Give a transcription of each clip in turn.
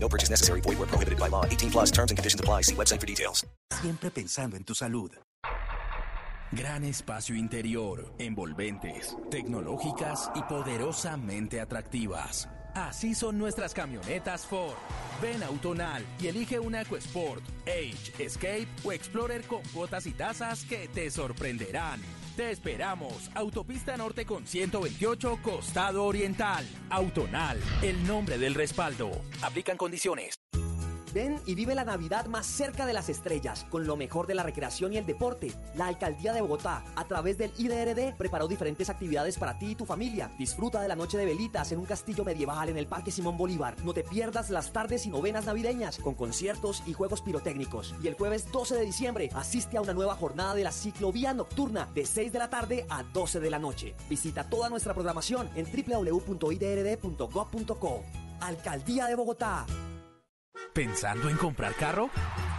No purchase necessary. Void where prohibited by law. 18 plus terms and conditions apply. See website for details. Siempre pensando en tu salud. Gran espacio interior, envolventes, tecnológicas y poderosamente atractivas. Así son nuestras camionetas Ford. Ven a Autonal y elige una EcoSport, Age, Escape o Explorer con cuotas y tasas que te sorprenderán. Te esperamos. Autopista Norte con 128, Costado Oriental. Autonal, el nombre del respaldo. Aplican condiciones. Ven y vive la Navidad más cerca de las estrellas, con lo mejor de la recreación y el deporte. La Alcaldía de Bogotá, a través del IDRD, preparó diferentes actividades para ti y tu familia. Disfruta de la noche de velitas en un castillo medieval en el Parque Simón Bolívar. No te pierdas las tardes y novenas navideñas, con conciertos y juegos pirotécnicos. Y el jueves 12 de diciembre, asiste a una nueva jornada de la ciclovía nocturna, de 6 de la tarde a 12 de la noche. Visita toda nuestra programación en www.idrd.gov.co. Alcaldía de Bogotá. ¿Pensando en comprar carro?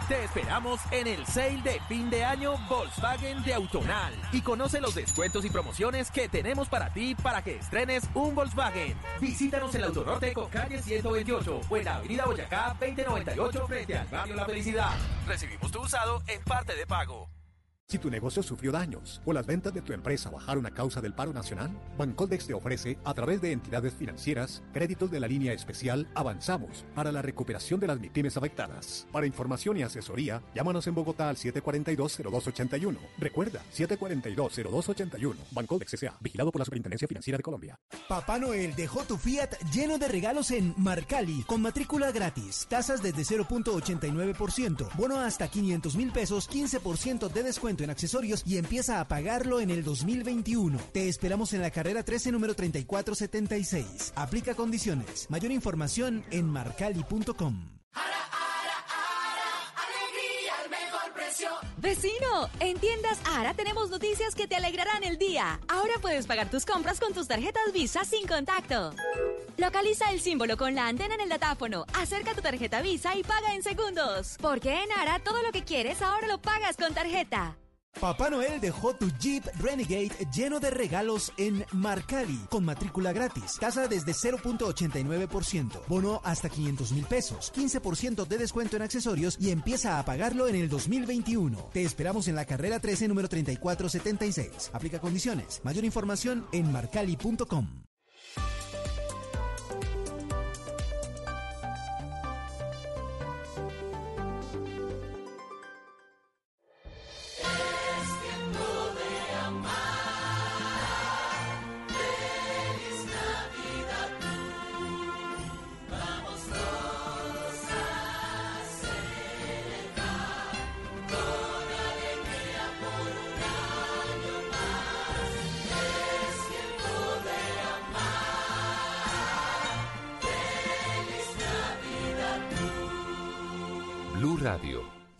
Te esperamos en el sale de fin de año Volkswagen de Autonal y conoce los descuentos y promociones que tenemos para ti para que estrenes un Volkswagen. Visítanos en el Autonorte con calle 128 o en la avenida Boyacá 2098 frente al barrio La Felicidad. Recibimos tu usado en parte de pago. Si tu negocio sufrió daños o las ventas de tu empresa bajaron a causa del paro nacional, Bancoldex te ofrece, a través de entidades financieras, créditos de la línea especial Avanzamos para la recuperación de las MIPIMES afectadas. Para información y asesoría, llámanos en Bogotá al 742-0281. Recuerda, 742-0281. Bancoldex S.A. Vigilado por la Superintendencia Financiera de Colombia. Papá Noel dejó tu Fiat lleno de regalos en Marcali, con matrícula gratis, tasas desde 0.89%, bono hasta 500 mil pesos, 15% de descuento en accesorios y empieza a pagarlo en el 2021. Te esperamos en la carrera 13 número 3476. Aplica condiciones. Mayor información en marcali.com. Vecino, en tiendas Ara tenemos noticias que te alegrarán el día. Ahora puedes pagar tus compras con tus tarjetas Visa sin contacto. Localiza el símbolo con la antena en el datáfono, acerca tu tarjeta Visa y paga en segundos. Porque en Ara todo lo que quieres ahora lo pagas con tarjeta. Papá Noel dejó tu Jeep Renegade lleno de regalos en Marcali, con matrícula gratis, tasa desde 0.89%, bono hasta 500 mil pesos, 15% de descuento en accesorios y empieza a pagarlo en el 2021. Te esperamos en la carrera 13, número 3476. Aplica condiciones. Mayor información en marcali.com.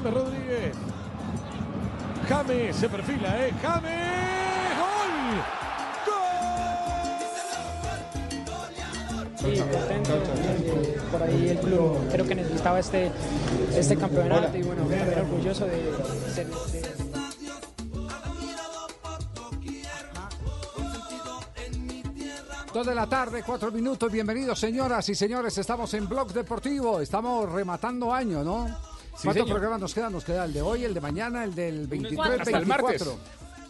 James Rodríguez. James se perfila, ¿eh? James. ¡Gol! Sí, contento. Por ahí el club creo que necesitaba este, este campeonato y bueno, también orgulloso de ser. de- Dos de la tarde, cuatro minutos. Bienvenidos, señoras y señores. Estamos en Blog Deportivo. Estamos rematando año, ¿no? Sí, ¿Cuántos señor. programas nos quedan? Nos queda el de hoy, el de mañana, el del 23, Hasta el 24. martes.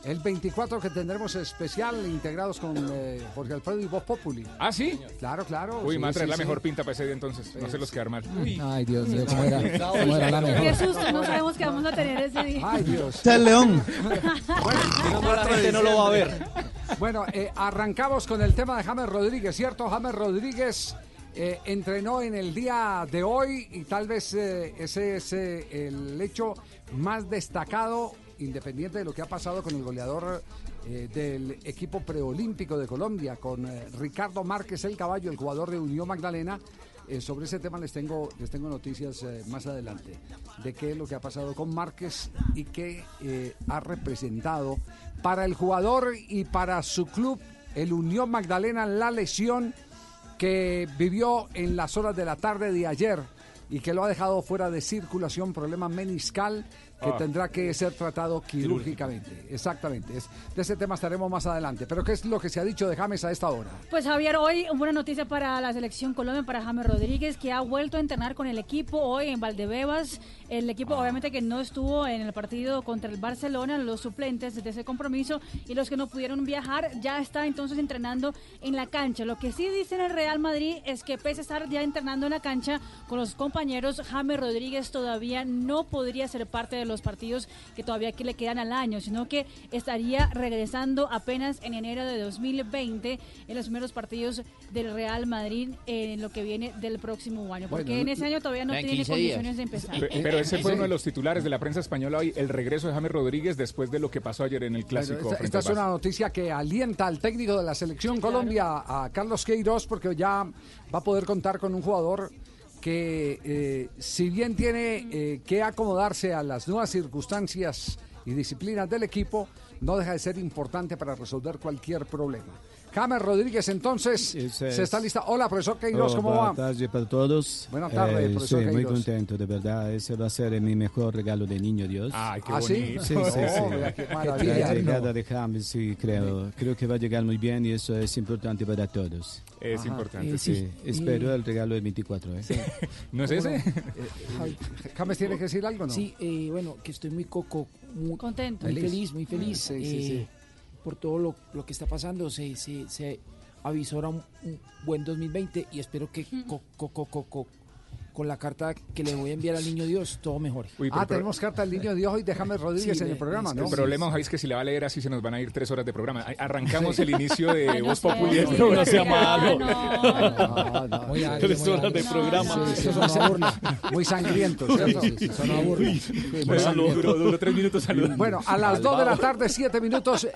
El 24 que tendremos especial integrados con eh, Jorge Alfredo y Voz Populi. ¿Ah, sí? Claro, claro. Uy, sí, traer sí, la sí. mejor pinta para ese día entonces. No se los quedar mal. Ay, Dios mío, ¿cómo era, cómo era la mejor? Qué susto, no sabemos qué vamos a tener ese día. Ay, Dios. Está el león. la gente no lo va a ver. Bueno, eh, arrancamos con el tema de James Rodríguez, ¿cierto? James Rodríguez eh, entrenó en el día de hoy y tal vez eh, ese es eh, el hecho más destacado, independiente de lo que ha pasado con el goleador del equipo preolímpico de Colombia, con Ricardo Márquez el caballo, el jugador de Unión Magdalena. Sobre ese tema les tengo, les tengo noticias más adelante de qué es lo que ha pasado con Márquez y qué ha representado para el jugador y para su club, el Unión Magdalena, la lesión que vivió en las horas de la tarde de ayer y que lo ha dejado fuera de circulación, problema meniscal que Ah. tendrá que ser tratado quirúrgicamente. Exactamente. Es, de ese tema estaremos más adelante. Pero ¿qué es lo que se ha dicho de James a esta hora? Pues Javier, hoy buena noticia para la selección Colombia, para James Rodríguez, que ha vuelto a entrenar con el equipo hoy en Valdebebas. El equipo obviamente que no estuvo en el partido contra el Barcelona, los suplentes de ese compromiso y los que no pudieron viajar, ya está entonces entrenando en la cancha. Lo que sí dice en el Real Madrid es que pese a estar ya entrenando en la cancha con los compañeros, James Rodríguez todavía no podría ser parte de los partidos que todavía que le quedan al año, sino que estaría regresando apenas en enero de 2020 en los primeros partidos del Real Madrid en lo que viene del próximo año, porque Bueno, en ese año todavía no en tiene 15 condiciones días. de empezar. Pe- Pero ese fue uno de los titulares de la prensa española hoy, el regreso de James Rodríguez después de lo que pasó ayer en el clásico. Bueno, esta, es una noticia que alienta al técnico de la selección Colombia, a Carlos Queiroz, porque ya va a poder contar con un jugador que, eh, si bien tiene eh, que acomodarse a las nuevas circunstancias y disciplinas del equipo, no deja de ser importante para resolver cualquier problema. James Rodríguez, entonces, se es. está lista. Hola, profesor Queiroz, Oh, ¿cómo buenas va? tardes para todos. Buenas tardes, Eh, profesor Sí, muy contento, de verdad. Ese va a ser mi mejor regalo de niño Dios. Ay, qué ¿Ah, sí? bonito. Sí, sí, sí. Oh, maravilla. La llegada de James, sí, creo. Creo que va a llegar muy bien y eso es importante para todos. Es Ajá. importante, Sí, sí. Espero el regalo del 24, ¿eh? ¿No es ese? James tiene que decir algo, ¿no? Sí, eh, bueno, que estoy muy coco, muy contento, muy Feliz. muy feliz. Sí, sí, eh, sí. Por todo lo, lo que está pasando, se, se, se avisora un, un buen 2020 y espero que co- co- co- co- co- con la carta que le voy a enviar al niño Dios todo mejore. Uy, pero- ah, tenemos carta al niño Dios hoy de James Rodríguez Sí, en el programa, ¿no? El problema, Javi, es que si le va a leer así se nos van a ir tres horas de programa. Arrancamos Sí. el inicio de Ay, no Voz Populi. sí, No, no sea sea, malo. No, no. Muy ágil, Tres muy horas de programa. No, Sí, eso muy, suena a burla. muy sangriento, ¿cierto? Sí, sí, sí, suena a burla. Uy, Sí, muy duró- tres minutos saludando. Bueno, a las 2 de la tarde, 7 minutos, eh,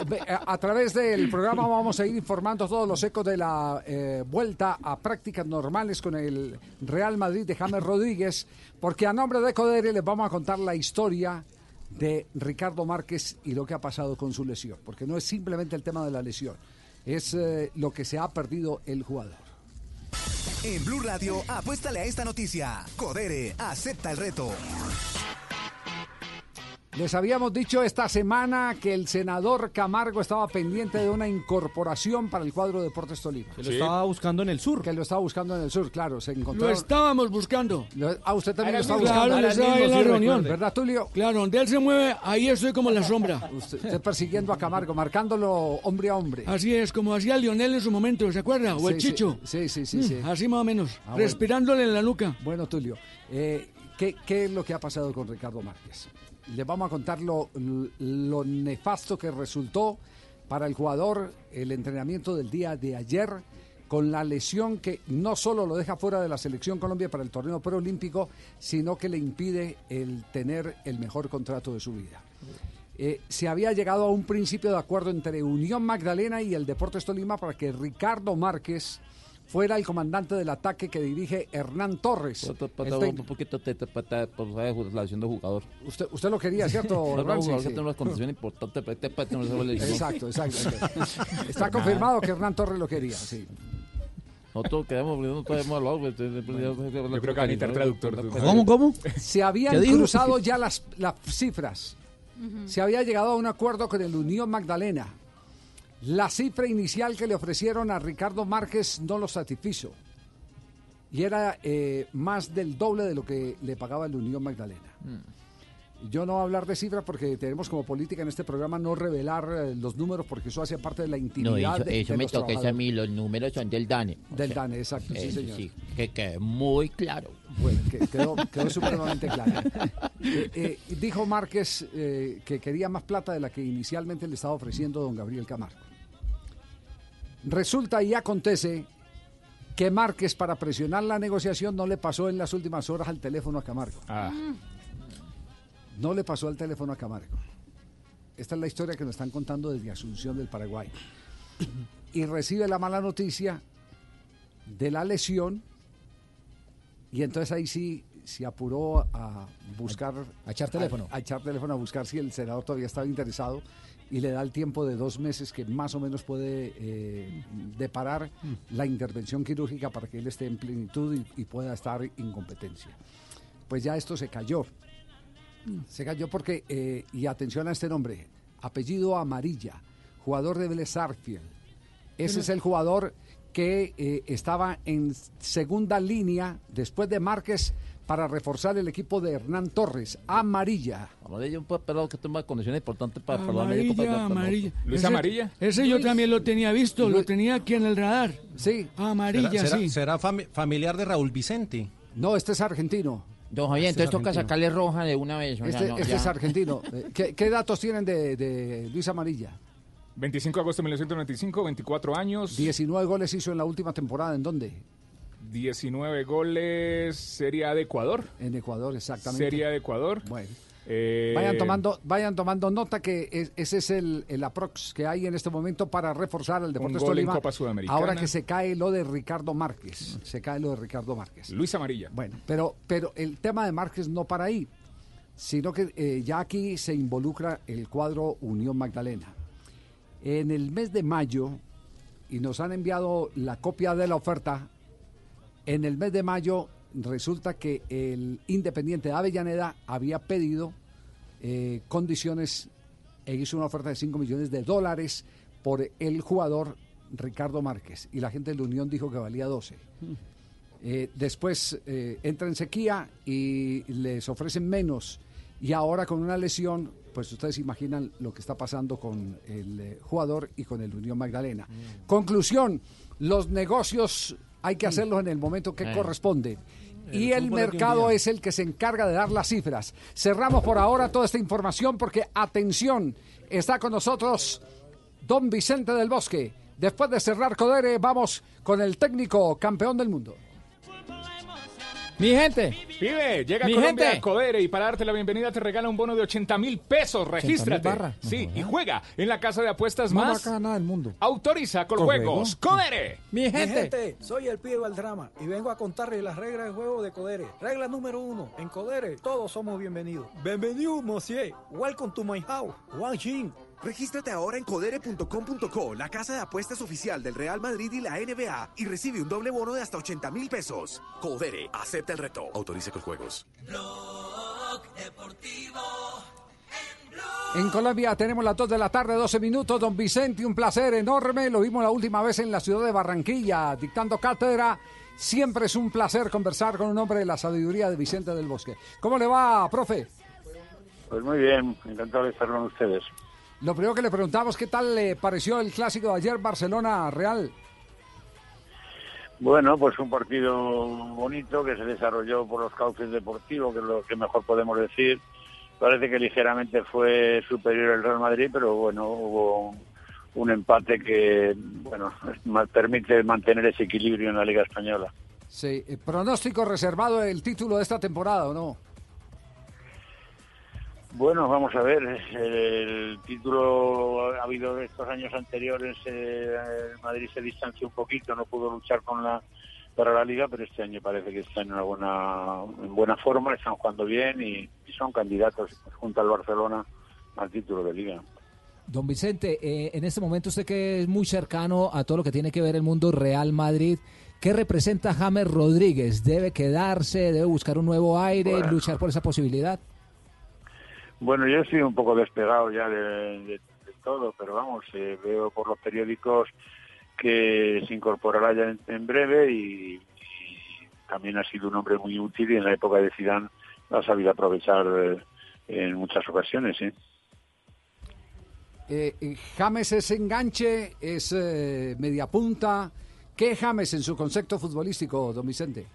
a, través del programa vamos a ir informando todos los ecos de la eh, vuelta a prácticas normales con el Real Madrid de Rodríguez, porque a nombre de Codere les vamos a contar la historia de Ricardo Márquez y lo que ha pasado con su lesión, porque no es simplemente el tema de la lesión, es eh, lo que se ha perdido el jugador. En Blue Radio, apuéstale a esta noticia. Codere, acepta el reto. Les habíamos dicho esta semana que el senador Camargo estaba pendiente de una incorporación para el cuadro de Deportes Tolima. Que lo Sí. estaba buscando en el sur. Que lo estaba buscando en el sur, claro. Se encontró. Lo estábamos buscando. Ah, usted también lo estaba buscando. Claro, lo estaba en la reunión. ¿Verdad, Tulio? Claro, donde él se mueve, ahí estoy como en la sombra. Usted, usted persiguiendo a Camargo, marcándolo hombre a hombre. Así es, como hacía Lionel en su momento, ¿se acuerda? O el Sí, sí, Chicho. Sí, sí, sí. Mm, sí. Así más o menos, Ah, bueno. respirándole en la nuca. Bueno, Tulio, eh, ¿qué, qué es lo que ha pasado con Ricardo Márquez? Les vamos a contar lo, nefasto que resultó para el jugador el entrenamiento del día de ayer con la lesión que no solo lo deja fuera de la selección Colombia para el torneo preolímpico, sino que le impide el tener el mejor contrato de su vida. Eh, se había llegado a un principio de acuerdo entre Unión Magdalena y el Deportes Tolima para que Ricardo Márquez fuera el comandante del ataque que dirige Hernán Torres. un poquito te, por la de jugador. Usted, usted lo quería, ¿cierto? No, no, Sí. una condición importante, no. Exacto, exacto. Está confirmado que Hernán Torres lo quería, sí. Nosotros queremos, nosotros hemos hablado. pues, Yo creo que a necesitar traductor. cómo? Se habían cruzado ya las, las cifras. Se había llegado a un acuerdo con el Unión Magdalena. La cifra inicial que le ofrecieron a Ricardo Márquez no lo satisfizo. Y era eh, más del doble de lo que le pagaba el Unión Magdalena. Yo no voy a hablar de cifras porque tenemos como política en este programa no revelar eh, los números porque eso hace parte de la intimidad. No, eso, de- eso de me los toca a mí, los números son del DANE. Del DANE, exacto, sí, Eso señor. sí, que quede muy claro. Bueno, que- quedó, quedó supremamente claro. Eh, eh, dijo Márquez eh, que quería más plata de la que inicialmente le estaba ofreciendo don Gabriel Camargo. Resulta y acontece que Márquez, para presionar la negociación, no le pasó en las últimas horas al teléfono a Camargo. No le pasó al teléfono a Camargo. Esta es la historia que nos están contando desde Asunción del Paraguay. Y recibe la mala noticia de la lesión y entonces ahí sí se apuró a buscar... A echar teléfono. A, a echar teléfono a buscar si el senador todavía estaba interesado y le da el tiempo de dos meses que más o menos puede eh, deparar la intervención quirúrgica para que él esté en plenitud y, y pueda estar en competencia. Pues ya esto se cayó. Se cayó porque, eh, y atención a este nombre, apellido Amarilla, jugador de Vélez. Ese es el jugador que eh, estaba en segunda línea después de Márquez para reforzar el equipo de Hernán Torres. Amarilla. Amarilla, un pelado que toma condiciones importantes para para el equipo, para- Amarilla, para- amarilla. Ese, ese yo también lo tenía visto, lo tenía aquí en el radar. Sí. Amarilla, ¿Será, será- sí. será fami- familiar de Raúl Vicente? No, este es argentino. Don Javier, Este es entonces toca sacarle roja de una vez. o sea, Este, no, este ya. es argentino. Eh, ¿Qué, qué datos tienen de, de Luis Amarilla? 25 de agosto de 1995, 24 años. 19 goles hizo en la última temporada. ¿En dónde? 19 goles, Serie A de Ecuador. En Ecuador, exactamente. Serie A de Ecuador. Bueno. Eh, Vayan tomando, vayan tomando nota que es- ese es el, el aprox que hay en este momento para reforzar el Deportes Tolima. Copa Sudamericana. Ahora que se cae lo de Ricardo Márquez. Se cae lo de Ricardo Márquez. Luis Amarilla. Bueno, pero, pero el tema de Márquez no para ahí, sino que eh, ya aquí se involucra el cuadro Unión Magdalena. En el mes de mayo, y nos han enviado la copia de la oferta, en el mes de mayo resulta que el Independiente de Avellaneda había pedido eh, condiciones e hizo una oferta de 5 millones de dólares por el jugador Ricardo Márquez. Y la gente de la Unión dijo que valía 12. Eh, después eh, entra en sequía y les ofrecen menos. Y ahora con una lesión, pues ustedes imaginan lo que está pasando con el jugador y con el Unión Magdalena. Conclusión, los negocios hay que hacerlos en el momento que corresponde. El Y el mercado es el que se encarga de dar las cifras. Cerramos por ahora toda esta información porque, atención, está con nosotros don Vicente del Bosque. Después de cerrar Codere, vamos con el técnico campeón del mundo. Mi gente. Pibe, llega a Mi Colombia gente. a Codere y para darte la bienvenida te regala un bono de 80 mil pesos. Regístrate. barra. No Sí, y juega en la casa de apuestas Más más. bacana del mundo. Autoriza con ¿Con juegos. juego? Codere. Mi gente, soy el pibe Valdrama y vengo a contarles las reglas de juego de Codere. Regla número uno, en Codere todos somos bienvenidos. Bienvenido, monsieur. Welcome to my house. Wang Jin. Regístrate ahora en codere.com.co, la casa de apuestas oficial del Real Madrid y la NBA, y recibe un doble bono de hasta 80 mil pesos. Codere, acepta el reto. Autorice con juegos. En Colombia tenemos las 2 de la tarde, 12 minutos. Don Vicente, un placer enorme. Lo vimos la última vez en la ciudad de Barranquilla, dictando cátedra. Siempre es un placer conversar con un hombre de la sabiduría de Vicente del Bosque. ¿Cómo le va, profe? Pues muy bien, encantado de estar con ustedes. Lo primero que le preguntamos, ¿qué tal le pareció el clásico de ayer Barcelona-Real? Bueno, pues un partido bonito que se desarrolló por los cauces deportivos, que es lo que mejor podemos decir. Parece que ligeramente fue superior el Real Madrid, pero bueno, hubo un empate que, bueno, permite mantener ese equilibrio en la Liga Española. Sí, eh, pronóstico reservado del título de esta temporada, ¿o no? Bueno, vamos a ver, el título ha habido de estos años anteriores, eh, Madrid se distanció un poquito, no pudo luchar con la para la liga, pero este año parece que está en una buena en buena forma, están jugando bien y, y son candidatos junto al Barcelona al título de liga. Don Vicente, eh, en este momento usted que es muy cercano a todo lo que tiene que ver el mundo Real Madrid, ¿qué representa James Rodríguez? ¿Debe quedarse? ¿Debe buscar un nuevo aire? Bueno. ¿Luchar por esa posibilidad? Bueno, yo estoy un poco despegado ya de, todo, pero vamos, eh, veo por los periódicos que se incorporará ya en, breve y, también ha sido un hombre muy útil y en la época de Zidane ha sabido aprovechar eh, en muchas ocasiones. Eh, eh, James es enganche, es media punta. ¿Qué es James en su concepto futbolístico, don Vicente?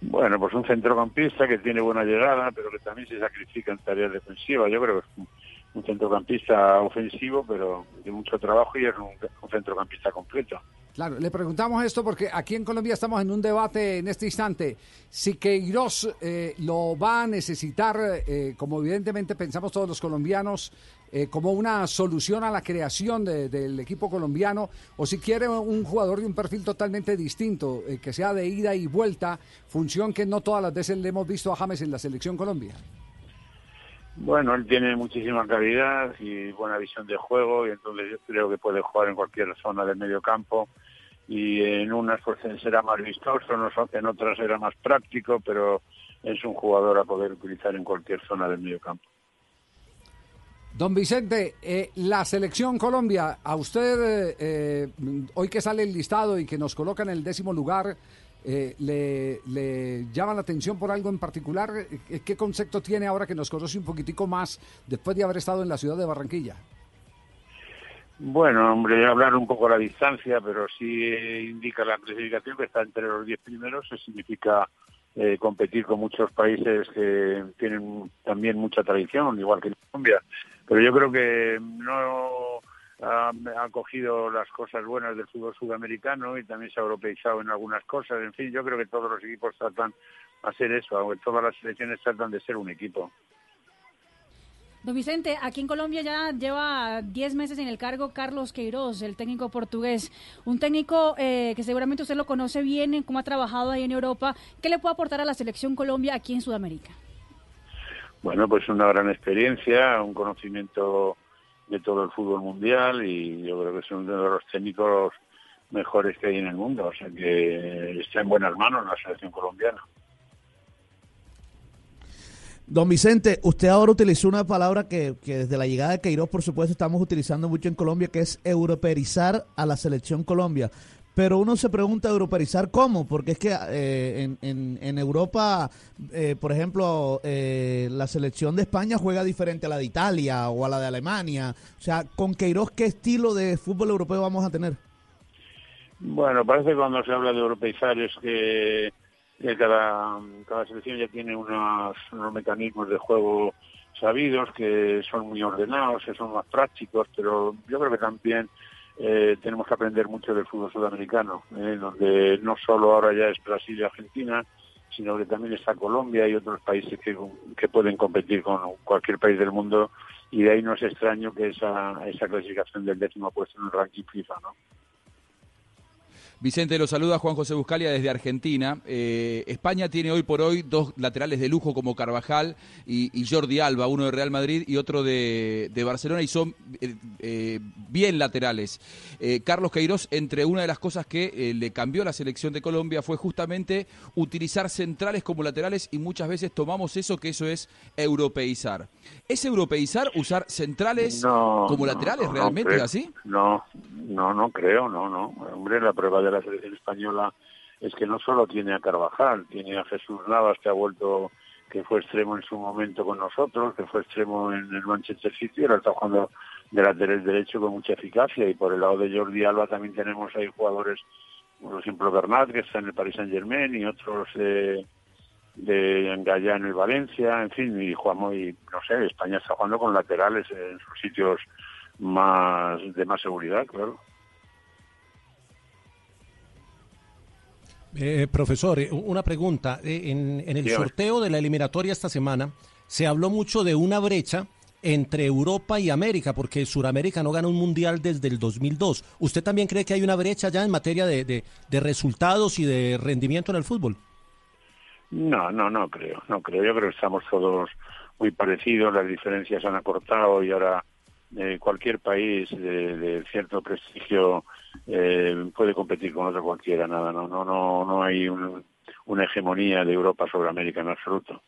Bueno, pues un centrocampista que tiene buena llegada, pero que también se sacrifica en tareas defensivas. Yo creo que es un, un centrocampista ofensivo, pero de mucho trabajo y un, un centrocampista completo. Claro, le preguntamos esto porque aquí en Colombia estamos en un debate en este instante. Si Queiroz eh, lo va a necesitar, eh, como evidentemente pensamos todos los colombianos, eh, como una solución a la creación de- del equipo colombiano, o si quiere un jugador de un perfil totalmente distinto, eh, que sea de ida y vuelta, función que no todas las veces le hemos visto a James en la selección Colombia. Bueno, él tiene muchísima calidad y buena visión de juego y entonces yo creo que puede jugar en cualquier zona del medio campo y en unas pues será más vistoso, en otras- en otras será más práctico, pero es un jugador a poder utilizar en cualquier zona del medio campo. Don Vicente, eh, la selección Colombia, a usted, eh, eh, hoy que sale el listado y que nos coloca en el décimo lugar, eh, le, llama la atención por algo en particular? Eh, ¿Qué concepto tiene ahora que nos conoce un poquitico más después de haber estado en la ciudad de Barranquilla? Bueno, hombre, hablar un poco a la distancia, pero sí eh, indica la clasificación que está entre los diez primeros, eso significa eh, competir con muchos países que tienen también mucha tradición, igual que Colombia. Pero yo creo que no ha, ha cogido las cosas buenas del fútbol sudamericano y también se ha europeizado en algunas cosas. En fin, yo creo que todos los equipos tratan de hacer eso, aunque todas las selecciones tratan de ser un equipo. Don Vicente, aquí en Colombia ya lleva 10 meses en el cargo Carlos Queiroz, el técnico portugués. Un técnico eh, que seguramente usted lo conoce bien, en cómo ha trabajado ahí en Europa. ¿Qué le puede aportar a la selección Colombia aquí en Sudamérica? Bueno, pues una gran experiencia, un conocimiento de todo el fútbol mundial y yo creo que es uno de los técnicos mejores que hay en el mundo, o sea que está en buenas manos la selección colombiana. Don Vicente, usted ahora utilizó una palabra que, que desde la llegada de Queiroz, por supuesto, estamos utilizando mucho en Colombia, que es europeizar a la selección Colombia. Pero uno se pregunta, ¿europeizar cómo? Porque es que eh, en, en- en Europa, eh, por ejemplo, eh, la selección de España juega diferente a la de Italia o a la de Alemania. O sea, con Queiroz, ¿qué estilo de fútbol europeo vamos a tener? Bueno, parece que cuando se habla de europeizar es que, que cada, cada selección ya tiene unos, unos mecanismos de juego sabidos, que son muy ordenados, que son más prácticos, pero yo creo que también eh, tenemos que aprender mucho del fútbol sudamericano, eh, donde no solo ahora ya es Brasil y Argentina, sino que también está Colombia y otros países que, que pueden competir con cualquier país del mundo y de ahí no es extraño que esa, esa clasificación del décimo puesto en el ranking FIFA, ¿no? Vicente, lo saluda Juan José Buscalia desde Argentina. Eh, España tiene hoy por hoy dos laterales de lujo como Carvajal y, y Jordi Alba, uno de Real Madrid y otro de, de Barcelona, y son eh, eh, bien laterales. Eh, Carlos Queiroz, entre una de las cosas que le cambió a la selección de Colombia fue justamente utilizar centrales como laterales y muchas veces tomamos eso que eso es europeizar. ¿Es europeizar usar centrales No, como no, laterales no realmente creo. así? No, no, no creo, no, no. Hombre, la prueba de la selección española es que no solo tiene a Carvajal, tiene a Jesús Navas que ha vuelto, que fue extremo en su momento con nosotros, que fue extremo en el Manchester City, ahora está jugando de lateral derecho con mucha eficacia y por el lado de Jordi Alba también tenemos ahí jugadores, por ejemplo Bernat que está en el Paris Saint Germain y otros de de Gallano y Valencia, en fin, y jugamos y no sé, España está jugando con laterales en sus sitios más de más seguridad, claro. Eh, profesor, eh, una pregunta. Eh, En, en el Dígame. sorteo de la eliminatoria esta semana se habló mucho de una brecha entre Europa y América, porque Sudamérica no gana un mundial desde el 2002. ¿Usted también cree que hay una brecha ya en materia de, de- de resultados y de rendimiento en el fútbol? No, no, no creo, no creo. Yo creo que estamos todos muy parecidos, las diferencias han acortado y ahora eh, cualquier país de, de cierto prestigio eh, puede competir con otro cualquiera. Nada, no, no, no, no hay un- una hegemonía de Europa sobre América en absoluto.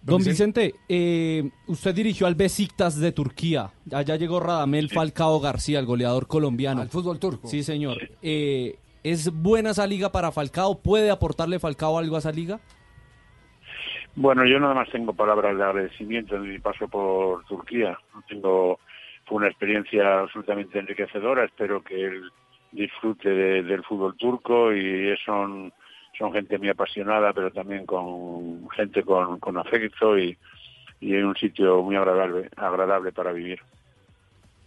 Don Vicente, eh, usted dirigió al Besiktas de Turquía. Allá llegó Radamel Falcao García, el goleador colombiano. Al fútbol turco. Sí, señor. Eh, ¿Es buena esa liga para Falcao? ¿Puede aportarle Falcao algo a esa liga? Bueno, yo nada más tengo palabras de agradecimiento de mi paso por Turquía. No tengo fue una experiencia absolutamente enriquecedora. Espero que él disfrute de- del fútbol turco y son son gente muy apasionada, pero también con gente con, con afecto y, y en un sitio muy agradable agradable para vivir.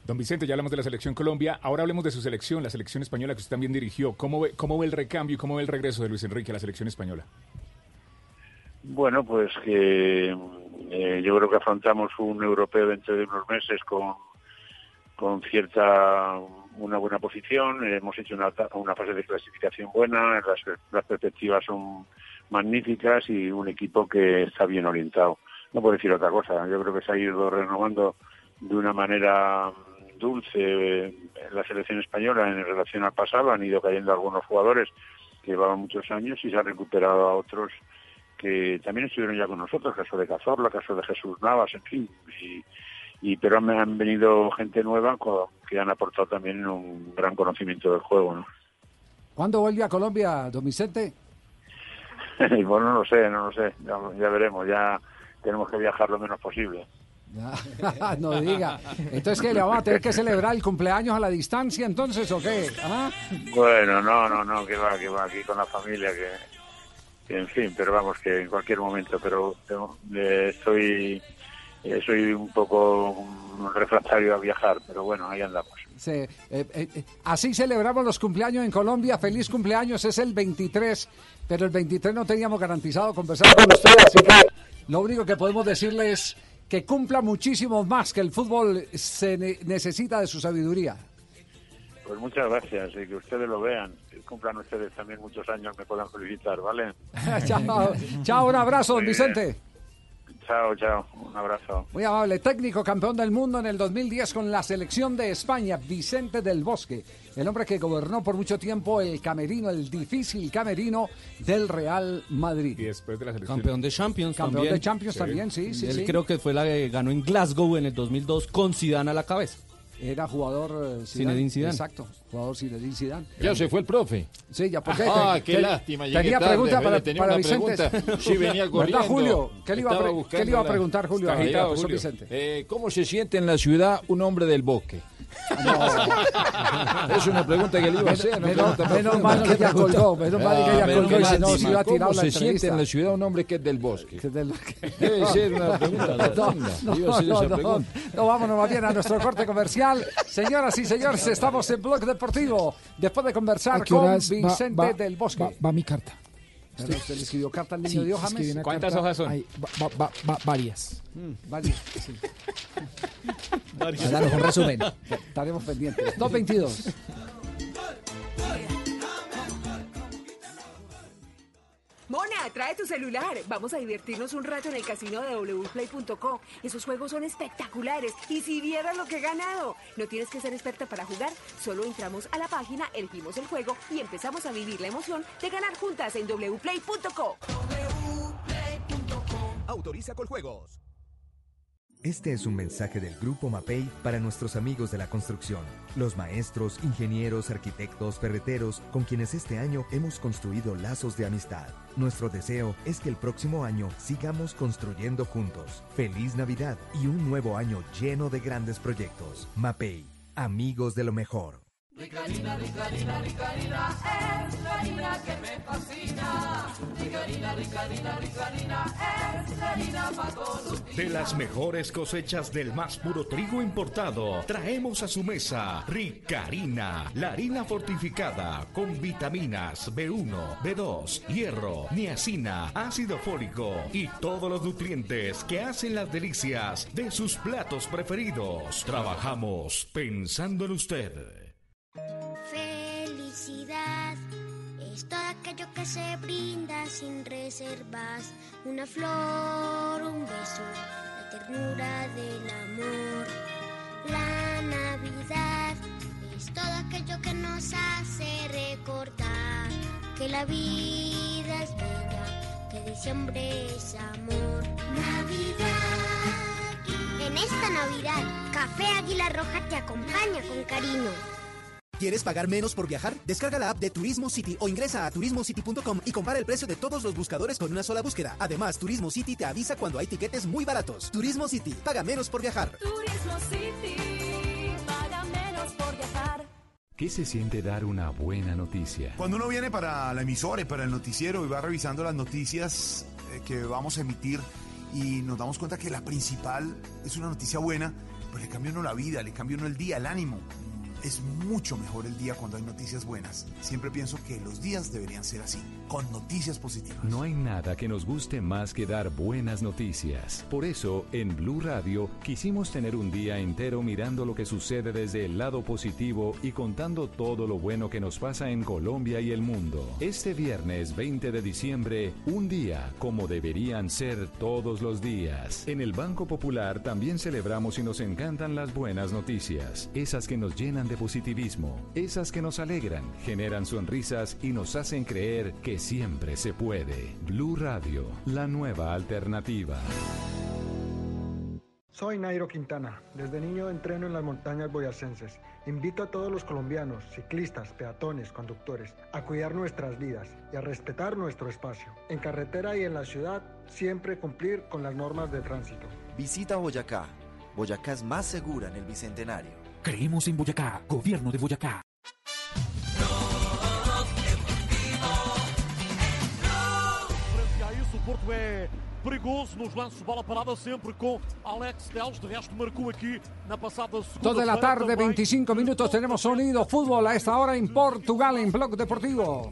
Don Vicente, ya hablamos de la selección Colombia. Ahora hablemos de su selección, la selección española que usted también dirigió. ¿Cómo ve, cómo ve el recambio y cómo ve el regreso de Luis Enrique a la selección española? Bueno, pues que eh, yo creo que afrontamos un europeo dentro de unos meses con, con cierta una buena posición. Hemos hecho una, una fase de clasificación buena, las, las perspectivas son magníficas y un equipo que está bien orientado. No puedo decir otra cosa. Yo creo que se ha ido renovando de una manera dulce eh, la selección española en relación al pasado. Han ido cayendo algunos jugadores que llevaban muchos años y se ha recuperado a otros que también estuvieron ya con nosotros, caso de Cazorla, caso de Jesús Navas, en fin, y, y pero han, han venido gente nueva que han aportado también un gran conocimiento del juego, ¿no? ¿Cuándo vuelve a Colombia, don Vicente? bueno, no lo sé, no lo sé, ya, ya veremos, ya tenemos que viajar lo menos posible. no diga. Entonces, ¿qué? ¿Le vamos a tener que celebrar el cumpleaños a la distancia entonces o qué? ¿Ah? Bueno, no, no, no, que va, que va, aquí con la familia, que, que en fin, pero vamos, que en cualquier momento, pero eh, estoy, eh, soy un poco refractario a viajar, pero bueno, ahí andamos. Sí, eh, eh, así celebramos los cumpleaños en Colombia. Feliz cumpleaños, es el 23, pero el 23 no teníamos garantizado conversar con usted, así que lo único que podemos decirle es que cumpla muchísimo más, que el fútbol se ne- necesita de su sabiduría. Pues muchas gracias y que ustedes lo vean. Cumplan ustedes también muchos años, me puedan felicitar, ¿vale? chao, chao, un abrazo, don. Vicente. Chao, chao, un abrazo. Muy amable, técnico campeón del mundo en el 2010 con la selección de España, Vicente del Bosque, el hombre que gobernó por mucho tiempo el camerino, el difícil camerino del Real Madrid. Y después de la selección. Campeón de Champions Campeón también. de Champions también, sí, sí, Él sí. creo que fue la que ganó en Glasgow en el 2002 con Zidane a la cabeza. Era jugador eh. Zinedine Zidane. Exacto, jugador Zinedine Zidane. Ya se fue el profe. Sí, ya porque Ah, qué lástima, Tenía tarde, pregunta Fede, para, tenía para una Vicente. pregunta. Sí, venía ¿Verdad, corriendo. Julio? ¿Qué le iba a, qué le iba preguntar Julio agitado. Vicente? Eh, ¿Cómo se siente en la ciudad un hombre del bosque? Es una pregunta que le iba a hacer. Menos- mal que ella colgó, menos mal que ella Ah, colgó, y si mal, no, se iba a tirar ¿Cómo la se siente en la ciudad un hombre que es del bosque? del- Debe ser una pregunta. No, no, esa no, pregunta. no, vámonos más bien a nuestro corte comercial. Señoras y señores, estamos en Blog Deportivo. Después de conversar ¿A qué con horas va- Vicente va- del Bosque. Va, va mi carta. Pero usted le escribió carta al niño Sí, Dios escribí James. una carta. Ay, va- va- va- va- varias. Mm, vale, sí. Daros un resumen. Estaremos pendientes. 222. Mona, trae tu celular. Vamos a divertirnos un rato en el casino de wplay.co. Esos juegos son espectaculares. Y si vieras lo que he ganado. No tienes que ser experta para jugar. Solo entramos a la página, elegimos el juego y empezamos a vivir la emoción de ganar juntas en wplay.co. Autoriza con juegos. Este es un mensaje del Grupo MAPEI para nuestros amigos de la construcción, los maestros, ingenieros, arquitectos, ferreteros, con quienes este año hemos construido lazos de amistad. Nuestro deseo es que el próximo año sigamos construyendo juntos. Feliz Navidad y un nuevo año lleno de grandes proyectos. MAPEI, amigos de lo mejor. Ricarina, Ricarina, Ricarina, es la harina que me fascina. Ricarina, Ricarina, Ricarina, es la harina para todos. De las mejores cosechas del más puro trigo importado, traemos a su mesa Ricarina, la harina fortificada con vitaminas B1, B2, hierro, niacina, ácido fólico y todos los nutrientes que hacen las delicias de sus platos preferidos. Trabajamos pensando en usted. Felicidad es todo aquello que se brinda sin reservas. Una flor, un beso, la ternura del amor. La Navidad es todo aquello que nos hace recordar que la vida es bella, que diciembre es amor. Navidad. En esta Navidad, Café Águila Roja te acompaña con cariño. ¿Quieres pagar menos por viajar? Descarga la app de Turismo City o ingresa a turismocity.com y compara el precio de todos los buscadores con una sola búsqueda. Además, Turismo City te avisa cuando hay tiquetes muy baratos. Turismo City, paga menos por viajar. Turismo City, paga menos por viajar. ¿Qué se siente dar una buena noticia? Cuando uno viene para la emisora y para el noticiero y va revisando las noticias eh, que vamos a emitir y nos damos cuenta que la principal es una noticia buena, pues le cambia uno la vida, le cambia uno el día, el ánimo. Es mucho mejor el día cuando hay noticias buenas. Siempre pienso que los días deberían ser así, con noticias positivas. No hay nada que nos guste más que dar buenas noticias. Por eso, en Blue Radio, quisimos tener un día entero mirando lo que sucede desde el lado positivo y contando todo lo bueno que nos pasa en Colombia y el mundo. Este viernes 20 de diciembre, un día como deberían ser todos los días. En el Banco Popular también celebramos y nos encantan las buenas noticias, esas que nos llenan de positivismo, esas que nos alegran, generan sonrisas y nos hacen creer que siempre se puede. Blue Radio, la nueva alternativa. Soy Nairo Quintana. Desde niño entreno en las montañas boyacenses. Invito a todos los colombianos, ciclistas, peatones, conductores, a cuidar nuestras vidas y a respetar nuestro espacio. En carretera y en la ciudad, siempre cumplir con las normas de tránsito. Visita Boyacá. Boyacá es más segura en el Bicentenario. Creemos en Boyacá, gobierno de Boyacá. Frente a isso, o Porto é perigoso nos lances de bola parada, sempre com Alex Teles. De resto, marcou aqui na passada segunda. Dos de la tarde, 25 minutos, tenemos sonido fútbol a esta hora en Portugal, en Blog Deportivo.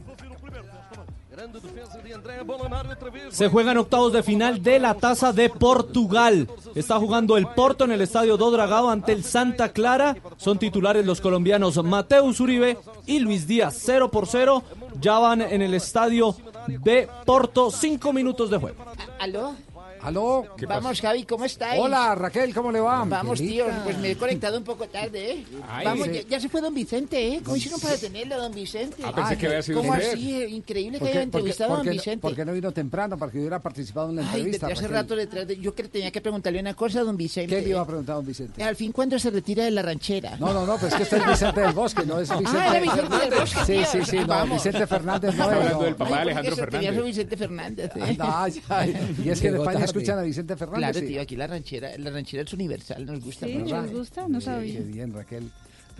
Se juegan octavos de final de la Taza de Portugal. Está jugando el Porto en el estadio do Dragao ante el Santa Clara. Son titulares los colombianos Mateus Uribe y Luis Díaz. 0 por 0. Ya van en el estadio de Porto. 5 minutos de juego. ¿Aló? ¿Aló? Vamos, Javi, ¿cómo estáis? Hola, Raquel, ¿cómo le va? Vamos, tío, pues me he conectado un poco tarde, ¿eh? Ay, Vamos, sí. ya, ya se fue don Vicente, ¿eh? ¿Cómo hicieron para tenerlo, don Vicente? Ah, pensé que había sido ¿Cómo usted. así? Increíble que ¿Por qué- haya entrevistado a don Vicente. por qué no vino temprano para que hubiera participado en la Ay, entrevista? desde hace Raquel? rato detrás de... Yo que tenía que preguntarle una cosa a don Vicente. ¿Qué le iba a preguntar a don Vicente? Al fin, ¿cuándo se retira de la ranchera? No, no, no, pues que este es Vicente del Bosque, no es Ah, Vicente. era Vicente del Bosque, Sí, tío. sí, sí, no, Vamos. Vicente Fernández no Está es. hablando del papá Ay, Alejandro ¿por qué Fernández. soy Vicente Fernández, ¿eh? Ah, ya, y es que en España. Escuchan a Vicente Fernández. Claro, sí. tío, aquí la ranchera, la ranchera es universal, nos gusta. Sí, ¿verdad? ¿les gusta? No Sí, sabía. Qué bien, Raquel.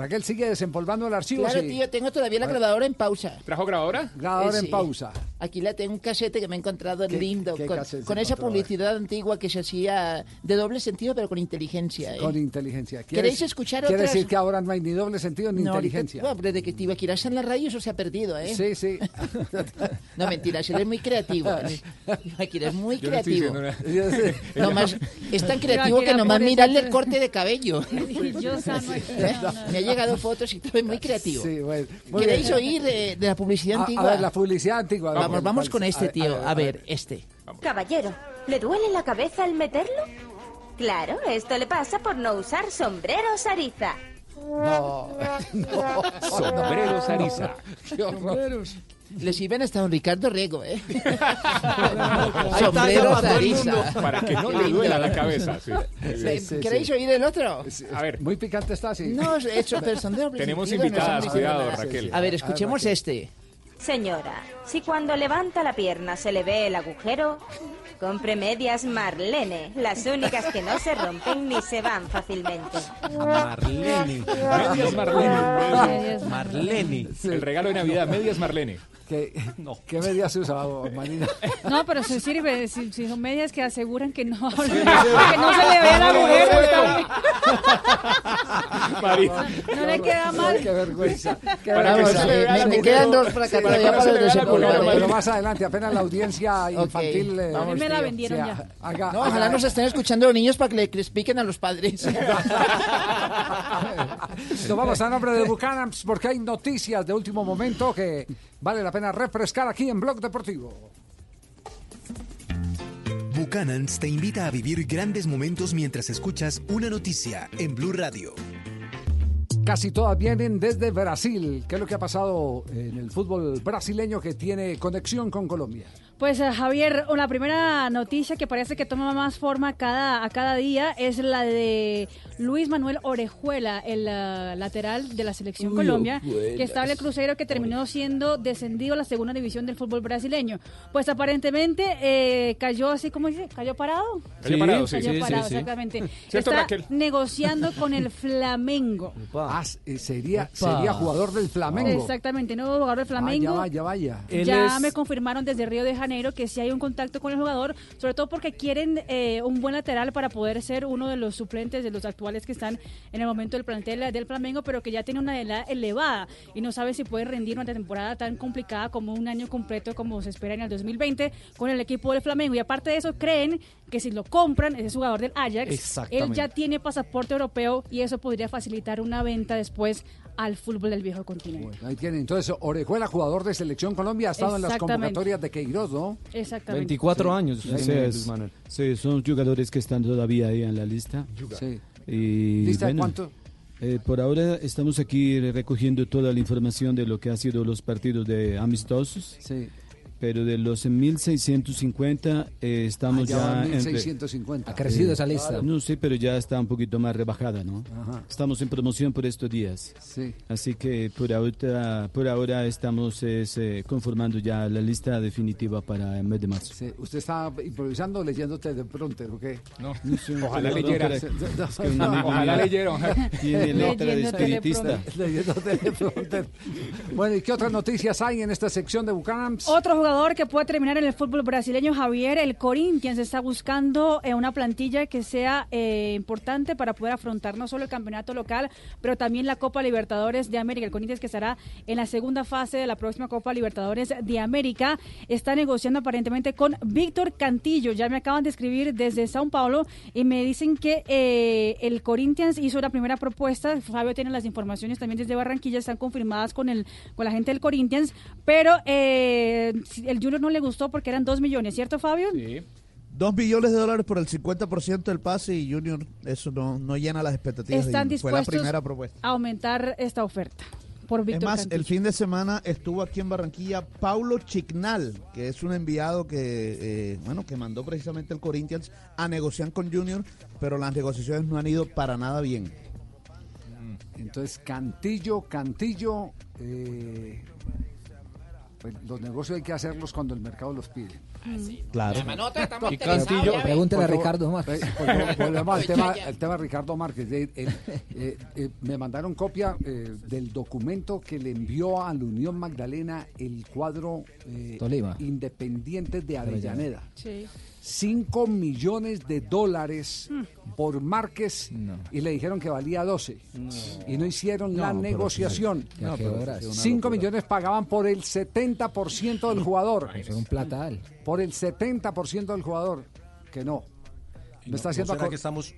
Raquel sigue desempolvando el archivo. Claro, sí. tío, tengo todavía la grabadora en pausa. ¿Trajo grabadora? Grabadora Eh, en sí. pausa. Aquí la tengo un casete que me he encontrado ¿Qué- lindo, qué con, esa publicidad antigua que se hacía de doble sentido, pero con inteligencia. ¿eh? Con inteligencia. ¿Queréis escuchar Quiere otras? decir que ahora no hay ni doble sentido ni No, ahorita- inteligencia. bueno, desde que Tibaquirá está en la radio eso se ha perdido, ¿eh? Sí, sí. No, mentira, él es muy creativo. ¿eh? Tibaquirá es muy Yo no estoy creativo. nada. Nomás, es tan creativo que nomás mirarle el corte de cabello. Yo sano aquí. ¿Eh? no, no. Llegado fotos y todo es muy creativo. Sí, bueno. Muy ¿Queréis bien. oír de, de la publicidad A- antigua? A, ver, la publicidad antigua. Vamos, ¿cuál- vamos cuál- con este, a- tío. a- A ver, este. Caballero, ¿le duele la cabeza al meterlo? Claro, esto le pasa por no usar sombreros Ariza. No, no. Sombreros Ariza. Qué horror. Le sirven hasta don Ricardo Rego, ¿eh? Está, Sombreros para que no le duela la cabeza. sí. Sí, ¿Queréis sí. oír el otro? A ver, Muy picante está, sí. No, eso, pero son de Tenemos no invitadas, cuidado. Raquel. A ver, escuchemos Raquel. este. Señora, si cuando levanta la pierna se le ve el agujero, compre medias Marlene, las únicas que no se rompen ni se van fácilmente. Marlene. medias Marlene. Marlene. El regalo de Navidad, medias Marlene. ¿Qué, ¿Qué medias usa, Marina? No, pero se sirve, si, si son medias que aseguran que no, que no se le vea el agujero. Marina. No le queda mal. Qué vergüenza. Qué se Me, quedan dos para para el Pero más adelante, apenas la audiencia infantil. eh, A mí me la vendieron sea, ya. haga- No, haga- ojalá nos estén escuchando los niños para que le expliquen a los padres. Nos vamos a nombre de Buchanans porque hay noticias de último momento que vale la pena refrescar aquí en Blog Deportivo. Buchanans te invita a vivir grandes momentos mientras escuchas una noticia en Blue Radio. Casi todas vienen desde Brasil. ¿Qué es lo que ha pasado en el fútbol brasileño que tiene conexión con Colombia? Pues eh, Javier, la primera noticia que parece que toma más forma cada, a cada día es la de Luis Manuel Orejuela, el eh, lateral de la selección Uy, Colombia, Orejuelas. que estaba en el Cruzeiro que terminó siendo descendido a la segunda división del fútbol brasileño. Pues aparentemente eh, cayó así como dice, cayó parado. Cayó parado, sí. Cayó Sí, parado, sí. exactamente. ¿Cierto, Está Raquel? negociando con el Flamengo. Ah, eh, sería, sería jugador del Flamengo. Exactamente, nuevo jugador del Flamengo. Vaya, vaya, vaya. ya me confirmaron desde Río de Janeiro que sí hay un contacto con el jugador, sobre todo porque quieren eh, un buen lateral para poder ser uno de los suplentes de los actuales que están en el momento del plantel del Flamengo, pero que ya tiene una edad elevada y no sabe si puede rendir una temporada tan complicada como un año completo como se espera en el 2020 con el equipo del Flamengo. Y aparte de eso, creen que si lo compran, ese jugador del Ajax, él ya tiene pasaporte europeo y eso podría facilitar una venta después al fútbol del viejo continente. Ahí tienen. Entonces, Orejuela, jugador de Selección Colombia, ha estado en las convocatorias de Queiroz, ¿no? Exactamente. 24 Sí. años, Sí, Luis es. Sí, son jugadores que están todavía ahí en la lista. Sí. Y, ¿Lista de bueno, cuánto? eh, por ahora estamos aquí recogiendo toda la información de lo que ha sido los partidos de amistosos. Sí. Pero de los 1650 eh, estamos Ah, ya ya, entre- 1650. Eh, Ha crecido esa lista. No sé, pero ya está un poquito más rebajada, ¿no? Ajá. Estamos en promoción por estos días. Sí. Así que por ahora, por ahora estamos es, eh, conformando ya la lista definitiva para el mes de marzo. Sí. ¿Usted está improvisando o leyéndote de pronto o qué? No. Ojalá leyera. Ojalá leyera. Tiene letra de Leyéndote de espiritista. Leyéndote de pronto. Bueno, ¿y qué otras noticias hay en esta sección de Bucanams? Otro jugador que pueda terminar en el fútbol brasileño, Javier, el Corinthians está buscando eh, una plantilla que sea eh, importante para poder afrontar no solo el campeonato local, pero también la Copa Libertadores de América. El Corinthians que estará en la segunda fase de la próxima Copa Libertadores de América está negociando aparentemente con Víctor Cantillo. Ya me acaban de escribir desde Sao Paulo y me dicen que eh, el Corinthians hizo la primera propuesta. Fabio tiene las informaciones también desde Barranquilla, están confirmadas con el con la gente del Corinthians, pero eh, el Junior no le gustó porque eran dos millones, ¿cierto, Fabio? Sí. Dos millones de dólares por el 50% del pase y Junior, eso no, no llena las expectativas. de Están Junior. Fue la dispuestos primera propuesta. a aumentar esta oferta por Es Víctor más, Cantillo. el fin de semana estuvo aquí en Barranquilla Paulo Chignal, que es un enviado que, eh, bueno, que mandó precisamente el Corinthians a negociar con Junior, pero las negociaciones no han ido para nada bien. Entonces, Cantillo, Cantillo, eh, pues, los negocios hay que hacerlos cuando el mercado los pide. Claro. estamos Y interesados, Cantillo, ya ve. Pregúntele a Ricardo Márquez. volvemos al tema, al tema de Ricardo Márquez. Eh, eh, eh, eh, me mandaron copia eh, del documento que le envió a la Unión Magdalena el cuadro eh, Tolima. Independiente de Avellaneda. Sí. 5 millones de dólares por Márquez y le dijeron que valía 12. Y no hicieron la No, pero negociación. ¿qué- a qué horas? 5 millones pagaban por el 70% del jugador. Eso es un platal. Por el 70% del jugador. Que no. Me está haciendo ¿No será que estamos,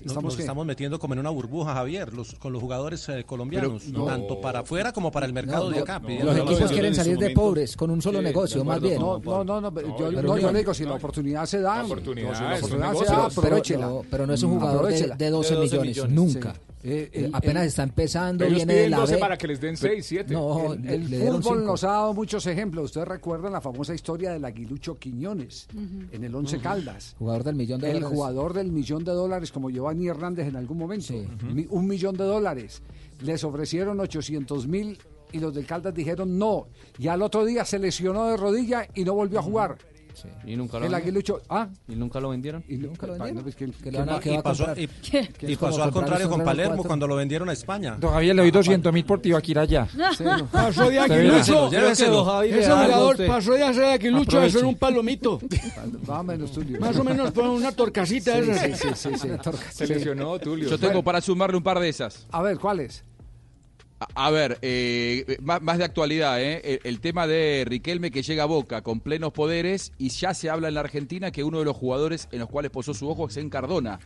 ¿Estamos nos qué? estamos metiendo como en una burbuja, Javier, los, con los jugadores eh, colombianos, Pero, no. tanto para afuera como para el mercado de acá. Los equipos quieren salir de pobres con un solo negocio, más bien. No, no, no, no, yo, yo le digo, si la oportunidad se da, La oportunidad, se da, Pero, aprovechela. no, pero no es un jugador de 12, millones, nunca. Eh, Eh, el- apenas el- está empezando, Ellos viene de piden la 12 B. para que les den 6, 7. No, el, el fútbol nos ha dado muchos ejemplos. Ustedes recuerdan la famosa historia del aguilucho Quiñones en el Once Ujú. Caldas. Jugador del millón de el dólares. jugador del millón de dólares, como Giovanni Hernández en algún momento. Mi- Un millón de dólares. Les ofrecieron 800 mil y los del Caldas dijeron no. Y al otro día se lesionó de rodilla y no volvió a jugar. Y nunca lo El vendieron. aguilucho. ¿Ah? Y nunca lo vendieron. Y nunca lo vendieron. Que lo van a- que va Y a pasó, y- y pasó al contrario con Palermo 4. cuando lo vendieron a España. Don Javier, le doy 200 mil por Tibaquira allá. Pasó de Usted aguilucho. verá. Lléveselo. Ese jugador pasó de hacer aguilucho a hacer un palomito. Más o menos, Tulio. Más o menos fue una torcasita Sí, esa. sí, sí, sí, sí. Se lesionó, Tulio. Yo tengo para sumarle un par de esas. A ver, ¿cuáles? A, a ver, eh, más, más de actualidad, ¿eh? El, el tema de Riquelme que llega a Boca con plenos poderes y ya se habla en la Argentina que uno de los jugadores en los cuales posó su ojo es en Cardona.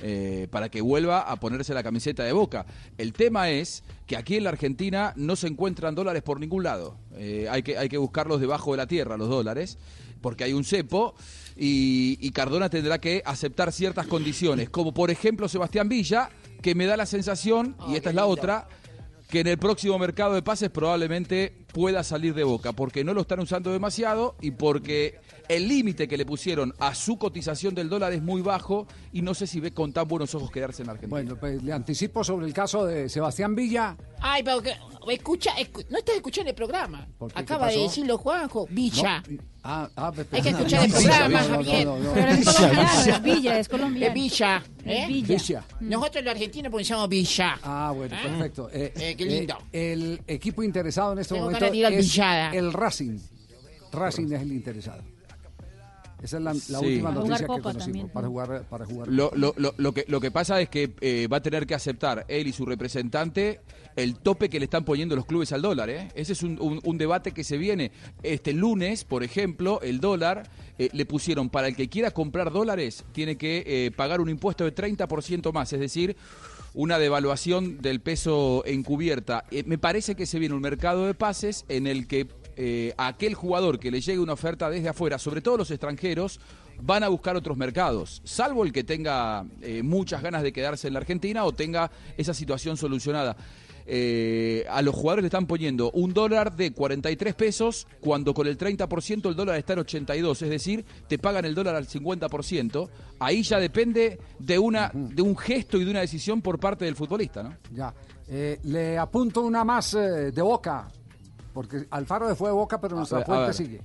eh, para que vuelva a ponerse la camiseta de Boca. El tema es que aquí en la Argentina no se encuentran dólares por ningún lado. Eh, hay, que, hay que buscarlos debajo de la tierra, los dólares, porque hay un cepo y, y Cardona tendrá que aceptar ciertas condiciones, como por ejemplo Sebastián Villa, que me da la sensación, y esta es la otra, que en el próximo mercado de pases probablemente pueda salir de Boca, porque no lo están usando demasiado y porque el límite que le pusieron a su cotización del dólar es muy bajo y no sé si ve con tan buenos ojos quedarse en Argentina. Bueno, pues le anticipo sobre el caso de Sebastián Villa. Ay, pero que, escucha, escu- no estás escuchando el programa. Acaba ¿Qué de decirlo Juanjo, Villa. Ah, ah, Hay que escuchar el programa, Javier. Pero es colombiano, es Villa, es colombiano. Es Villa. ¿eh? Es Villa. Villa. Nosotros los argentinos pronunciamos Villa. Ah, bueno, Ah. perfecto. Eh, Eh, qué lindo. eh, el equipo interesado en este Tengo momento es Villada. el Racing. Racing es el interesado. Esa es la, la Sí. última noticia que conocimos. también. Para jugar, para jugar. Lo, lo- lo- lo que, lo que pasa es que eh, va a tener que aceptar él y su representante el tope que le están poniendo los clubes al dólar. ¿eh? Ese es un, debate que se viene. Este lunes, por ejemplo, el dólar eh, le pusieron para el que quiera comprar dólares, tiene que eh, pagar un impuesto de 30% más, es decir, una devaluación del peso encubierta. Me parece que se viene un mercado de pases en el que aquel jugador que le llegue una oferta desde afuera, sobre todo los extranjeros, van a buscar otros mercados, salvo el que tenga muchas ganas de quedarse en la Argentina o tenga esa situación solucionada. Eh, a los jugadores le están poniendo un dólar de 43 pesos cuando con el 30% el dólar está en 82, es decir, te pagan el dólar al 50%. Ahí ya depende de, una, de un gesto y de una decisión por parte del futbolista, ¿no? Ya. Eh, le apunto una más eh, de boca. Porque Alfaro de fue de boca, pero nuestra fuente sigue.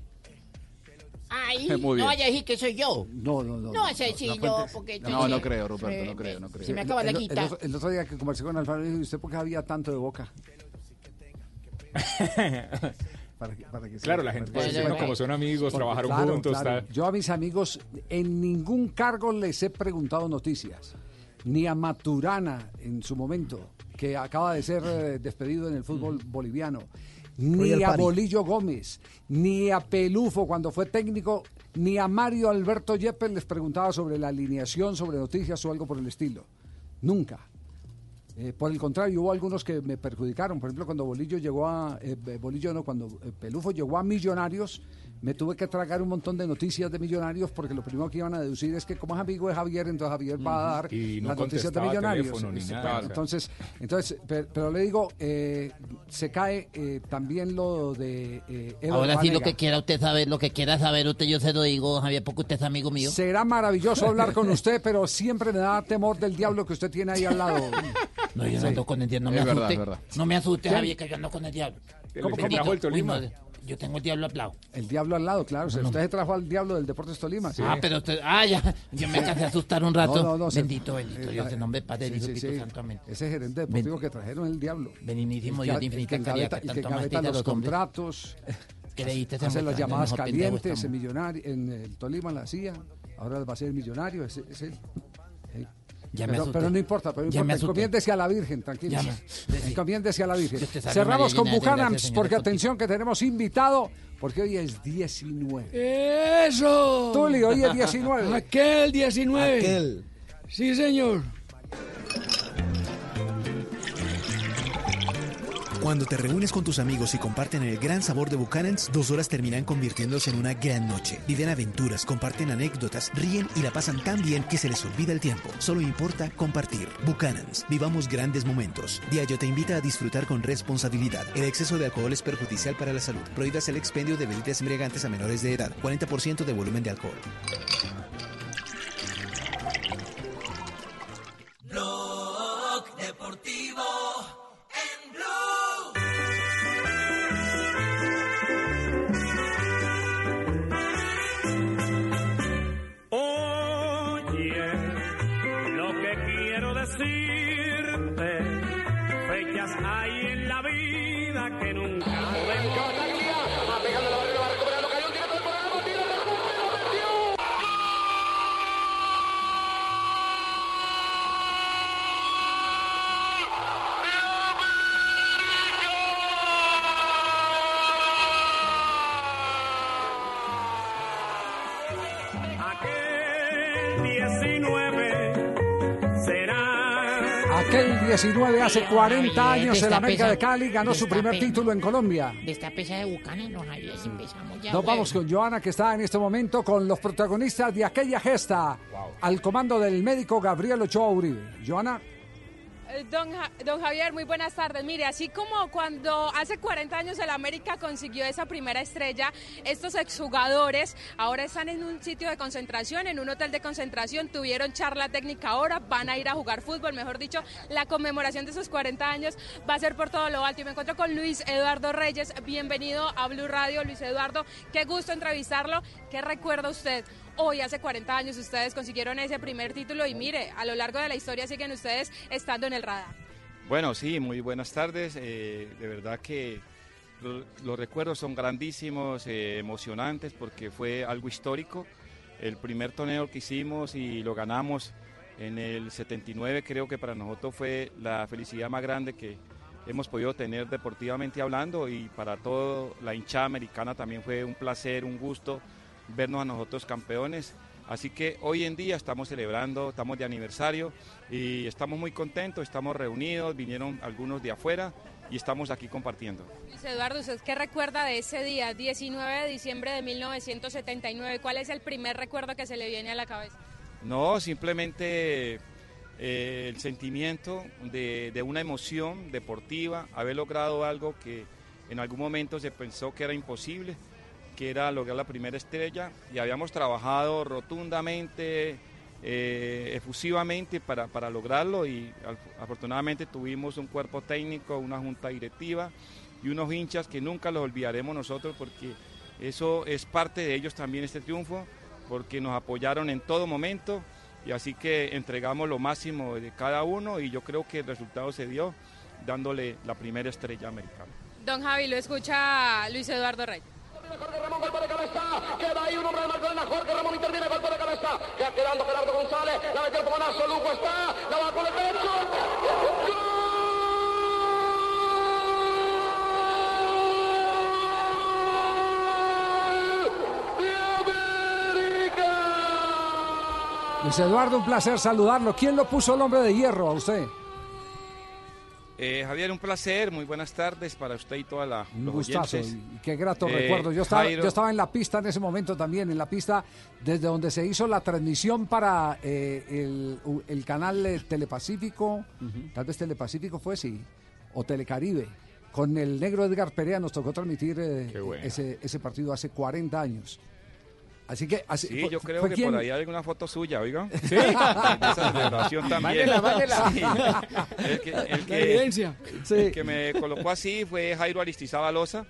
Ay, Muy bien. no vaya a decir que soy yo. No, no, no. No vas a decir yo, porque... No, no creo, Ruperto, no creo, no creo. Se me acaba la el, quita. El, otro- el otro día que conversé con Alfaro, le dije, ¿usted por qué había tanto de boca? Para que- para que Claro, se- la gente dice, se- bueno, como son amigos, Porque, trabajaron claro, juntos, claro. tal. Yo a mis amigos en ningún cargo les he preguntado noticias. Ni a Maturana en su momento, que acaba de ser eh, despedido en el fútbol boliviano. Ni Royal a. Bolillo Gómez, ni a Pelufo cuando fue técnico, ni a Mario Alberto Yepes les preguntaba sobre la alineación, sobre noticias o algo por el estilo. Nunca. Eh, por el contrario, hubo algunos que me perjudicaron. Por ejemplo, cuando Bolillo llegó a. eh, eh, Bolillo no, cuando eh, Pelufo llegó a Millonarios, me tuve que tragar un montón de noticias de Millonarios porque lo primero que iban a deducir es que, como es amigo de Javier, entonces Javier va a dar Y no las noticias de Millonarios. teléfono ni Sí, nada. Entonces, entonces pero, pero le digo, eh, se cae eh, también lo de. eh, Ahora sí lo que quiera usted saber, lo que quiera saber usted, yo se lo digo, Javier, porque usted es amigo mío. Será maravilloso hablar con usted, pero siempre me da temor del diablo que usted tiene ahí al lado. No, yo no Sí. ando con el diablo, no me Es asuste. verdad. No me asuste. Javier, que yo ando con el diablo. ¿Cómo trajo el Uy, Tolima. no, yo tengo el diablo al lado. El diablo al lado, claro. o sea, Usted se trajo al diablo del Deportes Tolima. Ah, pero usted, ah, ya, yo me casé a asustar un rato. No, no, no, bendito, bendito, eh, Dios, en nombre Padre, sí, Hijo sí, Espíritu sí. Santo, amén. Ese gerente deportivo que trajeron el diablo. Beninísimo El Dios que- de que infinita que el que tanto engaveta mastita a los los contratos, Que esa hace las llamadas calientes, en millonario, en el Tolima la hacía, ahora va a ser millonario, ese, ese- eh. Ya me pero, pero no importa, pero no importa, encomiéndese a la Virgen, tranquilo. Ya me- Encomiéndese a la Virgen. Cerramos María, con Señor, porque atención que tenemos invitado, porque hoy es 19. ¡Eso! Tuli, hoy es 19. Aquel 19. Aquel. Sí, señor. Cuando te reúnes con tus amigos y comparten el gran sabor de Buchanan's, dos horas terminan convirtiéndose en una gran noche. Viven aventuras, comparten anécdotas, ríen y la pasan tan bien que se les olvida el tiempo. Solo importa compartir. Buchanan's. Vivamos grandes momentos. Diallo te invita a disfrutar con responsabilidad. El exceso de alcohol es perjudicial para la salud. Prohíbas el expendio de bebidas embriagantes a menores de edad. 40% de volumen de alcohol. 2019, hace 40 años, el América de Cali ganó su primer título en Colombia. De esta pesa de Bucanes, no Javier, si mm. empezamos ya. Nos vamos con Joana, que está en este momento con los protagonistas de aquella gesta, al comando del médico Gabriel Ochoa Uribe. Joana. Don, Ja- don Javier, muy buenas tardes. Mire, así como cuando hace 40 años el América consiguió esa primera estrella, estos exjugadores ahora están en un sitio de concentración, en un hotel de concentración, tuvieron charla técnica ahora, van a ir a jugar fútbol, mejor dicho, la conmemoración de esos 40 años va a ser por todo lo alto. Y me encuentro con Luis Eduardo Reyes, bienvenido a Blue Radio. Luis Eduardo, qué gusto entrevistarlo. ¿Qué recuerda usted? Hoy, hace 40 años, ustedes consiguieron ese primer título y mire, a lo largo de la historia siguen ustedes estando en el radar. Bueno, sí, muy buenas tardes. eh, de verdad que lo- los recuerdos son grandísimos, eh, emocionantes, porque fue algo histórico. El primer torneo que hicimos y lo ganamos en el 79, creo que para nosotros fue la felicidad más grande que hemos podido tener deportivamente hablando y para toda la hinchada americana también fue un placer, un gusto vernos a nosotros campeones. Así que hoy en día estamos celebrando, estamos de aniversario y estamos muy contentos, estamos reunidos, vinieron algunos de afuera y estamos aquí compartiendo. Luis Eduardo, ¿usted qué recuerda de ese día, 19 de diciembre de 1979? ¿Cuál es el primer recuerdo que se le viene a la cabeza? No, simplemente eh, el sentimiento de, de una emoción deportiva, haber logrado algo que en algún momento se pensó que era imposible, que era lograr la primera estrella y habíamos trabajado rotundamente, eh, efusivamente para, para lograrlo y afortunadamente tuvimos un cuerpo técnico, una junta directiva y unos hinchas que nunca los olvidaremos nosotros porque eso es parte de ellos también este triunfo, porque nos apoyaron en todo momento y así que entregamos lo máximo de cada uno y yo creo que el resultado se dio dándole la primera estrella americana. Don Javi, lo escucha Luis Eduardo Reyes. Queda ahí un hombre de Magdalena, Jorge Ramón interviene, golpe de cabeza. Queda quedando Gerardo González, la metió el fogonazo, Lugo está, la va con el derecho. Luis Eduardo, un placer saludarlo. ¿Quién lo puso el hombre de hierro a usted? Eh, Javier, un placer, muy buenas tardes para usted y toda la Un los gustazo y qué grato Eh, recuerdo. Yo estaba, Jairo- yo estaba en la pista en ese momento también, en la pista desde donde se hizo la transmisión para eh, el, canal eh, Telepacífico, tal vez Telepacífico fue, sí, o Telecaribe. Con el negro Edgar Perea nos tocó transmitir eh, Qué bueno. ese, ese partido hace 40 años. Así que... así- Sí, fue- yo creo que por ahí hay alguna foto suya, oiga. ¿Sí? De esa celebración también. Mándela, mándela. Sí. El que, el La que- evidencia. Sí. el que me colocó así fue Jairo Aristizábal Loza.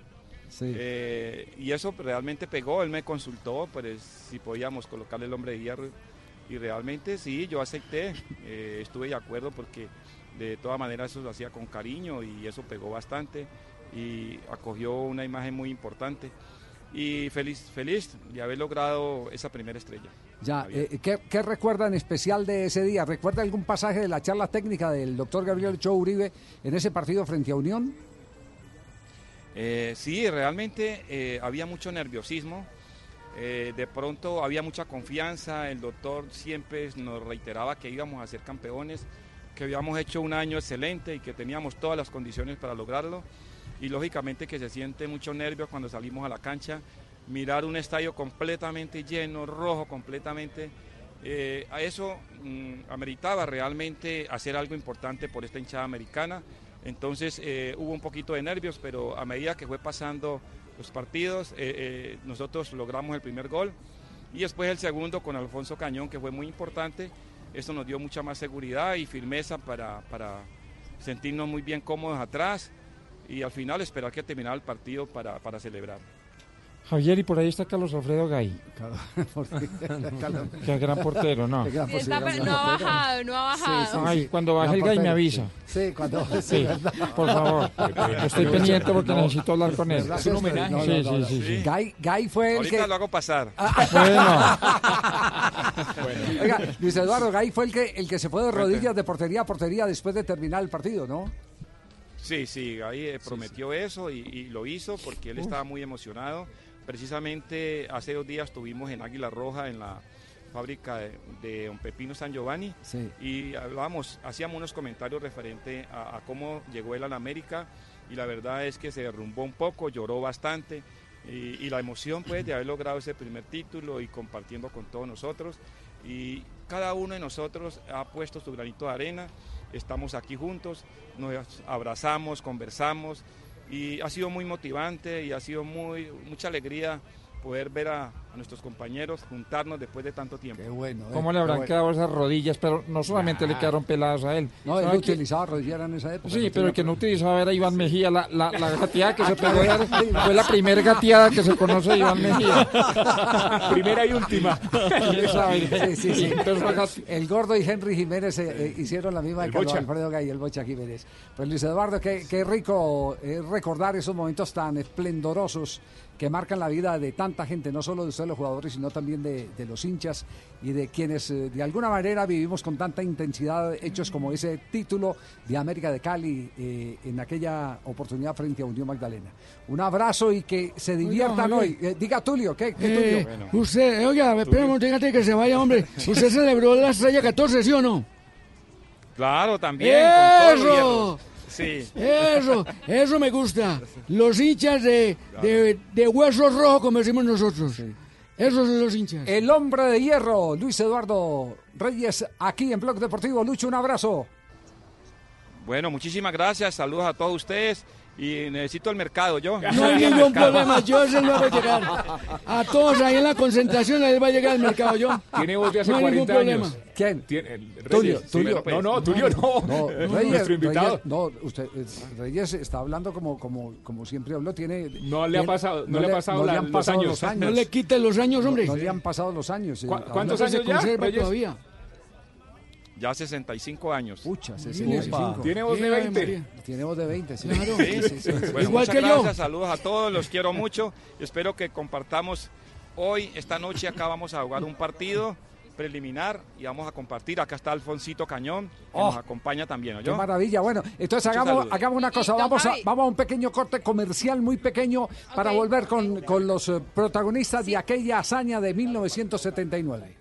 Sí. Eh, y eso realmente pegó, él me consultó pues, si podíamos colocarle el hombre de hierro y realmente sí, yo acepté, eh, estuve de acuerdo porque de todas maneras eso lo hacía con cariño y eso pegó bastante y acogió una imagen muy importante y feliz, feliz de haber logrado esa primera estrella. Ya, eh, ¿qué, qué recuerda en especial de ese día? ¿Recuerda algún pasaje de la charla técnica del doctor Gabriel Ochoa Uribe en ese partido frente a Unión? Eh, sí, realmente eh, había mucho nerviosismo. eh, de pronto había mucha confianza. El doctor siempre nos reiteraba que íbamos a ser campeones, que habíamos hecho un año excelente y que teníamos todas las condiciones para lograrlo. Y lógicamente que se siente mucho nervio cuando salimos a la cancha, mirar un estadio completamente lleno, rojo completamente. eh, a eso mm, ameritaba realmente hacer algo importante por esta hinchada americana. Entonces eh, hubo un poquito de nervios, pero a medida que fue pasando los partidos, eh, nosotros logramos el primer gol y después el segundo con Alfonso Cañón, que fue muy importante. Esto nos dio mucha más seguridad y firmeza para, para sentirnos muy bien cómodos atrás y al final esperar que terminara el partido para, para celebrar. Javier, y por ahí está Carlos Alfredo Gay. que es gran portero, ¿no? Sí, está- no ha bajado, no ha bajado. Ay, cuando baje el Gay me avisa. Sí, cuando Sí, por favor. Estoy pendiente porque necesito hablar con él. ¿Verdad que esto- no, no, Sí, no, sí, sí, sí. Guy fue el Ahorita que... lo hago pasar. Oiga, Luis Eduardo Gay fue el que, el que se fue de rodillas de portería a portería después de terminar el partido, ¿no? Sí, sí, ahí eh, prometió eso y, y lo hizo porque él estaba muy emocionado. Precisamente hace dos días estuvimos en Águila Roja en la fábrica de, de Don Pepino San Giovanni Sí. y hablábamos, hacíamos unos comentarios referente a, a cómo llegó él a la América y la verdad es que se derrumbó un poco, lloró bastante y, y la emoción pues de haber logrado ese primer título y compartiendo con todos nosotros y cada uno de nosotros ha puesto su granito de arena, estamos aquí juntos, nos abrazamos, conversamos y ha sido muy motivante y ha sido muy, mucha alegría poder ver a, a nuestros compañeros juntarnos después de tanto tiempo. Qué bueno. ¿Cómo le habrán quedado esas rodillas? Pero no solamente le quedaron peladas a él. No, él ¿Sabe que- utilizaba rodillera en esa época. Sí, no pero el que no utilizaba era Iván Mejía. La, la, la gateada que Ah, se pegó fue la primera gateada que se conoce de Iván Mejía. Primera y última. Sí, sí, sí. Entonces, El Gordo y Henry Jiménez eh, eh, hicieron la misma de El Carlos Bocha. Alfredo Gay y el Bocha Jiménez. Pues Luis Eduardo, qué, qué rico eh, recordar esos momentos tan esplendorosos que marcan la vida de tanta gente, no solo de ustedes los jugadores, sino también de, de los hinchas y de quienes eh, de alguna manera vivimos con tanta intensidad hechos como ese título de América de Cali eh, en aquella oportunidad frente a Unión Magdalena. Un abrazo y que se diviertan hoy. Eh, diga Tulio, ¿qué, qué Eh, Tulio? usted, eh, oiga, espérame, déjate que se vaya, hombre. Usted celebró la estrella 14, ¿sí o no? Claro, también. con ¡Eso! hierros. Sí. Eso, eso me gusta. Los hinchas de, de, de huesos rojos, como decimos nosotros. Esos son los hinchas. El hombre de hierro, Luis Eduardo Reyes, aquí en Blog Deportivo. Lucho, un abrazo. Bueno, muchísimas gracias, saludos a todos ustedes y necesito el mercado yo. No hay ningún problema, yo se lo hago llegar. A todos ahí en la concentración les va a llegar el mercado yo. Tiene voz de hace no hay ningún 40 años. problema. ¿Quién? Tiene, el Tulio, Tulio. no, no, Tulio no. No, Reyes, Nuestro invitado. Reyes, no, usted, eh, Reyes está hablando como, como, como siempre habló. Tiene, No le ha pasado- no le ha pasado no la- le han los pasado años. los años. No le quite los años, hombre. No, no le han pasado los años. eh, ¿Cu- hablando- cuántos Se años ya, conserva Reyes? todavía. Ya 65 años. Pucha, Opa. 65. Tiene voz de Ay, 20. María. Tiene voz de 20, sí. Claro. Sí, Sí, sí, sí. Bueno, Igual muchas que yo. gracias, saludos a todos, los quiero mucho. Espero que compartamos hoy, esta noche acá vamos a jugar un partido preliminar y vamos a compartir. Acá está Alfonsito Cañón, que Oh. nos acompaña también, Qué ¿oyó? maravilla. Bueno, entonces Muchos hagamos, saludos. hagamos una cosa. Vamos a, vamos a un pequeño corte comercial muy pequeño para volver con, con los eh, protagonistas de aquella hazaña de 1979.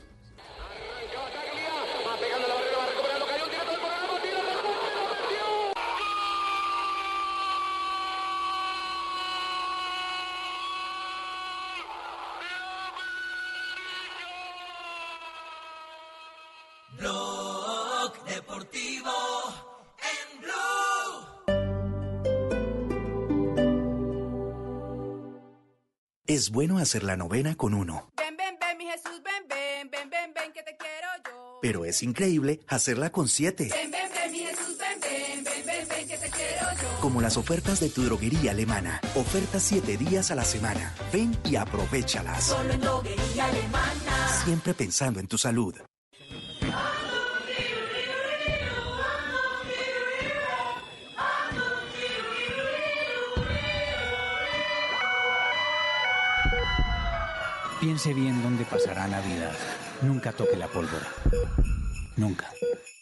Es bueno hacer la novena con uno, Ven, ven, ven, mi Jesús, ven, ven, ven, ven, ven, que te quiero yo. pero es increíble hacerla con siete. Ven, ven, ven, mi Jesús, ven, ven, ven, ven, ven, que te quiero yo. Como las ofertas de tu droguería alemana. Ofertas siete días a la semana. Ven y aprovechalas. Solo en droguería alemana. Siempre pensando en tu salud. Piense bien dónde pasará Navidad. Nunca toque la pólvora. Nunca.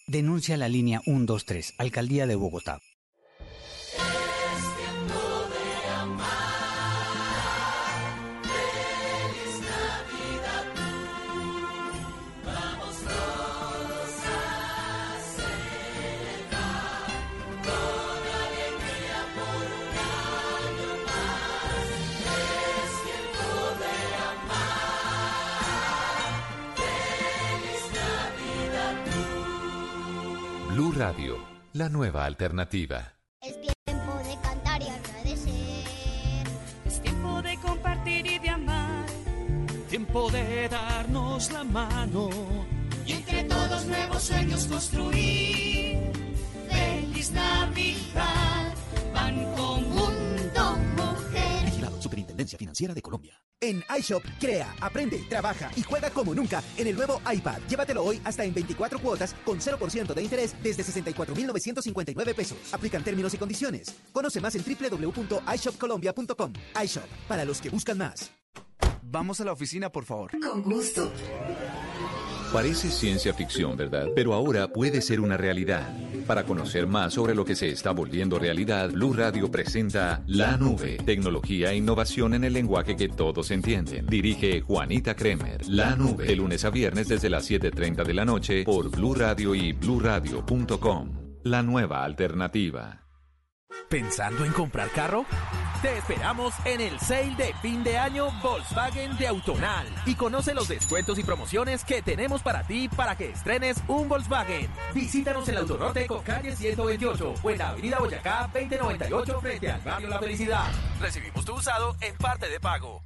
Denuncia la línea 123, Alcaldía de Bogotá. Radio, la nueva alternativa. Es tiempo de cantar y agradecer. Es tiempo de compartir y de amar. Tiempo de darnos la mano. Y entre todos nuevos sueños construir. Feliz Navidad, Superintendencia Financiera de Colombia. En iShop, crea, aprende, trabaja y juega como nunca en el nuevo iPad. Llévatelo hoy hasta en 24 cuotas con 0% de interés desde 64,959 pesos. Aplican términos y condiciones. Conoce más en www.ishopcolombia.com. iShop, para los que buscan más. Vamos a la oficina, por favor. Con gusto. Parece ciencia ficción, ¿verdad? Pero ahora puede ser una realidad. Para conocer más sobre lo que se está volviendo realidad, Blue Radio presenta La Nube, tecnología e innovación en el lenguaje que todos entienden. Dirige Juanita Kremer. La Nube, de lunes a viernes desde las 7:30 de la noche por Blue Radio y bluradio.com. La nueva alternativa. ¿Pensando en comprar carro? Te esperamos en el sale de fin de año Volkswagen de Autonal y conoce los descuentos y promociones que tenemos para ti para que estrenes un Volkswagen. Visítanos en el Autonorte con calle 128 o en la avenida Boyacá 2098 frente al barrio La Felicidad. Recibimos tu usado en parte de pago.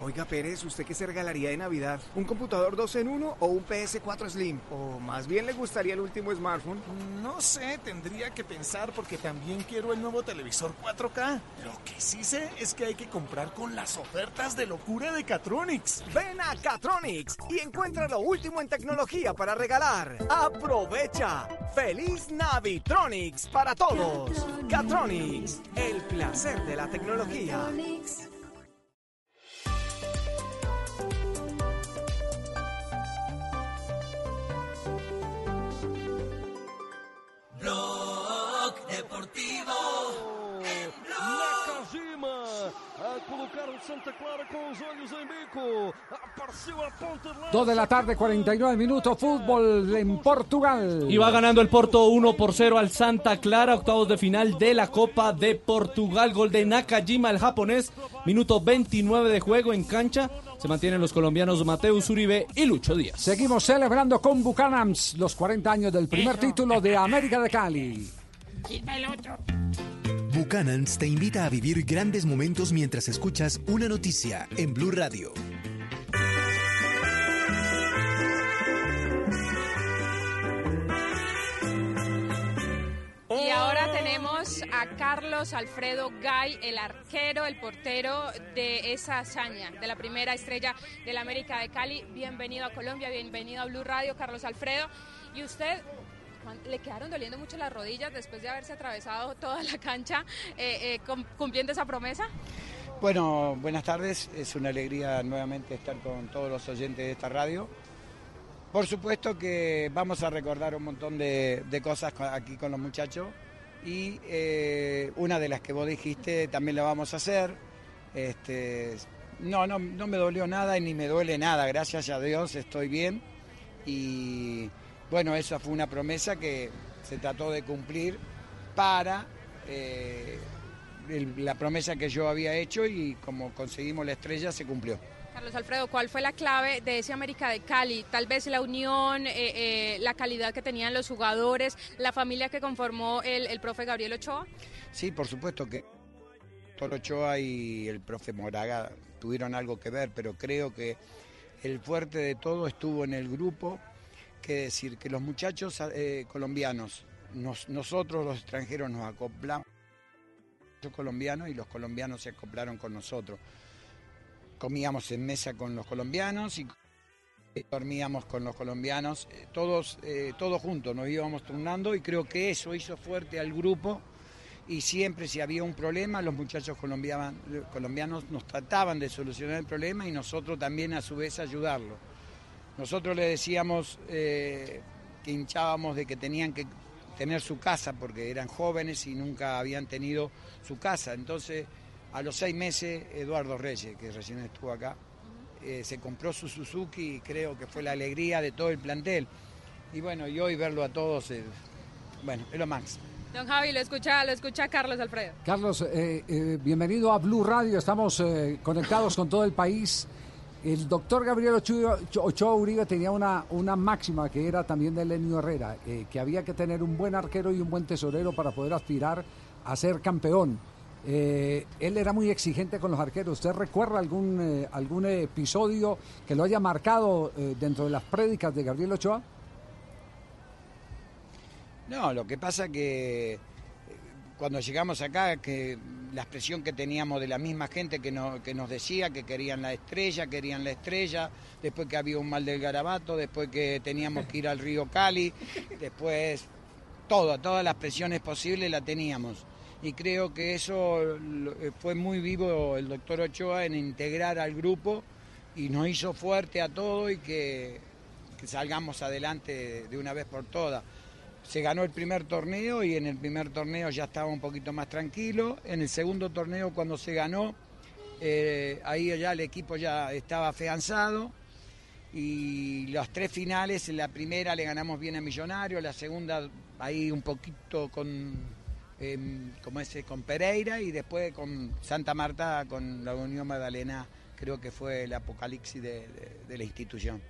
Oiga Pérez, ¿usted qué se regalaría de Navidad? ¿Un computador 2 en 1 o un PS4 Slim? ¿O más bien le gustaría el último smartphone? No sé, tendría que pensar porque también quiero el nuevo televisor 4K. Lo que sí sé es que hay que comprar con las ofertas de locura de Catronics. Ven a Catronics y encuentra lo último en tecnología para regalar. ¡Aprovecha! ¡Feliz Navitronics para todos! Catronics, el placer de la tecnología. Blog Deportivo. Nakajima a colocar o Santa Clara com os olhos em bico. Apareceu a ponta de lança. 2 de la tarde, 49 minutos, fútbol en Portugal. Y va ganando el Porto 1 por 0 al Santa Clara, octavos de final de la Copa de Portugal. Gol de Nakajima, el japonés. Minuto 29 de juego en cancha. Se mantienen los colombianos Mateus Uribe y Lucho Díaz. Seguimos celebrando con Bucanams los 40 años del primer título de América de Cali. Buchanan's te invita a vivir grandes momentos mientras escuchas una noticia en Blue Radio. Y ahora tenemos a Carlos Alfredo Gay, el arquero, el portero de esa hazaña, de la primera estrella del América de Cali. Bienvenido a Colombia, bienvenido a Blue Radio, Carlos Alfredo. Y usted, ¿cuán- le quedaron doliendo mucho las rodillas después de haberse atravesado toda la cancha eh, eh, cum- cumpliendo esa promesa? Bueno, buenas tardes. Es una alegría nuevamente estar con todos los oyentes de esta radio. Por supuesto que vamos a recordar un montón de, cosas co- aquí con los muchachos y eh, una de las que vos dijiste también la vamos a hacer. Este, no, no, no me dolió nada y ni me duele nada, gracias a Dios estoy bien. Y bueno, esa fue una promesa que se trató de cumplir para eh, el- la promesa que yo había hecho y como conseguimos la estrella se cumplió. Carlos Alfredo, ¿cuál fue la clave de ese América de Cali? Tal vez la unión, eh, eh, la calidad que tenían los jugadores, la familia que conformó el, el profe Gabriel Ochoa. Sí, por supuesto que Toro Ochoa y el profe Moraga tuvieron algo que ver, pero creo que el fuerte de todo estuvo en el grupo, que decir que los muchachos eh, colombianos, nos- nosotros los extranjeros nos acoplamos los colombianos y los colombianos se acoplaron con nosotros. Comíamos en mesa con los colombianos y dormíamos con los colombianos, eh, todos, eh, todos juntos, nos íbamos turnando y creo que eso hizo fuerte al grupo y siempre si había un problema los muchachos colombianos, colombianos nos trataban de solucionar el problema y nosotros también a su vez ayudarlo. Nosotros le decíamos eh, que hinchábamos de que tenían que tener su casa porque eran jóvenes y nunca habían tenido su casa. Entonces, a los seis meses, Eduardo Reyes, que recién estuvo acá, eh, se compró su Suzuki y creo que fue la alegría de todo el plantel. Y bueno, y hoy verlo a todos, eh, bueno, es lo máximo. Don Javi, lo escucha, lo escucha Carlos Alfredo. Carlos, eh, eh, bienvenido a Blue Radio. Estamos eh, conectados con todo el país. El doctor Gabriel Ochoa, Uribe tenía una, una máxima que era también de Lenio Herrera, eh, que había que tener un buen arquero y un buen tesorero para poder aspirar a ser campeón. Eh, él era muy exigente con los arqueros. ¿Usted recuerda algún, eh, algún episodio que lo haya marcado dentro de las prédicas de Gabriel Ochoa? No, lo que pasa que cuando llegamos acá, que la expresión que teníamos de la misma gente que, no- que nos decía que querían la estrella, querían la estrella, después que había un mal del garabato, después que teníamos que ir al río Cali, después todo, todas las presiones posibles la teníamos. Y creo que eso eh, fue muy vivo el doctor Ochoa en integrar al grupo y nos hizo fuerte a todos y que, que salgamos adelante de una vez por todas. Se ganó el primer torneo y en el primer torneo ya estaba un poquito más tranquilo. En el segundo torneo cuando se ganó, eh, ahí ya el equipo ya estaba afianzado. Y las tres finales, en la primera le ganamos bien a Millonario, la segunda ahí un poquito con, em, como ese con Pereira y después con Santa Marta, con la Unión Magdalena, creo que fue el apocalipsis de, la institución.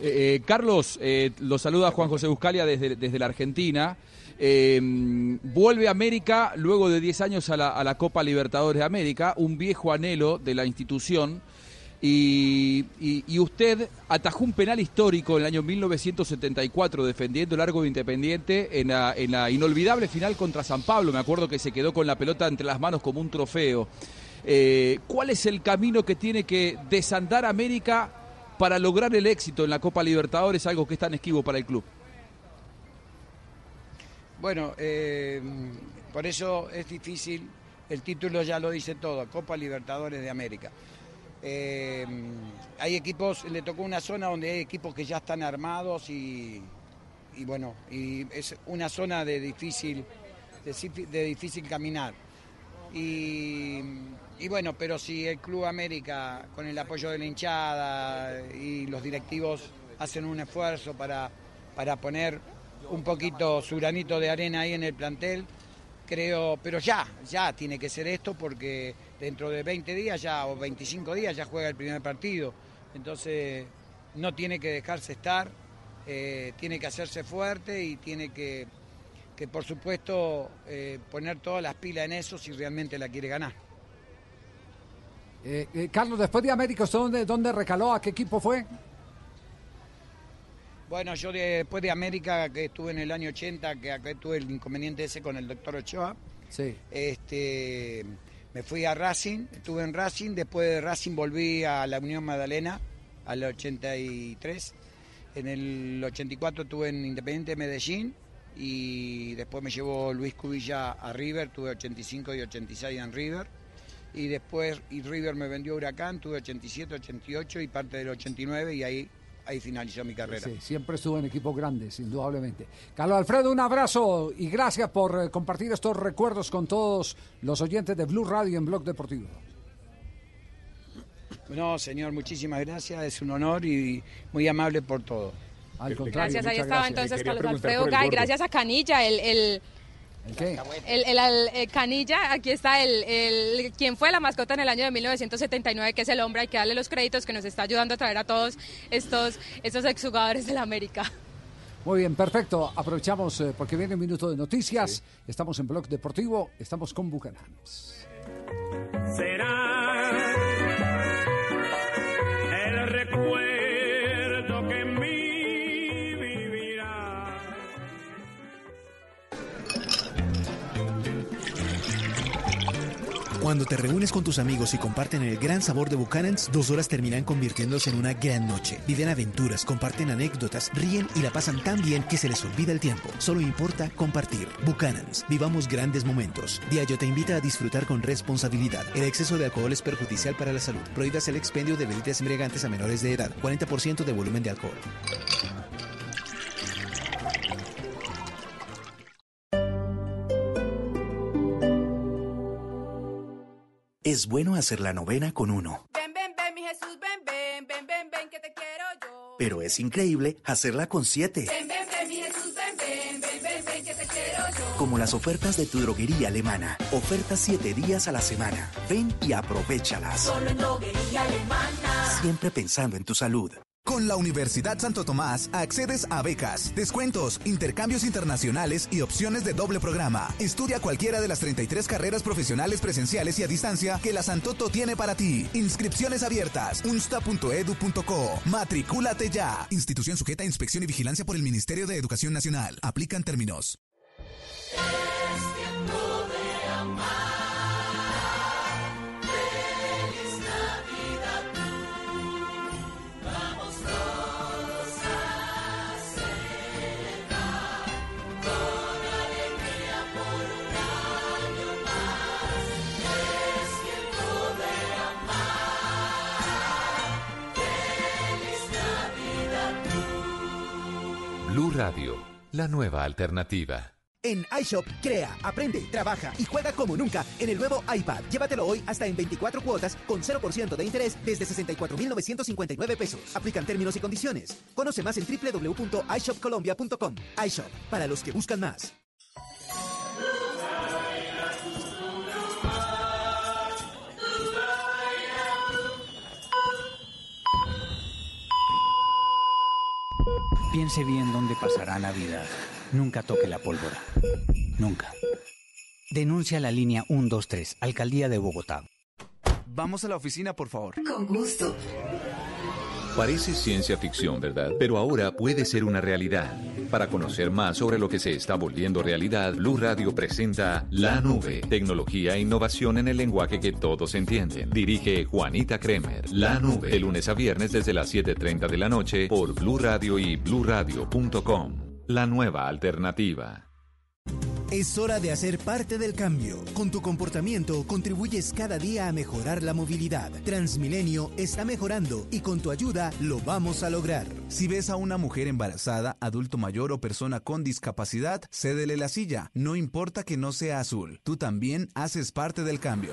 Eh, eh, Carlos, eh, lo saluda Juan José Buscalia desde, desde la Argentina. Eh, vuelve a América luego de 10 años a la, Copa Libertadores de América, un viejo anhelo de la institución. Y, usted atajó un penal histórico en el año 1974 defendiendo el largo de Independiente en la, inolvidable final contra San Pablo. Me acuerdo que se quedó con la pelota entre las manos como un trofeo. ¿Cuál es el camino que tiene que desandar América para lograr el éxito en la Copa Libertadores, algo que es tan esquivo para el club? Bueno, eh, por eso es difícil, el título ya lo dice todo, Copa Libertadores de América. Eh, hay equipos, le tocó una zona donde hay equipos que ya están armados y, y bueno, es una zona de difícil, de, de difícil caminar. Y, y bueno, pero si el Club América, con el apoyo de la hinchada y los directivos hacen un esfuerzo para, para poner un poquito su granito de arena ahí en el plantel, creo, pero ya, ya tiene que ser esto porque dentro de 20 días ya o 25 días ya juega el primer partido. Entonces no tiene que dejarse estar, eh, tiene que hacerse fuerte y tiene que, que por supuesto, eh, poner todas las pilas en eso si realmente la quiere ganar. Eh, eh, Carlos, después de América, ¿usted dónde, dónde recaló? ¿A qué equipo fue? Bueno, yo de- después de América, que estuve en el año 80, que acá tuve el inconveniente ese con el doctor Ochoa, Sí. este, me fui a Racing, estuve en Racing, después de Racing volví a la Unión Magdalena, al 83, en el 84 estuve en Independiente Medellín y después me llevó Luis Cubilla a River, tuve 85 y 86 en River. Y después y River me vendió Huracán, tuve 87, 88 y parte del 89 y ahí, ahí finalizó mi carrera. Sí, siempre estuvo en equipos grandes, indudablemente. Carlos Alfredo, un abrazo y gracias por eh, compartir estos recuerdos con todos los oyentes de Blue Radio en Blog Deportivo. No, señor, muchísimas gracias, es un honor y muy amable por todo. Al Gracias, ahí estaba entonces Carlos Alfredo Gay. Gracias a Canilla, el, el, qué? el, el- el- el Canilla, aquí está el, el quien fue la mascota en el año de 1979, que es el hombre, hay que darle los créditos que nos está ayudando a traer a todos estos, estos exjugadores de la América. Muy bien, perfecto. Aprovechamos eh, porque viene un minuto de noticias. Estamos en Blog Deportivo, estamos con Bucanams. será el recuerdo Cuando te reúnes con tus amigos y comparten el gran sabor de Buchanan's, dos horas terminan convirtiéndose en una gran noche. Viven aventuras, comparten anécdotas, ríen y la pasan tan bien que se les olvida el tiempo. Solo importa compartir. Buchanan's, vivamos grandes momentos. Diageo te invita a disfrutar con responsabilidad. El exceso de alcohol es perjudicial para la salud. Prohíbas el expendio de bebidas embriagantes a menores de edad. 40% de volumen de alcohol. Es bueno hacer la novena con uno, Ven, ven, ven, mi Jesús, ven, ven, ven, ven, ven, que te quiero yo. pero es increíble hacerla con siete, Ven, ven, ven, mi Jesús, ven, ven, ven, ven, ven, que te quiero yo. como las ofertas de tu droguería alemana. Ofertas siete días a la semana. Ven y aprovechalas. Solo en droguería alemana. Siempre pensando en tu salud. Con la Universidad Santo Tomás accedes a becas, descuentos, intercambios internacionales y opciones de doble programa. Estudia cualquiera de las 33 carreras profesionales presenciales y a distancia que la Santoto tiene para ti. Inscripciones abiertas. unsta.edu.co. Matricúlate ya. Institución sujeta a inspección y vigilancia por el Ministerio de Educación Nacional. Aplican términos. Radio, la nueva alternativa. En iShop, crea, aprende, trabaja y juega como nunca en el nuevo iPad. Llévatelo hoy hasta en 24 cuotas con 0% de interés desde 64,959 pesos. Aplican términos y condiciones. Conoce más en www.ishopcolombia.com. iShop, para los que buscan más. Piense bien dónde pasará Navidad. Nunca toque la pólvora. Nunca. Denuncia la línea 123, Alcaldía de Bogotá. Vamos a la oficina, por favor. Con gusto. Parece ciencia ficción, ¿verdad? Pero ahora puede ser una realidad. Para conocer más sobre lo que se está volviendo realidad, Blue Radio presenta La Nube, tecnología e innovación en el lenguaje que todos entienden. Dirige Juanita Kremer. La Nube, de lunes a viernes desde las 7:30 de la noche por Blue Radio y bluradio.com. La nueva alternativa. Es hora de hacer parte del cambio. Con tu comportamiento contribuyes cada día a mejorar la movilidad. Transmilenio está mejorando y con tu ayuda lo vamos a lograr. Si ves a una mujer embarazada, adulto mayor o persona con discapacidad, cédele la silla. No importa que no sea azul. Tú también haces parte del cambio.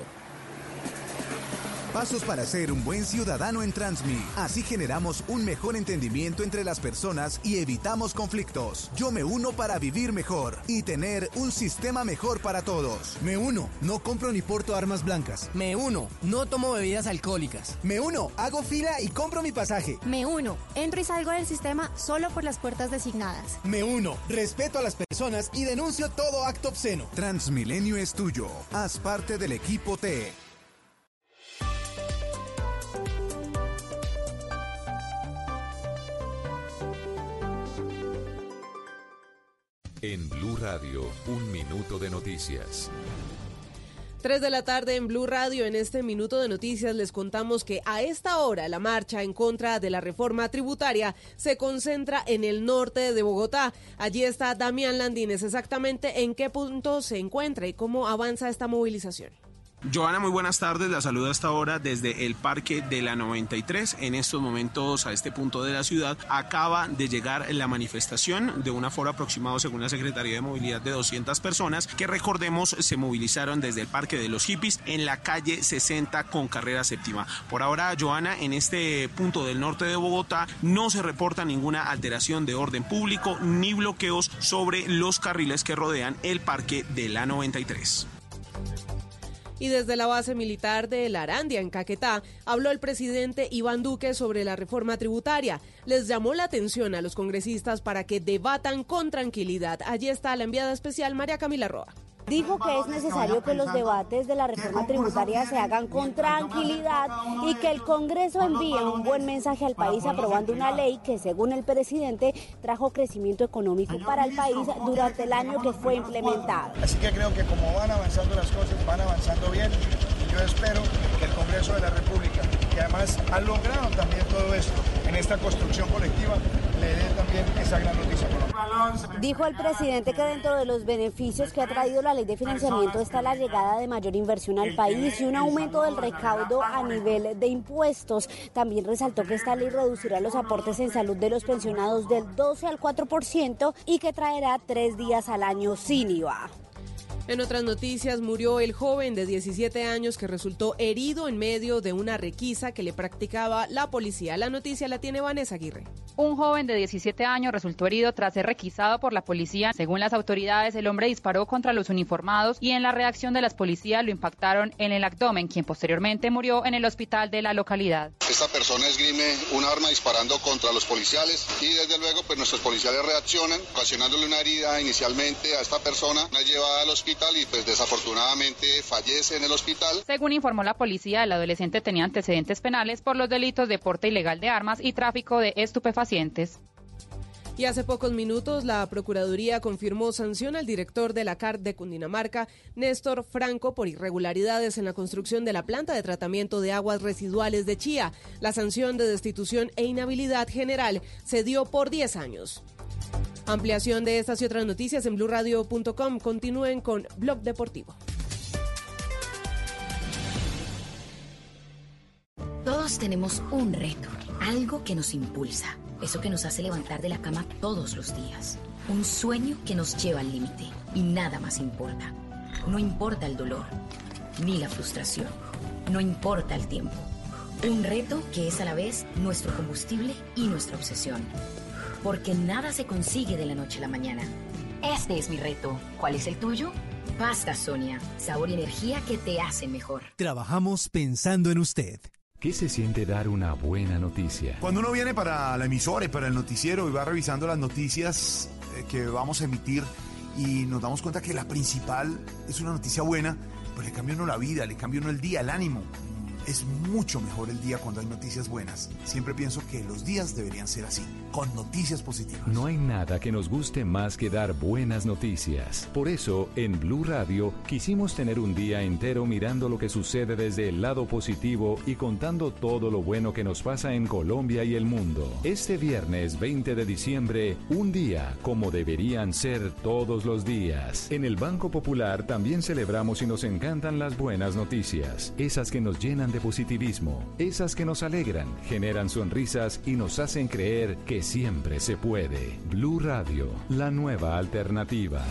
Pasos para ser un buen ciudadano en Transmi. Así generamos un mejor entendimiento entre las personas y evitamos conflictos. Yo me uno para vivir mejor y tener un sistema mejor para todos. Me uno, no compro ni porto armas blancas. Me uno, no tomo bebidas alcohólicas. Me uno, hago fila y compro mi pasaje. Me uno, entro y salgo del sistema solo por las puertas designadas. Me uno, respeto a las personas y denuncio todo acto obsceno. Transmilenio es tuyo. Haz parte del equipo T. En Blue Radio, un minuto de noticias. 3 de la tarde en Blue Radio. En este minuto de noticias les contamos que a esta hora la marcha en contra de la reforma tributaria se concentra en el norte de Bogotá. Allí está Damián Landines. Exactamente en qué punto se encuentra y cómo avanza esta movilización. Joana, muy buenas tardes. La saludo hasta ahora desde el Parque de la 93. En estos momentos, a este punto de la ciudad, acaba de llegar la manifestación de un aforo aproximado, según la Secretaría de Movilidad, de 200 personas que, recordemos, se movilizaron desde el Parque de los Hippies en la calle 60 con carrera séptima. Por ahora, Joana, en este punto del norte de Bogotá no se reporta ninguna alteración de orden público ni bloqueos sobre los carriles que rodean el Parque de la 93. Y desde la base militar de La Arandia, en Caquetá, habló el presidente Iván Duque sobre la reforma tributaria. Les llamó la atención a los congresistas para que debatan con tranquilidad. Allí está la enviada especial María Camila Roa. Dijo que es necesario que los debates de la reforma tributaria se hagan con tranquilidad y que el Congreso envíe un buen mensaje al país aprobando una ley que, según el presidente, trajo crecimiento económico para el país durante el año que fue implementado. Así que creo que como van avanzando las cosas, van avanzando bien. Yo espero que el Congreso de la República, que además ha logrado también todo esto en esta construcción colectiva, Dijo el presidente que dentro de los beneficios que ha traído la ley de financiamiento está la llegada de mayor inversión al país y un aumento del recaudo a nivel de impuestos. También resaltó que esta ley reducirá los aportes en salud de los pensionados del 12 al 4% y que traerá tres días al año sin IVA. En otras noticias, murió el joven de 17 años que resultó herido en medio de una requisa que le practicaba la policía. La noticia la tiene Vanessa Aguirre. Un joven de 17 años resultó herido tras ser requisado por la policía. Según las autoridades, el hombre disparó contra los uniformados y en la reacción de las policías lo impactaron en el abdomen, quien posteriormente murió en el hospital de la localidad. Esta persona esgrime un arma disparando contra los policiales y desde luego pues nuestros policiales reaccionan, ocasionándole una herida inicialmente a esta persona, la llevada al hospital y pues desafortunadamente fallece en el hospital. Según informó la policía, el adolescente tenía antecedentes penales por los delitos de porte ilegal de armas y tráfico de estupefacientes. Y hace pocos minutos la Procuraduría confirmó sanción al director de la CAR de Cundinamarca, Néstor Franco, por irregularidades en la construcción de la planta de tratamiento de aguas residuales de Chía. La sanción de destitución e inhabilidad general se dio por 10 años. Ampliación de estas y otras noticias en blurradio.com. Continúen con Blog Deportivo. Todos tenemos un reto, algo que nos impulsa, eso que nos hace levantar de la cama todos los días, un sueño que nos lleva al límite y nada más importa. No importa el dolor, ni la frustración, no importa el tiempo. Un reto que es a la vez nuestro combustible y nuestra obsesión porque nada se consigue de la noche a la mañana. Este es mi reto. ¿Cuál es el tuyo? Pasta Sonia, sabor y energía que te hacen mejor. Trabajamos pensando en usted. ¿Qué se siente dar una buena noticia? Cuando uno viene para la emisora y para el noticiero y va revisando las noticias eh, que vamos a emitir y nos damos cuenta que la principal es una noticia buena, pues le cambia uno la vida, le cambia uno el día, el ánimo. Es mucho mejor el día cuando hay noticias buenas. Siempre pienso que los días deberían ser así, con noticias positivas. No hay nada que nos guste más que dar buenas noticias. Por eso, en Blue Radio, quisimos tener un día entero mirando lo que sucede desde el lado positivo y contando todo lo bueno que nos pasa en Colombia y el mundo. Este viernes 20 de diciembre, un día como deberían ser todos los días. En el Banco Popular también celebramos y nos encantan las buenas noticias, esas que nos llenan de positivismo, esas que nos alegran, generan sonrisas y nos hacen creer que siempre se puede. Blue Radio, la nueva alternativa.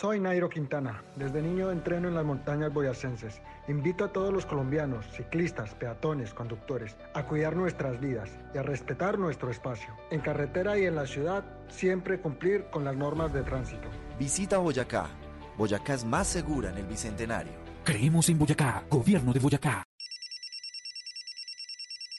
Soy Nairo Quintana. Desde niño entreno en las montañas boyacenses. Invito a todos los colombianos, ciclistas, peatones, conductores, a cuidar nuestras vidas y a respetar nuestro espacio. En carretera y en la ciudad, siempre cumplir con las normas de tránsito. Visita Boyacá. Boyacá es más segura en el Bicentenario. Creemos en Boyacá, gobierno de Boyacá.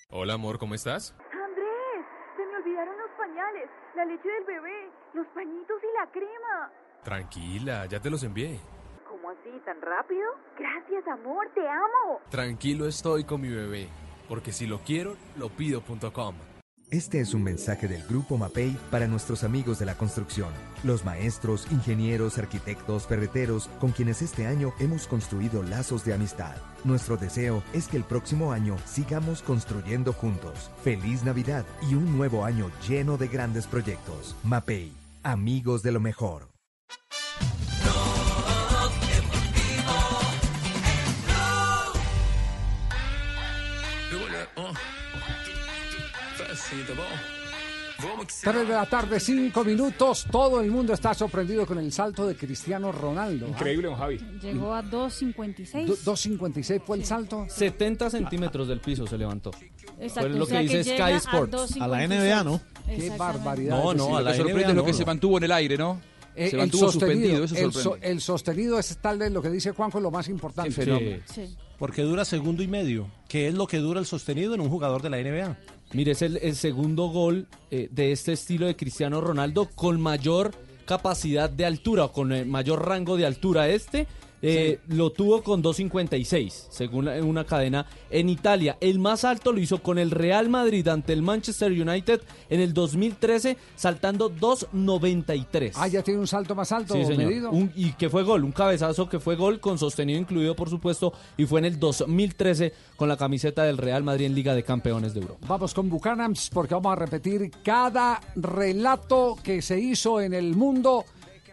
Hola amor, ¿cómo estás? Andrés, se me olvidaron los pañales, la leche del bebé, los pañitos y la crema. Tranquila, ya te los envié. ¿Cómo así, tan rápido? Gracias, amor, te amo. Tranquilo estoy con mi bebé, porque si lo quiero, lo pido.com. Este es un mensaje del Grupo MAPEI para nuestros amigos de la construcción, los maestros, ingenieros, arquitectos, ferreteros, con quienes este año hemos construido lazos de amistad. Nuestro deseo es que el próximo año sigamos construyendo juntos. Feliz Navidad y un nuevo año lleno de grandes proyectos. MAPEI, amigos de lo mejor. Tres de la tarde, cinco minutos. Todo el mundo está sorprendido con el salto de Cristiano Ronaldo. Increíble, don Javi. Llegó a 2.56. Do- 2.56 fue el salto. 70 centímetros del piso se levantó. Exacto, Fue lo o sea que dice Sky a Sports. 2.56. A la NBA, ¿no? Qué barbaridad. No, no, a la Lo que sorprende es lo que no. se mantuvo en el aire, ¿no? Eh, se el mantuvo sostenido, suspendido, eso el, sorprende. so- el sostenido es tal vez lo que dice Juanjo lo más importante. Sí. Porque dura segundo y medio, que es lo que dura el sostenido en un jugador de la NBA. Mire, es el, segundo gol eh, de este estilo de Cristiano Ronaldo con mayor capacidad de altura o con eh, mayor rango de altura. Este eh, lo tuvo con 2.56, según una cadena en Italia. El más alto lo hizo con el Real Madrid ante el Manchester United en el 2013, saltando 2.93. Ah, ya tiene un salto más alto Sí, señor. medido. Un- y que fue gol, un cabezazo que fue gol con sostenido incluido, por supuesto, y fue en el 2013 con la camiseta del Real Madrid en Liga de Campeones de Europa. Vamos con Buchanans porque vamos a repetir cada relato que se hizo en el mundo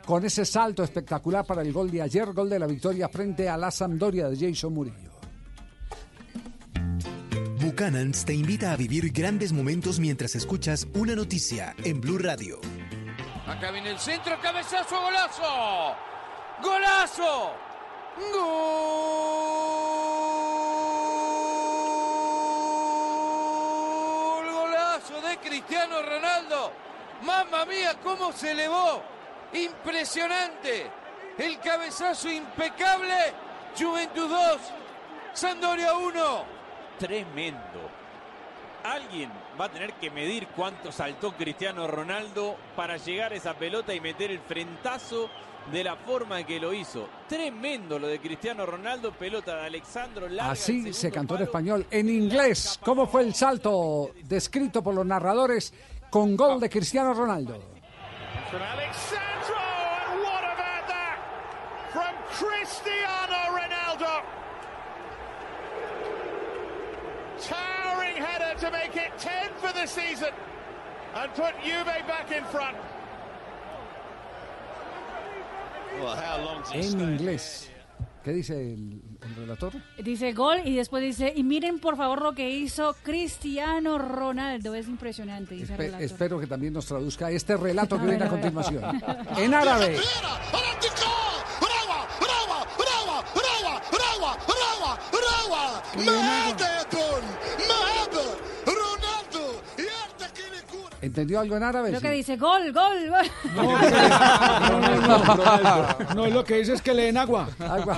con ese salto espectacular para el gol de ayer, gol de la victoria frente a la Sampdoria de Jason Murillo. Buchanans te invita a vivir grandes momentos mientras escuchas una noticia en Blue Radio. Acá viene el centro, cabezazo, golazo. ¡Golazo! ¡Gol! ¡Golazo de Cristiano Ronaldo! ¡Mamma mía, cómo se elevó! ¡Impresionante! El cabezazo impecable. Juventud 2, Sandoria 1. Tremendo. Alguien va a tener que medir cuánto saltó Cristiano Ronaldo para llegar a esa pelota y meter el frentazo de la forma en que lo hizo. Tremendo lo de Cristiano Ronaldo, pelota de Alexandro Larga. Así se cantó en español. En inglés, ¿cómo fue el salto descrito por los narradores con gol de Cristiano Ronaldo? From Alexandro, and what about that? From Cristiano Ronaldo. Towering header to make it 10 for the season and put Juve back in front. Well, how long's he En inglés. ¿Qué dice el, el relator? Dice gol y después dice, y miren por favor lo que hizo Cristiano Ronaldo. Es impresionante, dice el Espe- relator. espero que también nos traduzca este relato que viene a continuación. En árabe. ¿Entendió algo en árabe? Sí. que dice gol, gol, gol. No, lo que dice es que le den agua. Agua.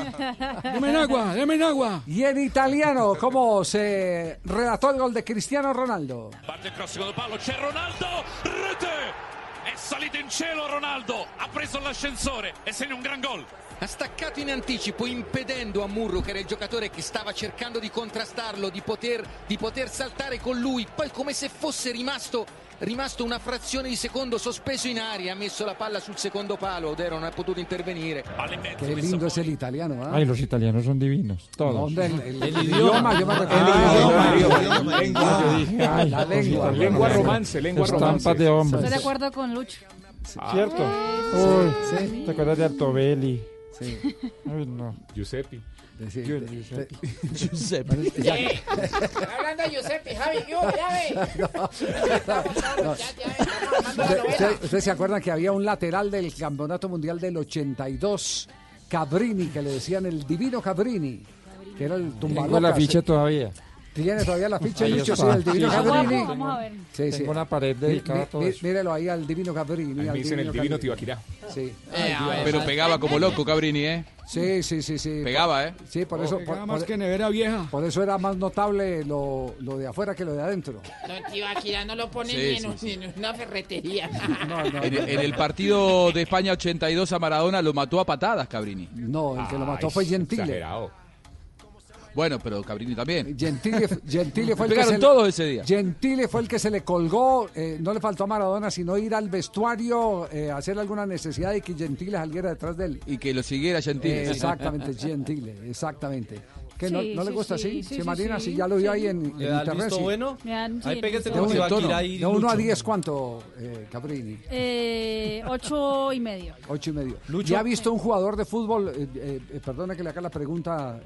Deme agua, deme agua. Y en italiano, ¿cómo se relató el gol de Cristiano Ronaldo? Parte il cross secondo palo, c'è Ronaldo, rete! È salito in cielo Ronaldo, ha preso l'ascensore e segna un gran gol. Ha staccato in anticipo impedendo a Murro, che era il giocatore che stava cercando di contrastarlo, di poter, di poter saltare con lui. Poi come se fosse rimasto, rimasto una frazione di secondo sospeso in aria, ha messo la palla sul secondo palo. Odero non ha potuto intervenire. Qué lindo es el italiano, ¿ah? Ay, los italianos son divinos, todos. ¿Dónde? El, el- el idioma, yo me ay, la lengua. Lengua romance, lengua Estampas romance. de hombres. Estoy de acuerdo con Lucho. ¿Cierto? Sí, Uy, ¿te acuerdas de Artobelli? Sí. Uy, no. Giuseppe. Giuseppe. Giuseppe. Ya- Hablando de Giuseppe, Javi, yo, ya ve. No. ¿Usted- usted- ¿Ustedes se acuerdan que había un lateral del Campeonato Mundial del 82, Cabrini, que le decían el divino Cabrini, que era el tumbalocas? Tengo la ficha todavía. ¿Tiene todavía la ficha, Ahí Lucho? Sí, el divino. Cabrini. Vamos, a ver. Sí, sí. Tengo una pared dedicada a todo eso. Mírelo ahí al divino Cabrini. Ahí me dicen el divino Tibaquirá. Sí. Eh, pero pegaba como loco Cabrini, ¿eh? Sí, sí, sí, sí. Pegaba, ¿eh? Sí, por Oh, eso. por- más por- que nevera vieja. Por eso era más notable lo, lo de afuera que lo de adentro. No, tío, aquí ya no lo ponen Sí, ni, en, sí, ni en una ferretería. En, en el partido de España 82 a Maradona lo mató a patadas Cabrini. No, el que lo mató fue Gentile. Exagerado. Bueno, pero Cabrini también. Gentile, Gentile fue el que se le- todos ese día. Gentile fue el que se le colgó, eh, no le faltó a Maradona, sino ir al vestuario, eh, hacer alguna necesidad y que Gentile saliera detrás de él. Y que lo siguiera Gentile. Eh, exactamente, Gentile, exactamente. ¿Que no, Sí, no le sí, gusta sí, así? sí, Sí, sí, Marina, sí, si ya lo vio sí. ahí en, ¿Le en internet. bueno? Ahí el pégate tirar ahí de uno a Lucho. 10, ¿cuánto, eh, Cabrini? Eh, ocho y medio. Ocho y medio. Lucho. ¿Ya ha visto un jugador de fútbol? eh, eh, eh, perdone que le haga la pregunta.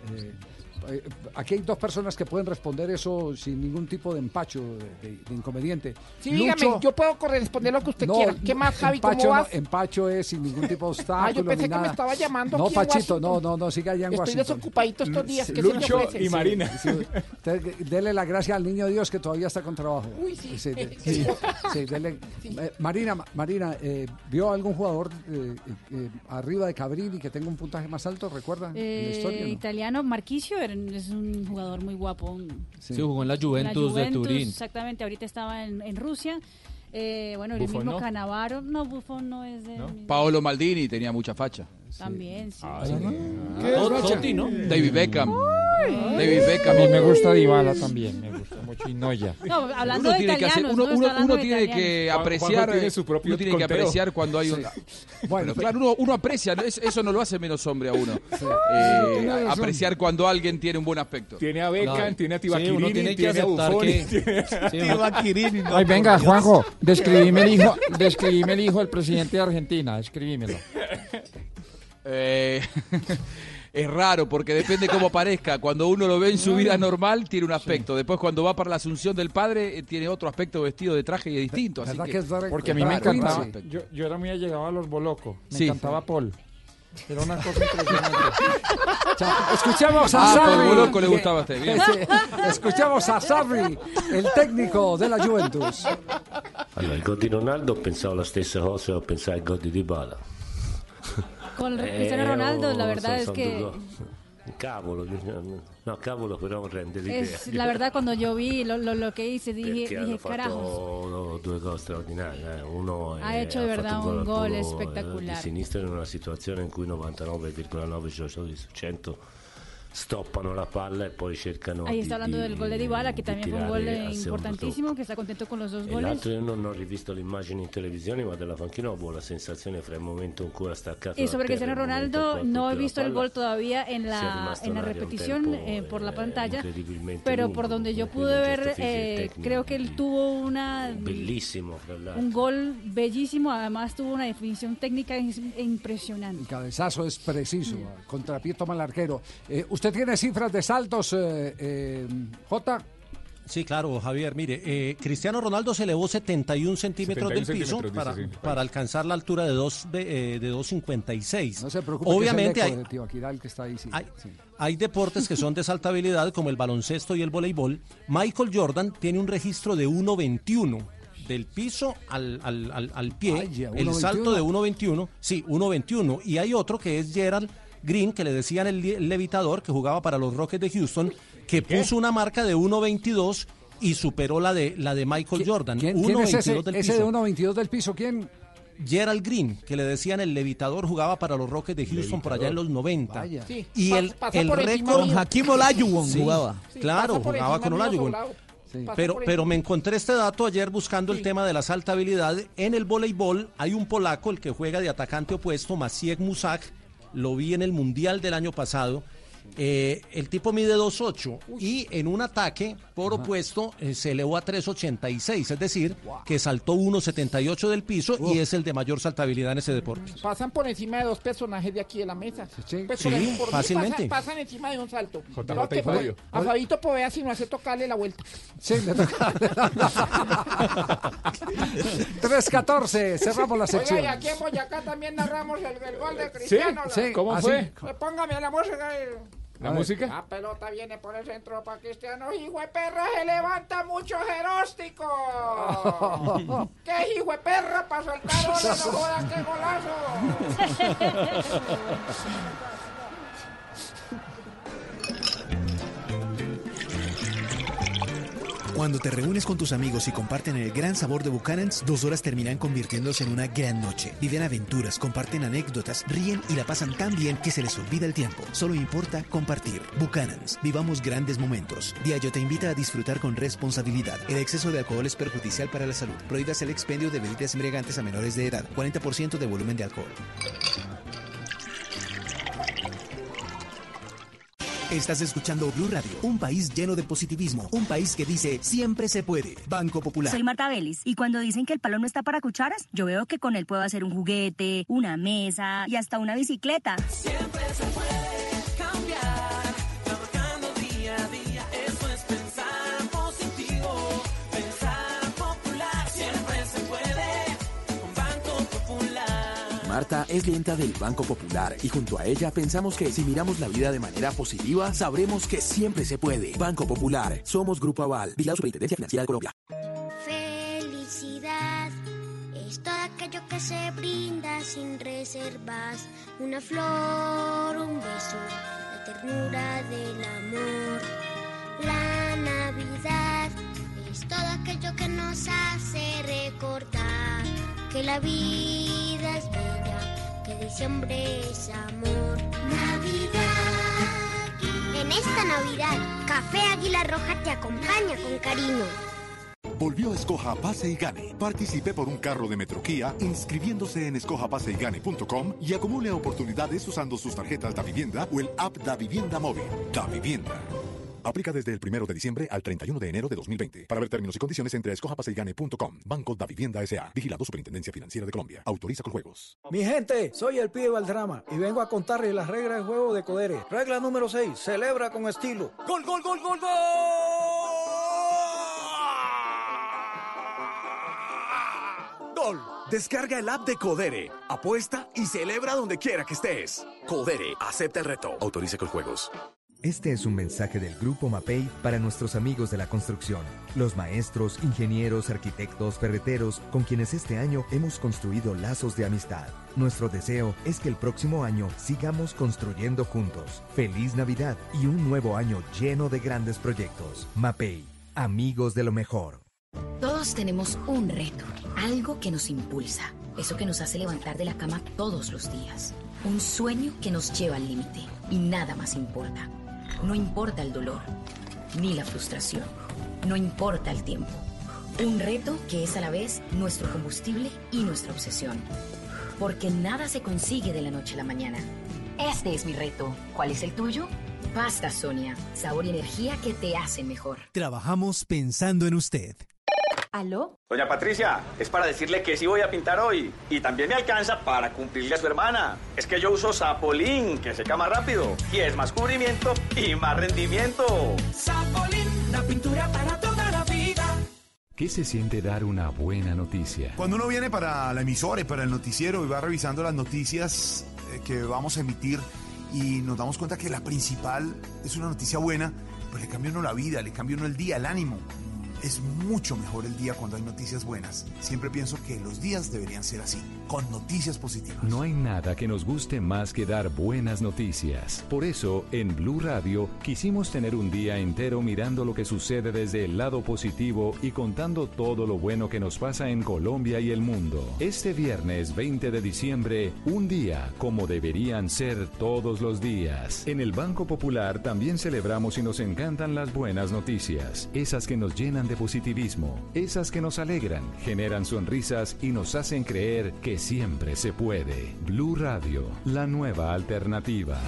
Eh, aquí hay dos personas que pueden responder eso sin ningún tipo de empacho, de, de- de inconveniente. Sí, dígame, yo puedo corresponder lo que usted No, quiera. ¿Qué más, Javi? empacho, ¿Cómo no, vas? empacho es sin ningún tipo de obstáculo. Ah, yo pensé ni que me estaba llamando No, aquí en Pachito, no, no, no, siga allá en Estoy Washington. desocupadito estos días. ¿Qué se me Lucho y Marina. Sí, usted, dele la gracia al niño Dios que todavía está con trabajo. Uy, sí. de- sí, sí, dele- eh, Marina, Marina eh, ¿vio algún jugador eh, eh, arriba de Cabrini que tenga un puntaje más alto? ¿Recuerda? en la historia, no? italiano, Marquisio era- es un jugador muy guapo. un- Sí, jugó en la Juventus, de Turín. Exactamente, ahorita estaba en, en Rusia. Eh, bueno, el mismo ¿no? Canavaro. No, Buffon no es de. Paolo Maldini tenía mucha facha. También, sí. ¿Qué es, Bacha? Totti, ¿no? David Beckham. David A Beckham. mí me gusta Dybala también, me gusta mucho y Noya. No, hablando Uno de tiene que hacer- italianos. uno, no está uno- hablando uno de tiene italianos. que Juan- apreciar, Juanjo tiene su propio uno tiene que conteo. apreciar cuando hay un. Bueno, claro, uno, uno aprecia, ¿no? Es- eso no lo hace menos hombre a uno. Eh, Tiene razón. apreciar cuando alguien tiene un buen aspecto. Tiene a Beckham, tiene a Sí, uno tiene que aceptar que... Sí, uno- Ay, venga, Juanjo, describime el hijo, describime el hijo del presidente de Argentina, describímelo. Eh, es raro porque depende cómo parezca. Cuando uno lo ve en su vida normal, tiene un aspecto. Después, cuando va para la asunción del padre, eh, tiene otro aspecto vestido de traje y es distinto. Así ¿Verdad que, que es? Porque a mí me encantaba, yo, yo era muy allegado a los Bolocos, me Sí. encantaba Paul. Era una cosa impresionante. Escuchamos a Ah, Sarri. por Boloco le gustaba a usted, bien. Sí, Escuchamos a Sarri, el técnico de la Juventus. Allora, il gol di Ronaldo pensavo la stessa cosa ho pensato al gol di Dybala. Con Eh, Cristiano Ronaldo, la oh, verdad sono- es sono que gol. Cavolo, no, cavolo però rende es la verdad cuando yo vi lo, lo, lo que hice dije, Perché dije carajos. due gol straordinari. eh. Uno Ha è- hecho de verdad un gol eh, espectacular. Di sinistra in una situazione in cui 99,9 giocatori su 100 stoppano la palla e poi cercano Ahí di, está hablando di- del gol de Dybala, que también fue un gol eh, importantísimo, que está contento con los dos E goles. l'altro io non ho rivisto l'immagine in televisione, ma della panchina ho buona sensazione fra il momento in cui ha staccato Y sobre e Cristiano in Ronaldo no he visto el gol todavía en la, en la repetición eh, por la eh, pantalla, pero por donde yo pude ver, e eh, tecnico creo que él tuvo una l'altro. un gol bellísimo, además tuvo una definición técnica impresionante. El cabezazo es preciso, contrapié toma el arquero. Eh, ¿Usted tiene cifras de saltos, eh, eh, J? Sí, claro, Javier. Mire, eh, Cristiano Ronaldo se elevó 71 centímetros 71 del piso centímetros, dice, para, sí. para alcanzar la altura de, dos, de, eh, de 2.56. No se preocupe, Obviamente que es el hay, eco de Tibaquirá el que está ahí. sí, hay, sí. hay deportes que son de alta habilidad como el baloncesto y el voleibol. Michael Jordan tiene un registro de 1.21. del piso al, al, al- al pie, el 1.21. salto de 1.21, sí, 1.21. Y hay otro que es Gerald Green, que le decían el, levitador, que jugaba para los Rockets de Houston, que puso una marca de 1.22 y superó la de, la de Michael Jordan. ¿Quién, quién es ese, 1.22 del ese de piso. 1.22 del piso? ¿Quién? Gerald Green, que le decían el levitador, jugaba para los Rockets de Houston por allá en los 90. Vaya. Sí, Y el, pasa el récord... mío. Hakim Olajuwon Sí, jugaba. Sí, claro, jugaba con Olajuwon. Pero, pero me encontré este dato ayer buscando el tema de la saltabilidad. En el voleibol hay un polaco, el que juega de atacante opuesto, Maciek Musak. Lo vi en el Mundial del año pasado. Eh, el tipo mide 2.8 y en un ataque por opuesto eh, se elevó a 3.86, es decir, que saltó 1.78 del piso y es el de mayor saltabilidad en ese deporte. Pasan por encima de dos personajes de aquí de la mesa. Pues Sí, por por mí fácilmente. Pasan, pasan encima de un salto. Y Fabio. A Fabito Povea si no hace tocarle la vuelta. Sí, le toca. 3.14, cerramos la sección. Oiga, y aquí en Boyacá también narramos el, el gol de Cristiano. Sí, la- sí, ¿Cómo ¿así? fue? Pues póngame la música. eh. ¿La música? La pelota viene por el centro para Cristiano. Hijo de perra, se levanta mucho Jeróstico. ¿Qué hijo de perra para soltar? No joda, qué golazo. Cuando te reúnes con tus amigos y comparten el gran sabor de Buchanan's, dos horas terminan convirtiéndose en una gran noche. Viven aventuras, comparten anécdotas, ríen y la pasan tan bien que se les olvida el tiempo. Solo importa compartir. Buchanan's, vivamos grandes momentos. Diallo te invita a disfrutar con responsabilidad. El exceso de alcohol es perjudicial para la salud. Prohíbas el expendio de bebidas embriagantes a menores de edad. 40% de volumen de alcohol. Estás escuchando Blue Radio, un país lleno de positivismo, un país que dice siempre se puede. Banco Popular. Soy Marta Vélez y cuando dicen que el palo no está para cucharas, yo veo que con él puedo hacer un juguete, una mesa y hasta una bicicleta. Siempre se puede Marta es clienta del Banco Popular y junto a ella pensamos que si miramos la vida de manera positiva, sabremos que siempre se puede. Banco Popular, somos Grupo Aval, Vigilado Superintendencia Financiera de Colombia. Felicidad es todo aquello que se brinda sin reservas. Una flor, un beso, la ternura del amor. La Navidad es todo aquello que nos hace recordar que la vida es bella, que diciembre es amor. Navidad. En esta Navidad, Café Águila Roja te acompaña con cariño. Volvió Escoja Pase y Gane. Participe por un carro de Metroquía inscribiéndose en escojapaseygane.com y acumule oportunidades usando sus tarjetas Da Vivienda o el app Da Vivienda Móvil. Da Vivienda. Aplica desde el 1 de diciembre al 31 de enero de 2020. Para ver términos y condiciones entre escojapaseygane.com. Banco Da Vivienda S.A. Vigilado Superintendencia Financiera de Colombia. Autoriza con juegos. Mi gente, soy el pibe Valdrama y vengo a contarles las reglas del juego de Codere. Regla número 6, celebra con estilo. ¡Gol, gol, gol, gol, Gol. Descarga el app de Codere, apuesta y celebra donde quiera que estés. Codere, acepta el reto. Autoriza con juegos. Este es un mensaje del Grupo MAPEI para nuestros amigos de la construcción, los maestros, ingenieros, arquitectos, ferreteros, con quienes este año hemos construido lazos de amistad. Nuestro deseo es que el próximo año sigamos construyendo juntos. Feliz Navidad y un nuevo año lleno de grandes proyectos. MAPEI, amigos de lo mejor. Todos tenemos un reto, algo que nos impulsa, eso que nos hace levantar de la cama todos los días, un sueño que nos lleva al límite y nada más importa. No importa el dolor, ni la frustración, no importa el tiempo. Un reto que es a la vez nuestro combustible y nuestra obsesión. Porque nada se consigue de la noche a la mañana. Este es mi reto. ¿Cuál es el tuyo? Pasta Sonia, sabor y energía que te hacen mejor. Trabajamos pensando en usted. ¿Aló? Doña Patricia, es para decirle que sí voy a pintar hoy. Y también me alcanza para cumplirle a su hermana. Es que yo uso Sapolín, que seca más rápido. Y es más cubrimiento y más rendimiento. Sapolín, la pintura para toda la vida. ¿Qué se siente dar una buena noticia? Cuando uno viene para la emisora y para el noticiero y va revisando las noticias eh, que vamos a emitir y nos damos cuenta que la principal es una noticia buena, pues le cambia uno la vida, le cambia uno el día, el ánimo. Es mucho mejor el día cuando hay noticias buenas. Siempre pienso que los días deberían ser así, con noticias positivas. No hay nada que nos guste más que dar buenas noticias. Por eso, en Blue Radio, quisimos tener un día entero mirando lo que sucede desde el lado positivo y contando todo lo bueno que nos pasa en Colombia y el mundo. Este viernes 20 de diciembre, un día como deberían ser todos los días. En el Banco Popular también celebramos y nos encantan las buenas noticias, esas que nos llenan de positivismo, esas que nos alegran, generan sonrisas y nos hacen creer que siempre se puede. Blue Radio, la nueva alternativa.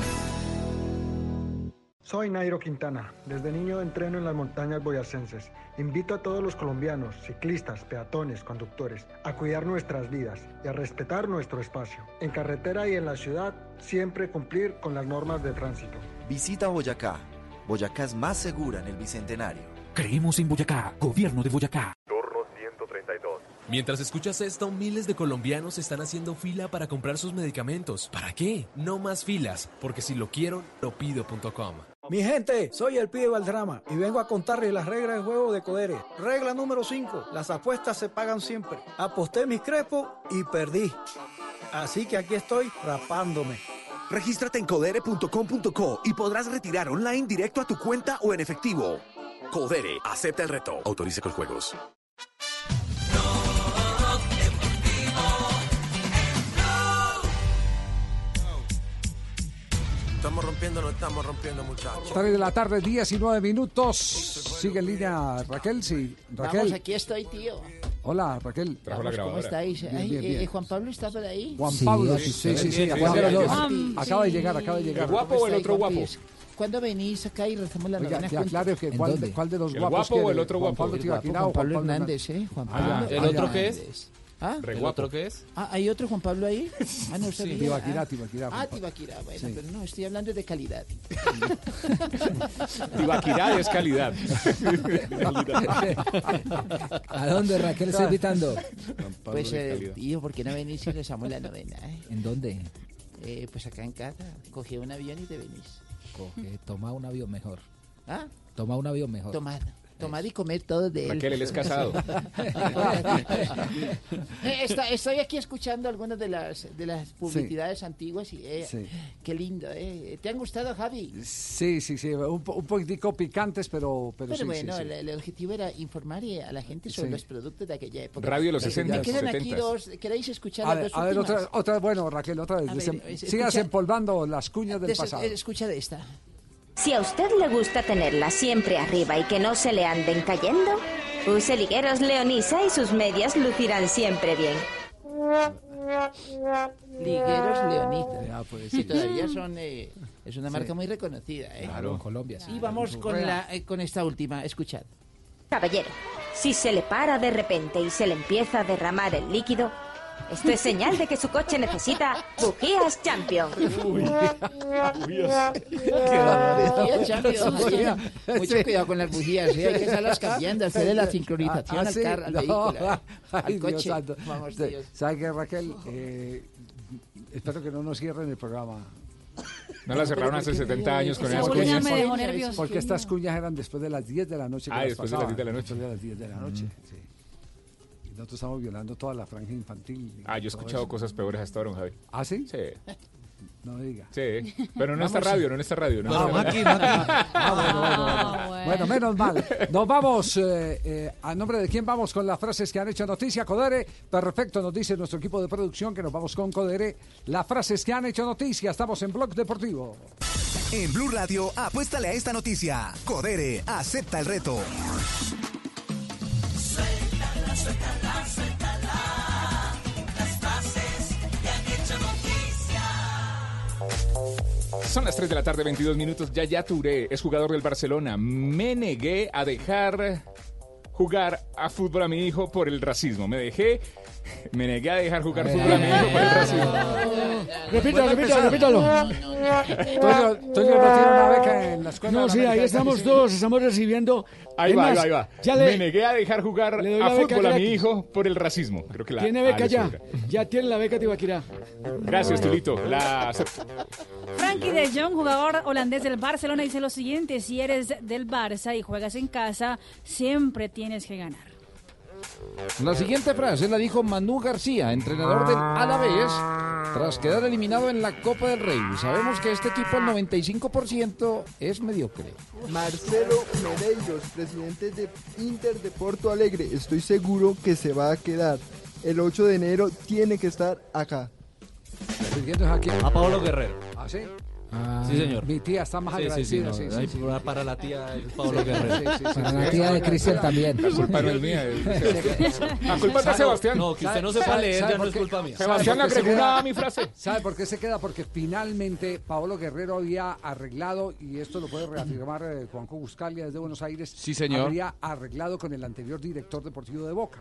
Soy Nairo Quintana. Desde niño entreno en las montañas boyacenses. Invito a todos los colombianos, ciclistas, peatones, conductores, a cuidar nuestras vidas y a respetar nuestro espacio. En carretera y en la ciudad, siempre cumplir con las normas de tránsito. Visita Boyacá. Boyacá es más segura en el Bicentenario. Creemos en Boyacá, Gobierno de Boyacá. Turno 132. Mientras escuchas esto, miles de colombianos están haciendo fila para comprar sus medicamentos. ¿Para qué? No más filas, porque si lo quiero, lo pido.com. Mi gente, soy el pibe Valdrama y vengo a contarles las reglas del juego de Codere. Regla número 5, las apuestas se pagan siempre. Aposté mis crepos y perdí. Así que aquí estoy rapándome. Regístrate en codere.com.co y podrás retirar online directo a tu cuenta o en efectivo. Codere, acepta el reto. Autorice con juegos. Estamos rompiendo, no estamos rompiendo, muchachos. 3 de la tarde, 19 minutos. Sigue en línea Raquel, sí. Raquel. Vamos, aquí estoy, tío. Hola, Raquel. Vamos, ¿Cómo estáis? Bien, Ay, bien, eh, bien. eh, Juan Pablo está por ahí. Juan Pablo, sí, sí, sí. sí, acaba, acaba de llegar, acaba de llegar. ¿El guapo o el otro guapo? ¿Cuándo venís acá y rezamos la Oiga, novena aclare que cuál, de- cuál de los ¿El guapos guapo o el otro Juan guapo? Pablo El Tibaquirá Juan Pablo Hernández, ¿eh? Juan Ah, Pablo ¿el otro qué es? ¿Ah? ¿El otro qué es? Ah, ¿hay otro Juan Pablo ahí? Ah, no sabía. Tibaquirá, Ah. Tibaquirá, Ah. Tibaquirá, bueno, Sí. pero no, estoy hablando de calidad. Tibaquirá es calidad. ¿A dónde Raquel está invitando? Pues, eh, tío, ¿por qué no venís y rezamos la novena? eh? ¿En dónde? Eh, pues acá en casa, cogí un avión y te venís. Coge, toma un avión mejor. ¿Ah? Toma un avión mejor. Tomad, tomad y comer todo de él. Raquel, él es casado. Eh, está- estoy aquí escuchando algunas de las de las publicidades antiguas y eh, Sí. qué lindo, ¿eh? ¿Te han gustado, Javi? Sí, sí, sí, un, un poquitico picantes, pero, pero, Pero sí, bueno, sí, sí. El, el objetivo era informar a la gente sobre Sí. los productos de aquella época. Radio de los Me- 60s, Me quedan aquí 70s. dos. ¿Queréis escuchar A las ver, dos a ver últimas? otra, otra, bueno, Raquel, otra vez. Ver, desem- es- sigas escucha- empolvando las cuñas del Des- pasado. Escucha de esta. Si a usted le gusta tenerla siempre arriba y que no se le anden cayendo, use ligueros Leonisa y sus medias lucirán siempre bien. Ligueros Leonita. Ya, pues, Sí, todavía son. eh, es una Sí. marca muy reconocida. ¿eh? Claro, en Colombia, sí. Y vamos con, la, eh, con esta última. Escuchad. Caballero, si se le para de repente y se le empieza a derramar el líquido, esto es señal de que su coche necesita bujías Champion. Bujía. Mucho cuidado con las bujías, ¿eh? hay que estarlas cambiando, hacerle la sincronización Ah, al sí, carro, al no. vehículo, ¿eh? Ay, al Dios coche. santo. Vamos, Sí, Dios. ¿Sabe qué, Raquel? Eh, espero que no nos cierren el programa. No la cerraron hace 70 años con Esa esas cuñas. me dejó nervioso. Porque estas cuñas eran después de las 10 de la noche. Ah, después de las pasaban, 10 de la noche. Después de las 10 de la noche, sí. Nosotros estamos violando toda la franja infantil. Ah, yo he escuchado eso. cosas peores hasta ahora, don Javi. ¿Ah, sí? Sí, No diga. sí. Pero no en esta radio, no en esta radio. No Ah, radio. Maki. Ah, bueno, bueno, bueno. bueno. Bueno, menos mal. Nos vamos. eh, eh, ¿A nombre de quién vamos con las frases que han hecho noticia? Codere. Perfecto, nos dice nuestro equipo de producción que nos vamos con Codere. Las frases que han hecho noticia. Estamos en Blog Deportivo. En Blue Radio, apuéstale a esta noticia. Codere, acepta el reto. Suéltala, suéltala. Son las 3 de la tarde, 22 minutos. Yaya Touré es jugador del Barcelona. Me negué a dejar jugar a fútbol a mi hijo por el racismo. Me dejé, me negué a dejar jugar fútbol a mi hijo por el racismo. Repítalo, repítalo, repítalo. Tulio no tiene una beca en la escuela. No, sí, ahí estamos todos, estamos recibiendo. Ahí va, ahí va, ahí va. Ya le, Me negué a dejar jugar a fútbol a mi hijo por el racismo. Creo que la Tiene A beca ya. Ya tiene la beca Tibaquirá. Gracias, Tulito. La... Frankie de Jong, jugador holandés del Barcelona, dice lo siguiente: si eres del Barça y juegas en casa, siempre tienes que ganar. La siguiente frase la dijo Manu García, entrenador del Alavés, tras quedar eliminado en la Copa del Rey. Sabemos que este equipo, el 95%, es mediocre. Marcelo Medeiros, presidente de Inter de Porto Alegre. Estoy seguro que se va a quedar. El 8 de enero tiene que estar acá. a Pablo Guerrero. ¿Ah, sí? Sí, señor. Mi tía está más Sí, sí, sí, agradecida. no, sí, sí, ahí sí. para- para la tía es Pablo Sí, Guerrero. sí, sí, sí, Para sí. la tía de Cristian también. La culpa no es mía. es- La culpa es de Sebastián. No, que usted no sepa leer ya no es culpa mía. Sebastián ¿Sabe por qué agregó una mi frase. ¿Sabe por qué se queda? Porque finalmente Paolo Guerrero había arreglado, y esto lo puede reafirmar eh, Juanjo Buscalia desde Buenos Aires, Sí, señor. habría arreglado con el anterior director deportivo de Boca.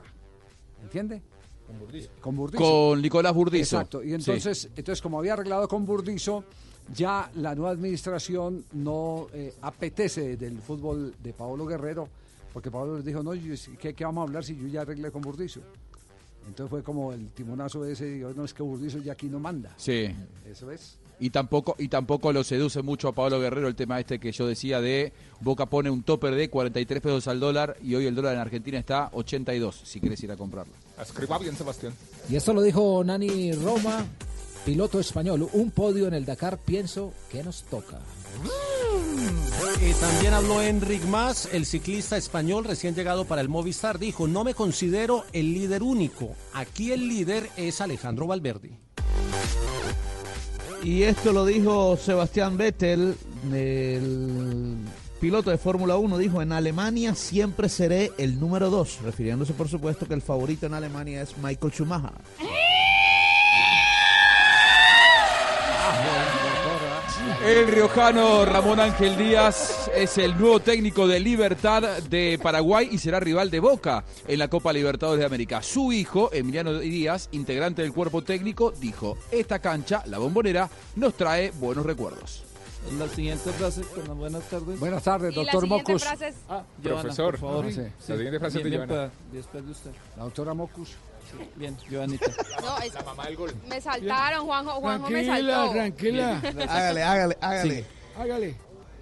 ¿Entiende? Con Burdizo. Con Burdizo. Con Nicolás Burdizo. Exacto. Y entonces, entonces como había arreglado con Burdizo, ya la nueva administración no eh, apetece del fútbol de Paolo Guerrero, porque Paolo les dijo, no, yo- ¿qué, qué vamos a hablar si yo ya arreglé con Burdizo? Entonces fue como el timonazo ese, digo, no es que Burdizo ya aquí no manda. Sí. Eso es. Y tampoco, y tampoco lo seduce mucho a Pablo Guerrero el tema este que yo decía de Boca pone un topper de 43 pesos al dólar y hoy el dólar en Argentina está 82, si quieres ir a comprarlo. Escriba bien, Sebastián. Y esto lo dijo Nani Roma, piloto español. Un podio en el Dakar, pienso que nos toca. Y también habló Enric Mas, el ciclista español recién llegado para el Movistar. Dijo, no me considero el líder único. Aquí el líder es Alejandro Valverde. Y esto lo dijo Sebastián Vettel, el piloto de Fórmula 1, dijo, en Alemania siempre seré el número 2, refiriéndose por supuesto que el favorito en Alemania es Michael Schumacher. El riojano Ramón Ángel Díaz es el nuevo técnico de Libertad de Paraguay y será rival de Boca en la Copa Libertadores de América. Su hijo, Emiliano Díaz, integrante del cuerpo técnico, dijo, esta cancha, la bombonera, nos trae buenos recuerdos. La siguiente frase, con las buenas tardes. Buenas tardes, Y la doctor siguiente Mocus. frase es- Ah, Profesor. por favor. Sí. La siguiente frase Bien, de bien, Joana. pa- después de usted. La doctora Mocus. Bien, Joanita. No, es- La mamá del gol. me saltaron, Juanjo, Juanjo me Tranquila, saltó. tranquila. Hágale, hágale, hágale. Hágale.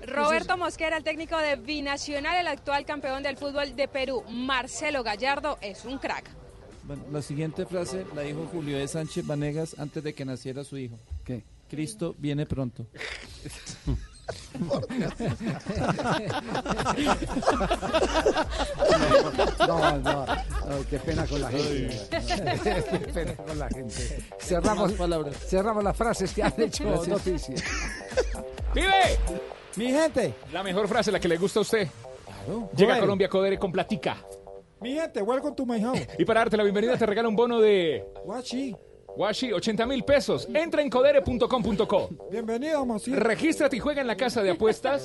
Roberto Mosquera, el técnico de Binacional, el actual campeón del fútbol de Perú. Marcelo Gallardo es un crack. Bueno, la siguiente frase la dijo Julio de Sánchez Vanegas antes de que naciera su hijo. ¿Qué? Cristo viene pronto. No, no, no, qué pena con la gente. qué pena con la gente. Cerramos, cerramos las frases que han hecho noticias. ¡Pibe! Mi gente. La mejor frase, la que le gusta a usted. Llega a. Colombia Codere con platica. Mi gente, welcome to my house. Y para darte la bienvenida te regala un bono de Guachi, Washi, 80 mil pesos. Entra en codere.com.co. bienvenido, Mosí. Regístrate y juega en la casa de apuestas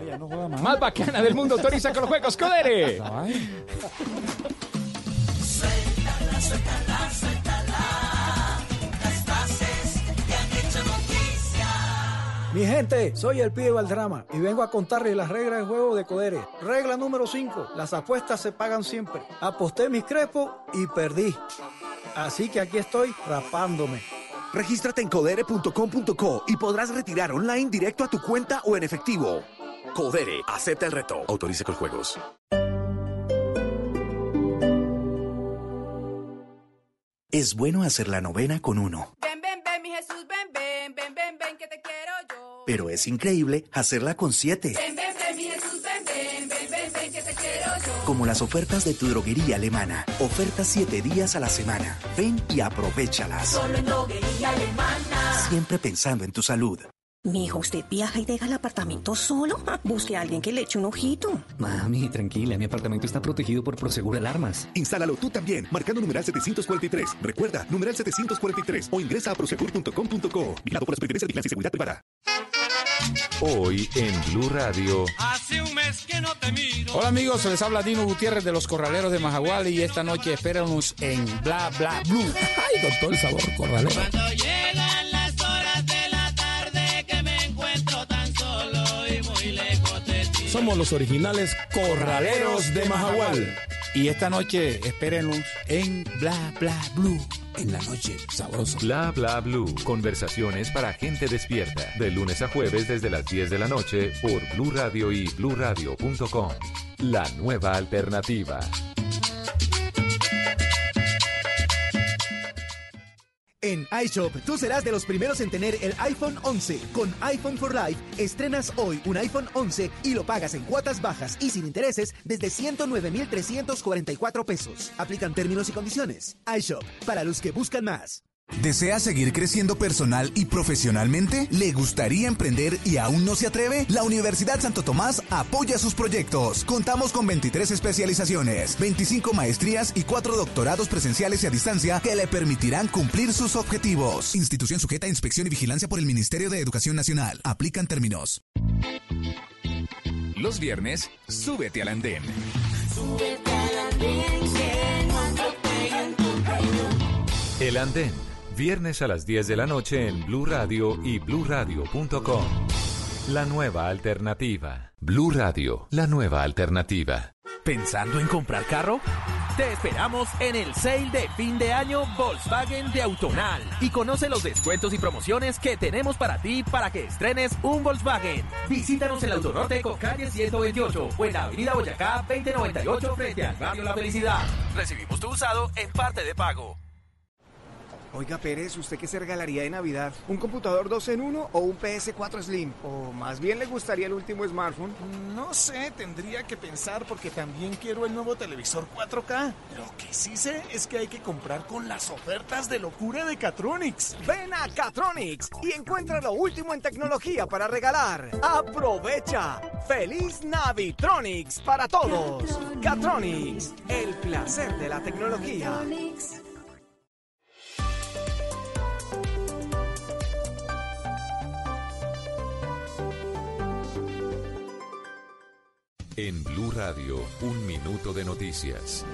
Ella no juega más. más bacana del mundo. Autoriza con los juegos. Codere. Suéltala, suéltala, suéltala. Mi gente, soy el pibe Valdrama y vengo a contarles las reglas del juego de Codere. Regla número 5, las apuestas se pagan siempre. Aposté mis crepos y perdí. Así que aquí estoy rapándome. Regístrate en codere.com.co y podrás retirar online directo a tu cuenta o en efectivo. Codere, acepta el reto. Autoriza con juegos. Es bueno hacer la novena con uno, Ven, ven, Jesús, ven, ven, ven, ven, ven, que te quiero yo. pero es increíble hacerla con siete, Ven, ven, ven, mi Jesús, ven, ven, ven, ven, ven, que te quiero yo. como las ofertas de tu droguería alemana. Ofertas siete días a la semana. Ven y aprovechalas. Solo en droguería alemana. Siempre pensando en tu salud. Mi hijo, ¿usted viaja y deja el apartamento solo? Busque a alguien que le eche un ojito. Mami, tranquila, mi apartamento está protegido por Prosegur Alarmas. Instálalo tú también, marcando numeral 743. Recuerda, numeral 743 o ingresa a prosegur.com.co. Vigilado por la Superintendencia de y Seguridad Privada. Hoy en Blue Radio. Hace un mes que no te miro. Hola amigos, les habla Dino Gutiérrez de los Corraleros de Majagual y esta noche espéranos en Bla Bla Blue. Ay, con todo el sabor corralero. Cuando llegan Somos los originales corraleros de Majagual. Y esta noche espérenos en Bla Bla Blue. En la noche sabrosa. Bla bla blue. Conversaciones para gente despierta. De lunes a jueves desde las 10 de la noche por Blue Radio y bluradio.com. La nueva alternativa. En iShop, tú serás de los primeros en tener el iPhone 11. Con iPhone for Life, estrenas hoy un iPhone 11 y lo pagas en cuotas bajas y sin intereses desde 109,344 pesos. Aplican términos y condiciones. iShop, para los que buscan más. ¿Desea seguir creciendo personal y profesionalmente? ¿Le gustaría emprender y aún no se atreve? La Universidad Santo Tomás apoya sus proyectos. Contamos con 23 especializaciones, 25 maestrías y 4 doctorados presenciales y a distancia que le permitirán cumplir sus objetivos. Institución sujeta a inspección y vigilancia por el Ministerio de Educación Nacional. Aplican términos. Los viernes, súbete al andén. Súbete al andén, que no atropellen tu tren. El Andén. Viernes a las 10 de la noche en Blue Radio y bluradio.com. La nueva alternativa. Blue Radio, la nueva alternativa. ¿Pensando en comprar carro? Te esperamos en el sale de fin de año Volkswagen de Autonal y conoce los descuentos y promociones que tenemos para ti para que estrenes un Volkswagen. Visítanos en el Autonorte con calle 128 o en la Avenida Boyacá 2098 frente al barrio La Felicidad. Recibimos tu usado en parte de pago. Oiga Pérez, ¿usted qué se regalaría de Navidad? ¿Un computador 2 en 1 o un PS4 Slim? ¿O más bien le gustaría el último smartphone? No sé, tendría que pensar porque también quiero el nuevo televisor 4K. Lo que sí sé es que hay que comprar con las ofertas de locura de Catronics. Ven a Catronics y encuentra lo último en tecnología para regalar. ¡Aprovecha! ¡Feliz Navitronics para todos! Catronics, el placer de la tecnología. En Blue Radio, un minuto de noticias.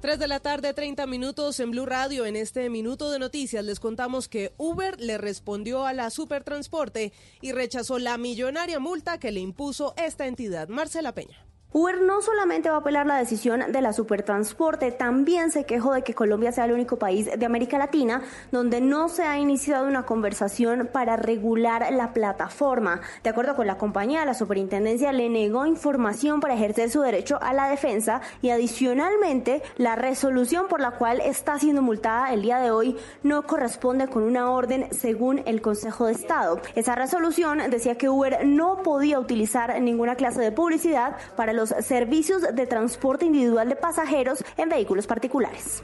3 de la tarde, 30 minutos en Blue Radio. En este minuto de noticias les contamos que Uber le respondió a la Supertransporte y rechazó la millonaria multa que le impuso esta entidad. Marcela Peña. Uber no solamente va a apelar la decisión de la Supertransporte, también se quejó de que Colombia sea el único país de América Latina donde no se ha iniciado una conversación para regular la plataforma. De acuerdo con la compañía, la superintendencia le negó información para ejercer su derecho a la defensa y adicionalmente la resolución por la cual está siendo multada el día de hoy no corresponde con una orden según el Consejo de Estado. Esa resolución decía que Uber no podía utilizar ninguna clase de publicidad para los servicios de transporte individual de pasajeros en vehículos particulares.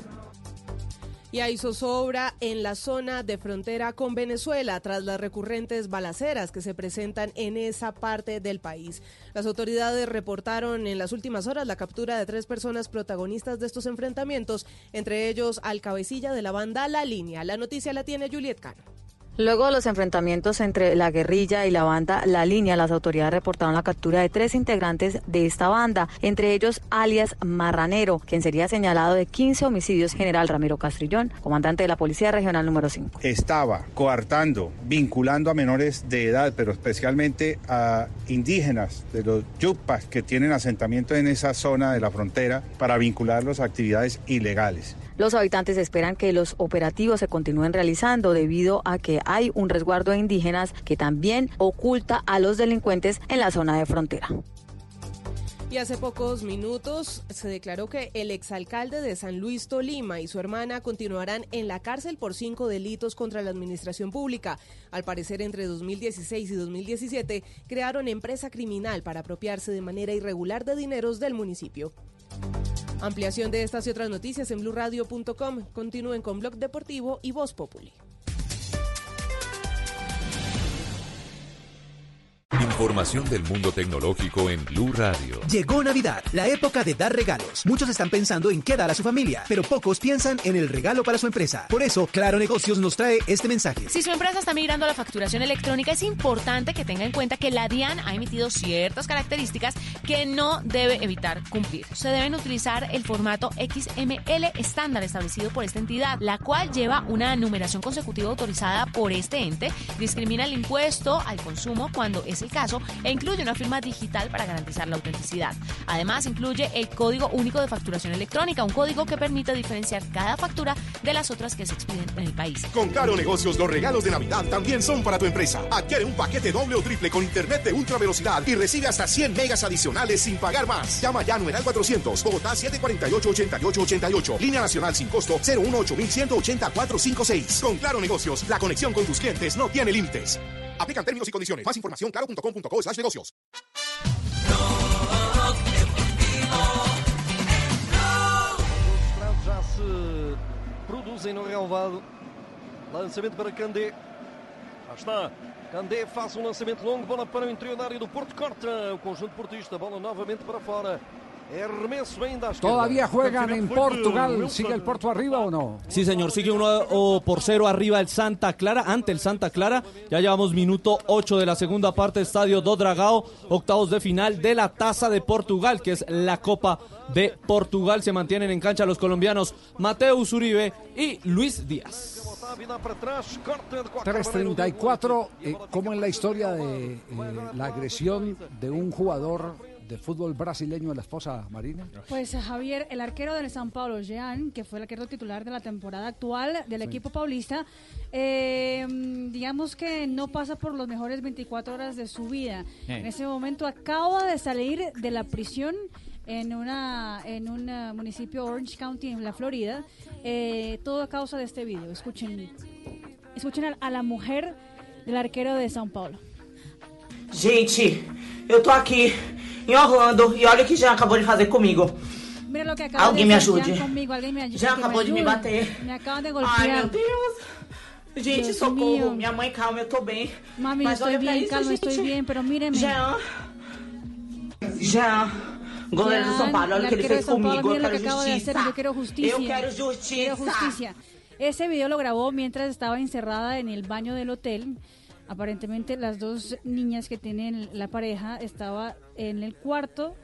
Y hay zozobra en la zona de frontera con Venezuela tras las recurrentes balaceras que se presentan en esa parte del país. Las autoridades reportaron en las últimas horas la captura de tres personas protagonistas de estos enfrentamientos, entre ellos al cabecilla de la banda La Línea. La noticia la tiene Juliet Cano. Luego de los enfrentamientos entre la guerrilla y la banda La Línea, las autoridades reportaron la captura de tres integrantes de esta banda, entre ellos alias Marranero, quien sería señalado de 15 homicidios, general Ramiro Castrillón, comandante de la Policía Regional número 5. Estaba coartando, vinculando a menores de edad, pero especialmente a indígenas de los yupas que tienen asentamiento en esa zona de la frontera para vincularlos a actividades ilegales. Los habitantes esperan que los operativos se continúen realizando debido a que hay un resguardo de indígenas que también oculta a los delincuentes en la zona de frontera. Y hace pocos minutos se declaró que el exalcalde de San Luis Tolima y su hermana continuarán en la cárcel por cinco delitos contra la administración pública. Al parecer, entre 2016 y 2017 crearon empresa criminal para apropiarse de manera irregular de dineros del municipio. Ampliación de estas y otras noticias en blurradio.com. Continúen con Blog Deportivo y Voz Populi. Información del mundo tecnológico en Blue Radio. Llegó Navidad, la época de dar regalos. Muchos están pensando en qué dar a su familia, pero pocos piensan en el regalo para su empresa. Por eso, Claro Negocios nos trae este mensaje. Si su empresa está migrando a la facturación electrónica, es importante que tenga en cuenta que la DIAN ha emitido ciertas características que no debe evitar cumplir. Se deben utilizar el formato XML estándar establecido por esta entidad, la cual lleva una numeración consecutiva autorizada por este ente, discrimina el impuesto al consumo cuando es el caso e incluye una firma digital para garantizar la autenticidad. Además, incluye el Código Único de Facturación Electrónica, un código que permite diferenciar cada factura de las otras que se expiden en el país. Con Claro Negocios, los regalos de Navidad también son para tu empresa. Adquiere un paquete doble o triple con internet de ultra velocidad y recibe hasta 100 megas adicionales sin pagar más. Llama ya a Numeral 400, Bogotá 748-8888. Línea nacional sin costo 018 456 Con Claro Negocios, la conexión con tus clientes no tiene límites. Aplican términos y condiciones. Más información claro.com.co slash negocios. Os já se produzem no relvado. Lançamento para Candé. Lá está. Candé faz um lançamento longo. Bola para o interior da área do Porto. Corta o conjunto portista. Bola novamente para fora. ¿Todavía juegan en Portugal? ¿Sigue el Porto arriba o no? Sí, señor, sigue 1 por 0 arriba el Santa Clara, ante el Santa Clara. Ya llevamos minuto 8 de la segunda parte, Estadio do Dragao, octavos de final de la Taza de Portugal, que es la Copa de Portugal. Se mantienen en cancha los colombianos Mateus Uribe y Luis Díaz. Otávio dá para trás. Corta de qualquer maneira o 3.34, eh, como en la historia de eh, la agresión de un jugador de fútbol brasileño a la esposa Marina. Pues Javier, el arquero del San Paulo, Jean, que fue el arquero titular de la temporada actual del equipo paulista, eh, digamos que no pasa por los mejores 24 horas de su vida. Eh. En ese momento acaba de salir de la prisión en una en un eh, municipio Orange County en la Florida, eh, todo a causa de este video. Escuchen, escuchen a, a la mujer del arquero de São Paulo. Gente, eu tô aqui em Orlando e olha o que Jean acabou de fazer comigo. Mira lo que acaba Alguien de me Jean me acabou de me bater. Me acaban de Ai, golpear. meu Deus. Gente, socorro. mío. Minha mãe, calma, eu tô bem. Mami, Mas olha pra bien, isso, calma, gente. estoy bien, pero míreme. Jean. Jean. Goleiro do São Paulo, olha o que ele fez Paulo, comigo. Mira quero acaba de hacer, yo quiero justicia. Eu quero justiça. Quiero justicia. Ese video lo grabó mientras estaba encerrada en el baño del hotel. Aparentemente las dos niñas que tienen la pareja estaba en el cuarto.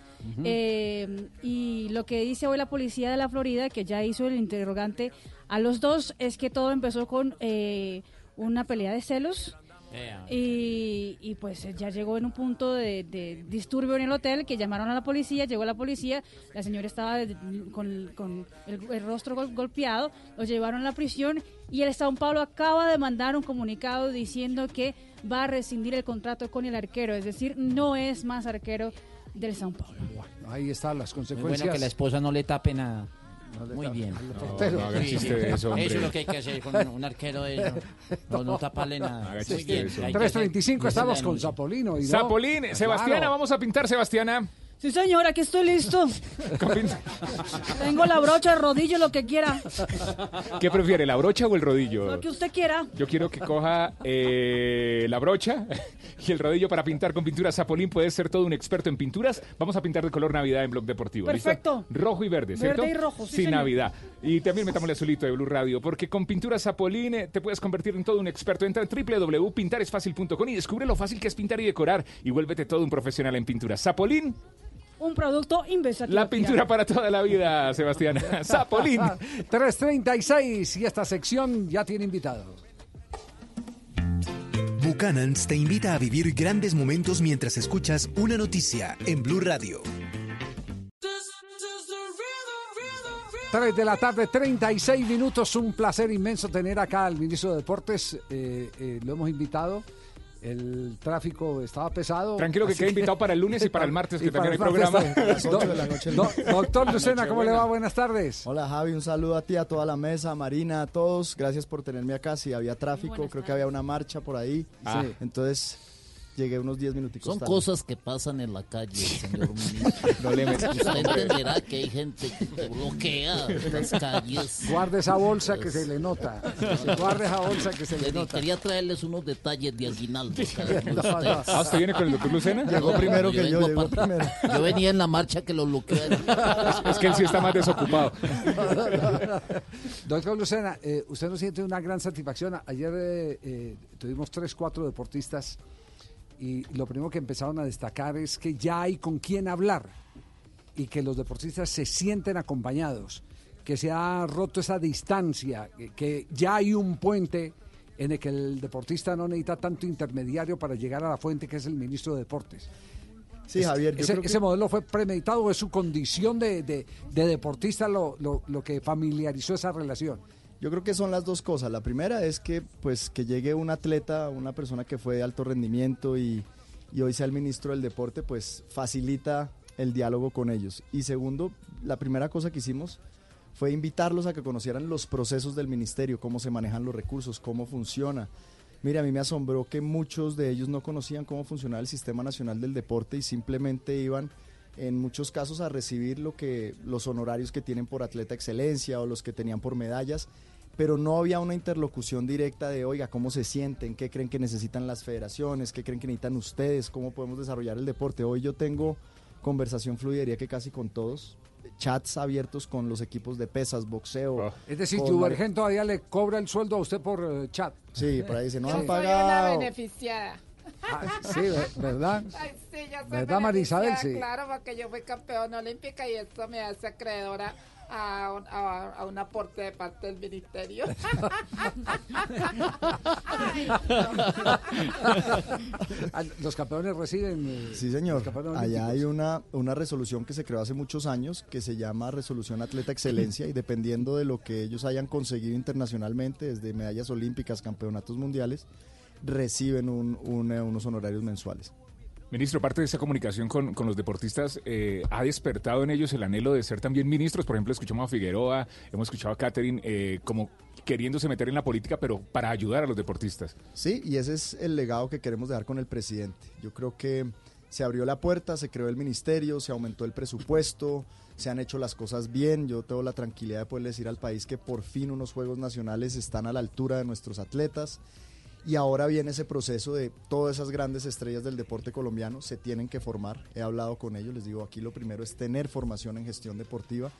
Eh, y lo que dice hoy la policía de la Florida, que ya hizo el interrogante a los dos, es que todo empezó con eh, una pelea de celos. Y, y, pues ya llegó en un punto de, de disturbio en el hotel que llamaron a la policía, llegó la policía, la señora estaba con, con el, el rostro gol- golpeado, lo llevaron a la prisión y el Sao Paulo acaba de mandar un comunicado diciendo que va a rescindir el contrato con el arquero, es decir, no es más arquero del Sao Paulo. Ahí están las Muy consecuencias. bueno que la esposa no le tape nada. Muy bien. No, no haga Sí, chiste sí. de eso, hombre. Eso es lo que hay que hacer con un arquero de eso. No, no taparle nada. Muy bien. de eso. hay que hacer- 3.35 esa es la estamos con. Zapolino. Y no- Zapolín, Claro. Sebastiana, vamos a pintar, Sebastiana. Sí, señor, aquí estoy listo. Tengo la brocha, el rodillo, lo que quiera. ¿Qué prefiere, la brocha o el rodillo? Lo que usted quiera. Yo quiero que coja eh, la brocha y el rodillo para pintar con pintura Zapolín. Puedes ser todo un experto en pinturas. Vamos a pintar de color Navidad en Blog Deportivo. ¿listo? Perfecto. Rojo y verde, ¿cierto? Verde y rojo, sí, Sí, señor. Navidad. Y también metámosle azulito de Blue Radio, porque con pintura Zapolín eh, te puedes convertir en todo un experto. Entra en www.pintaresfacil.com y descubre lo fácil que es pintar y decorar. Y vuélvete todo un profesional en pintura. Zapolín, Un producto Inversatil. la pintura para toda la vida, Sebastiana. Zapolín. 3.36 y esta sección ya tiene invitado. Buchanan's te invita a vivir grandes momentos mientras escuchas una noticia en Blue Radio. 3 de la tarde, 36 minutos. Un placer inmenso tener acá al ministro de Deportes. Eh, eh, lo hemos invitado. El tráfico estaba pesado. Tranquilo que queda invitado para el lunes y para el martes, que también el hay programa. Doctor Lucena, ¿cómo le va? Buenas tardes. Hola Javi, un saludo a ti, a toda la mesa, a Marina, a todos. Gracias por tenerme acá. Si había tráfico, creo que había una marcha por ahí. Ah. Sí. Entonces llegué unos 10 minuticos Son tarde. cosas que pasan en la calle, señor ministro. No le metas. Usted entenderá que hay gente que bloquea las calles. Guarde esa bolsa que se le nota. Guarde esa bolsa que se le Le- nota. Quería traerles unos detalles de aguinaldo. No, no. Ah, ¿usted viene con el doctor Lucena? Llegó primero que yo, llegó primero. Yo venía en la marcha que lo bloquearon. Es que él sí está más desocupado. Doctor Lucena, eh, usted nos siente una gran satisfacción. Ayer eh, eh, tuvimos tres, cuatro deportistas y lo primero que empezaron a destacar es que ya hay con quién hablar y que los deportistas se sienten acompañados, que se ha roto esa distancia, que, ya hay un puente en el que el deportista no necesita tanto intermediario para llegar a la fuente que es el ministro de Deportes. Sí, Javier, yo ese, creo que- ese modelo fue premeditado o es su condición de, de- de deportista lo, lo- lo que familiarizó esa relación. Yo creo que son las dos cosas. La primera es que pues que llegue un atleta, una persona que fue de alto rendimiento y, hoy sea el ministro del deporte, pues facilita el diálogo con ellos. Y segundo, la primera cosa que hicimos fue invitarlos a que conocieran los procesos del ministerio, cómo se manejan los recursos, cómo funciona. Mire, a mí me asombró que muchos de ellos no conocían cómo funcionaba el Sistema Nacional del Deporte y simplemente iban en muchos casos a recibir lo que los honorarios que tienen por atleta excelencia o los que tenían por medallas, pero no había una interlocución directa de, oiga, ¿cómo se sienten? ¿Qué creen que necesitan las federaciones? ¿Qué creen que necesitan ustedes? ¿Cómo podemos desarrollar el deporte? Hoy yo tengo conversación fluida, diría que casi con todos, chats abiertos con los equipos de pesas, boxeo. Es decir, con que Mar- Ubergen todavía le cobra el sueldo a usted por eh, chat. Sí, por ahí dice, no Sí. han Soy una pagado. beneficiada. Sí, ve- ¿verdad? Ay, sí, yo soy ¿Verdad, Marisabel? Sí. Claro, porque yo fui campeona olímpica y esto me hace acreedora a un, a- a un aporte de parte del ministerio. Ay, Los campeones reciben. eh, Sí, señor. Allá hay una, una resolución que se creó hace muchos años que se llama Resolución Atleta Excelencia y dependiendo de lo que ellos hayan conseguido internacionalmente, desde medallas olímpicas, campeonatos mundiales, reciben un- un, eh, unos honorarios mensuales. Ministro, parte de esa comunicación con, con los deportistas eh, ha despertado en ellos el anhelo de ser también ministros. Por ejemplo, escuchamos a Figueroa, hemos escuchado a Catherine eh, como queriéndose meter en la política, pero para ayudar a los deportistas. Sí, y ese es el legado que queremos dejar con el presidente. Yo creo que se abrió la puerta, se creó el ministerio, se aumentó el presupuesto, se han hecho las cosas bien. Yo tengo la tranquilidad de poder decir al país que por fin unos Juegos Nacionales están a la altura de nuestros atletas. Y ahora viene ese proceso de todas esas grandes estrellas del deporte colombiano se tienen que formar. He hablado con ellos, les digo, aquí lo primero es tener formación en gestión deportiva.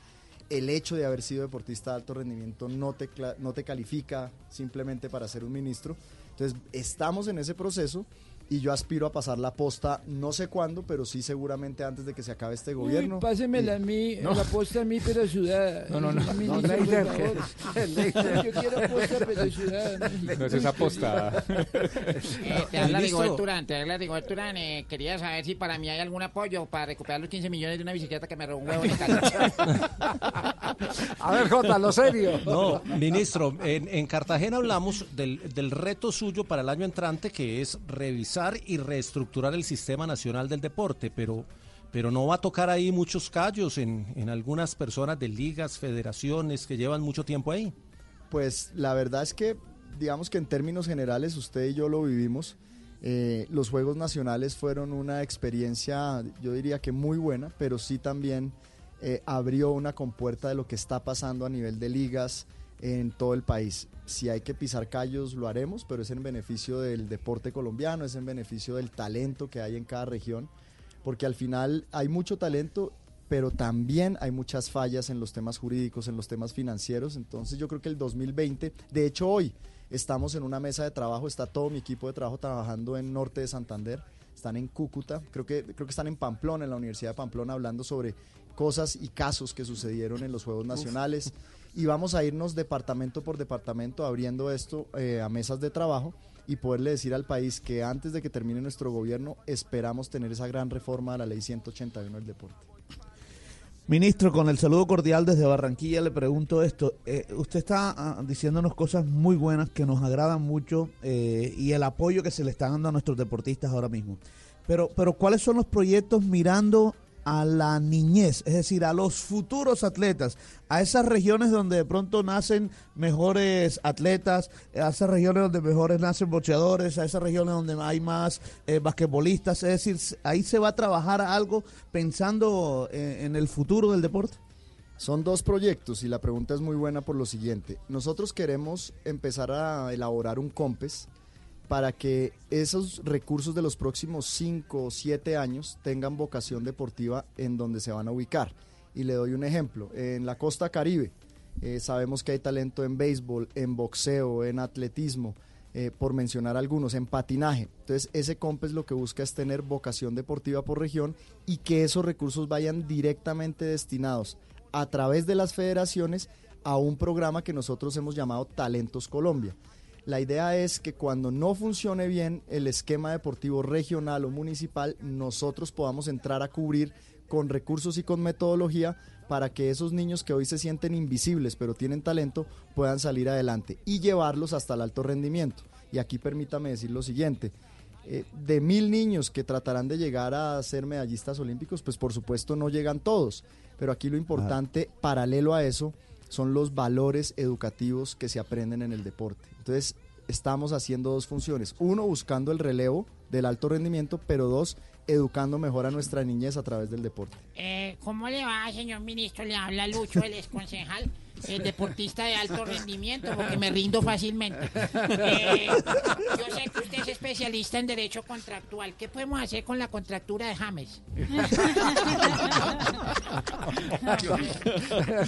El hecho de haber sido deportista de alto rendimiento no te, no te califica simplemente para ser un ministro. Entonces, estamos en ese proceso y yo aspiro a pasar la posta, no sé cuándo, pero sí seguramente antes de que se acabe este gobierno. Uy, pásemela a mí, No. la posta a mí, pero sudada. No, no, no. No, Leider, que- Leider. Yo quiero posta, pero sudada. No es esa posta. Eh, te habla. Rigobert Urán, te habla Rigobert Urán. Eh, quería saber si para mí hay algún apoyo para recuperar los 15 millones de una bicicleta que me robó un huevo en el A ver, Jota, lo serio. No, ministro, en, en Cartagena hablamos del, del reto suyo para el año entrante, que es revisar y reestructurar el sistema nacional del deporte, pero, pero no va a tocar ahí muchos callos en, en algunas personas de ligas, federaciones que llevan mucho tiempo ahí. Pues la verdad es que, digamos que en términos generales, usted y yo lo vivimos. Eh, los Juegos Nacionales fueron una experiencia, yo diría que muy buena, pero sí también eh, abrió una compuerta de lo que está pasando a nivel de ligas en todo el país. Si hay que pisar callos, lo haremos, pero es en beneficio del deporte colombiano, es en beneficio del talento que hay en cada región, porque al final hay mucho talento pero también hay muchas fallas en los temas jurídicos, en los temas financieros. Entonces yo creo que el 2020, de hecho hoy estamos en una mesa de trabajo, está todo mi equipo de trabajo trabajando en Norte de Santander, están en Cúcuta, creo que, creo que están en Pamplona, en la Universidad de Pamplona, hablando sobre cosas y casos que sucedieron en los Juegos Nacionales. Y vamos a irnos departamento por departamento abriendo esto eh, a mesas de trabajo y poderle decir al país que antes de que termine nuestro gobierno esperamos tener esa gran reforma a la ley 181 del deporte. Ministro, con el saludo cordial desde Barranquilla le pregunto esto. Eh, usted está ah, diciéndonos cosas muy buenas que nos agradan mucho eh, y el apoyo que se le está dando a nuestros deportistas ahora mismo. Pero, pero ¿cuáles son los proyectos mirando a la niñez, es decir, a los futuros atletas, a esas regiones donde de pronto nacen mejores atletas, a esas regiones donde mejores nacen boxeadores, a esas regiones donde hay más eh, basquetbolistas, es decir, ahí se va a trabajar algo pensando eh, en el futuro del deporte. Son dos proyectos y la pregunta es muy buena por lo siguiente. Nosotros queremos empezar a elaborar un COMPES para que esos recursos de los próximos 5 o 7 años tengan vocación deportiva en donde se van a ubicar. Y le doy un ejemplo. En la costa caribe eh, sabemos que hay talento en béisbol, en boxeo, en atletismo, eh, por mencionar algunos, en patinaje. Entonces ese COMPES lo que busca es tener vocación deportiva por región y que esos recursos vayan directamente destinados a través de las federaciones a un programa que nosotros hemos llamado Talentos Colombia. La idea es que cuando no funcione bien el esquema deportivo regional o municipal, nosotros podamos entrar a cubrir con recursos y con metodología para que esos niños que hoy se sienten invisibles pero tienen talento puedan salir adelante y llevarlos hasta el alto rendimiento. Y aquí permítame decir lo siguiente. eh, de mil niños que tratarán de llegar a ser medallistas olímpicos, pues por supuesto no llegan todos, pero aquí lo importante, paralelo a eso, son los valores educativos que se aprenden en el deporte. Entonces, estamos haciendo dos funciones. Uno, buscando el relevo del alto rendimiento, pero dos, educando mejor a nuestra niñez a través del deporte. Eh, ¿Cómo le va, señor ministro? Le habla Lucho, el exconcejal, el deportista de alto rendimiento, porque me rindo fácilmente. Eh, yo sé que usted es especialista en derecho contractual. ¿Qué podemos hacer con la contractura de James?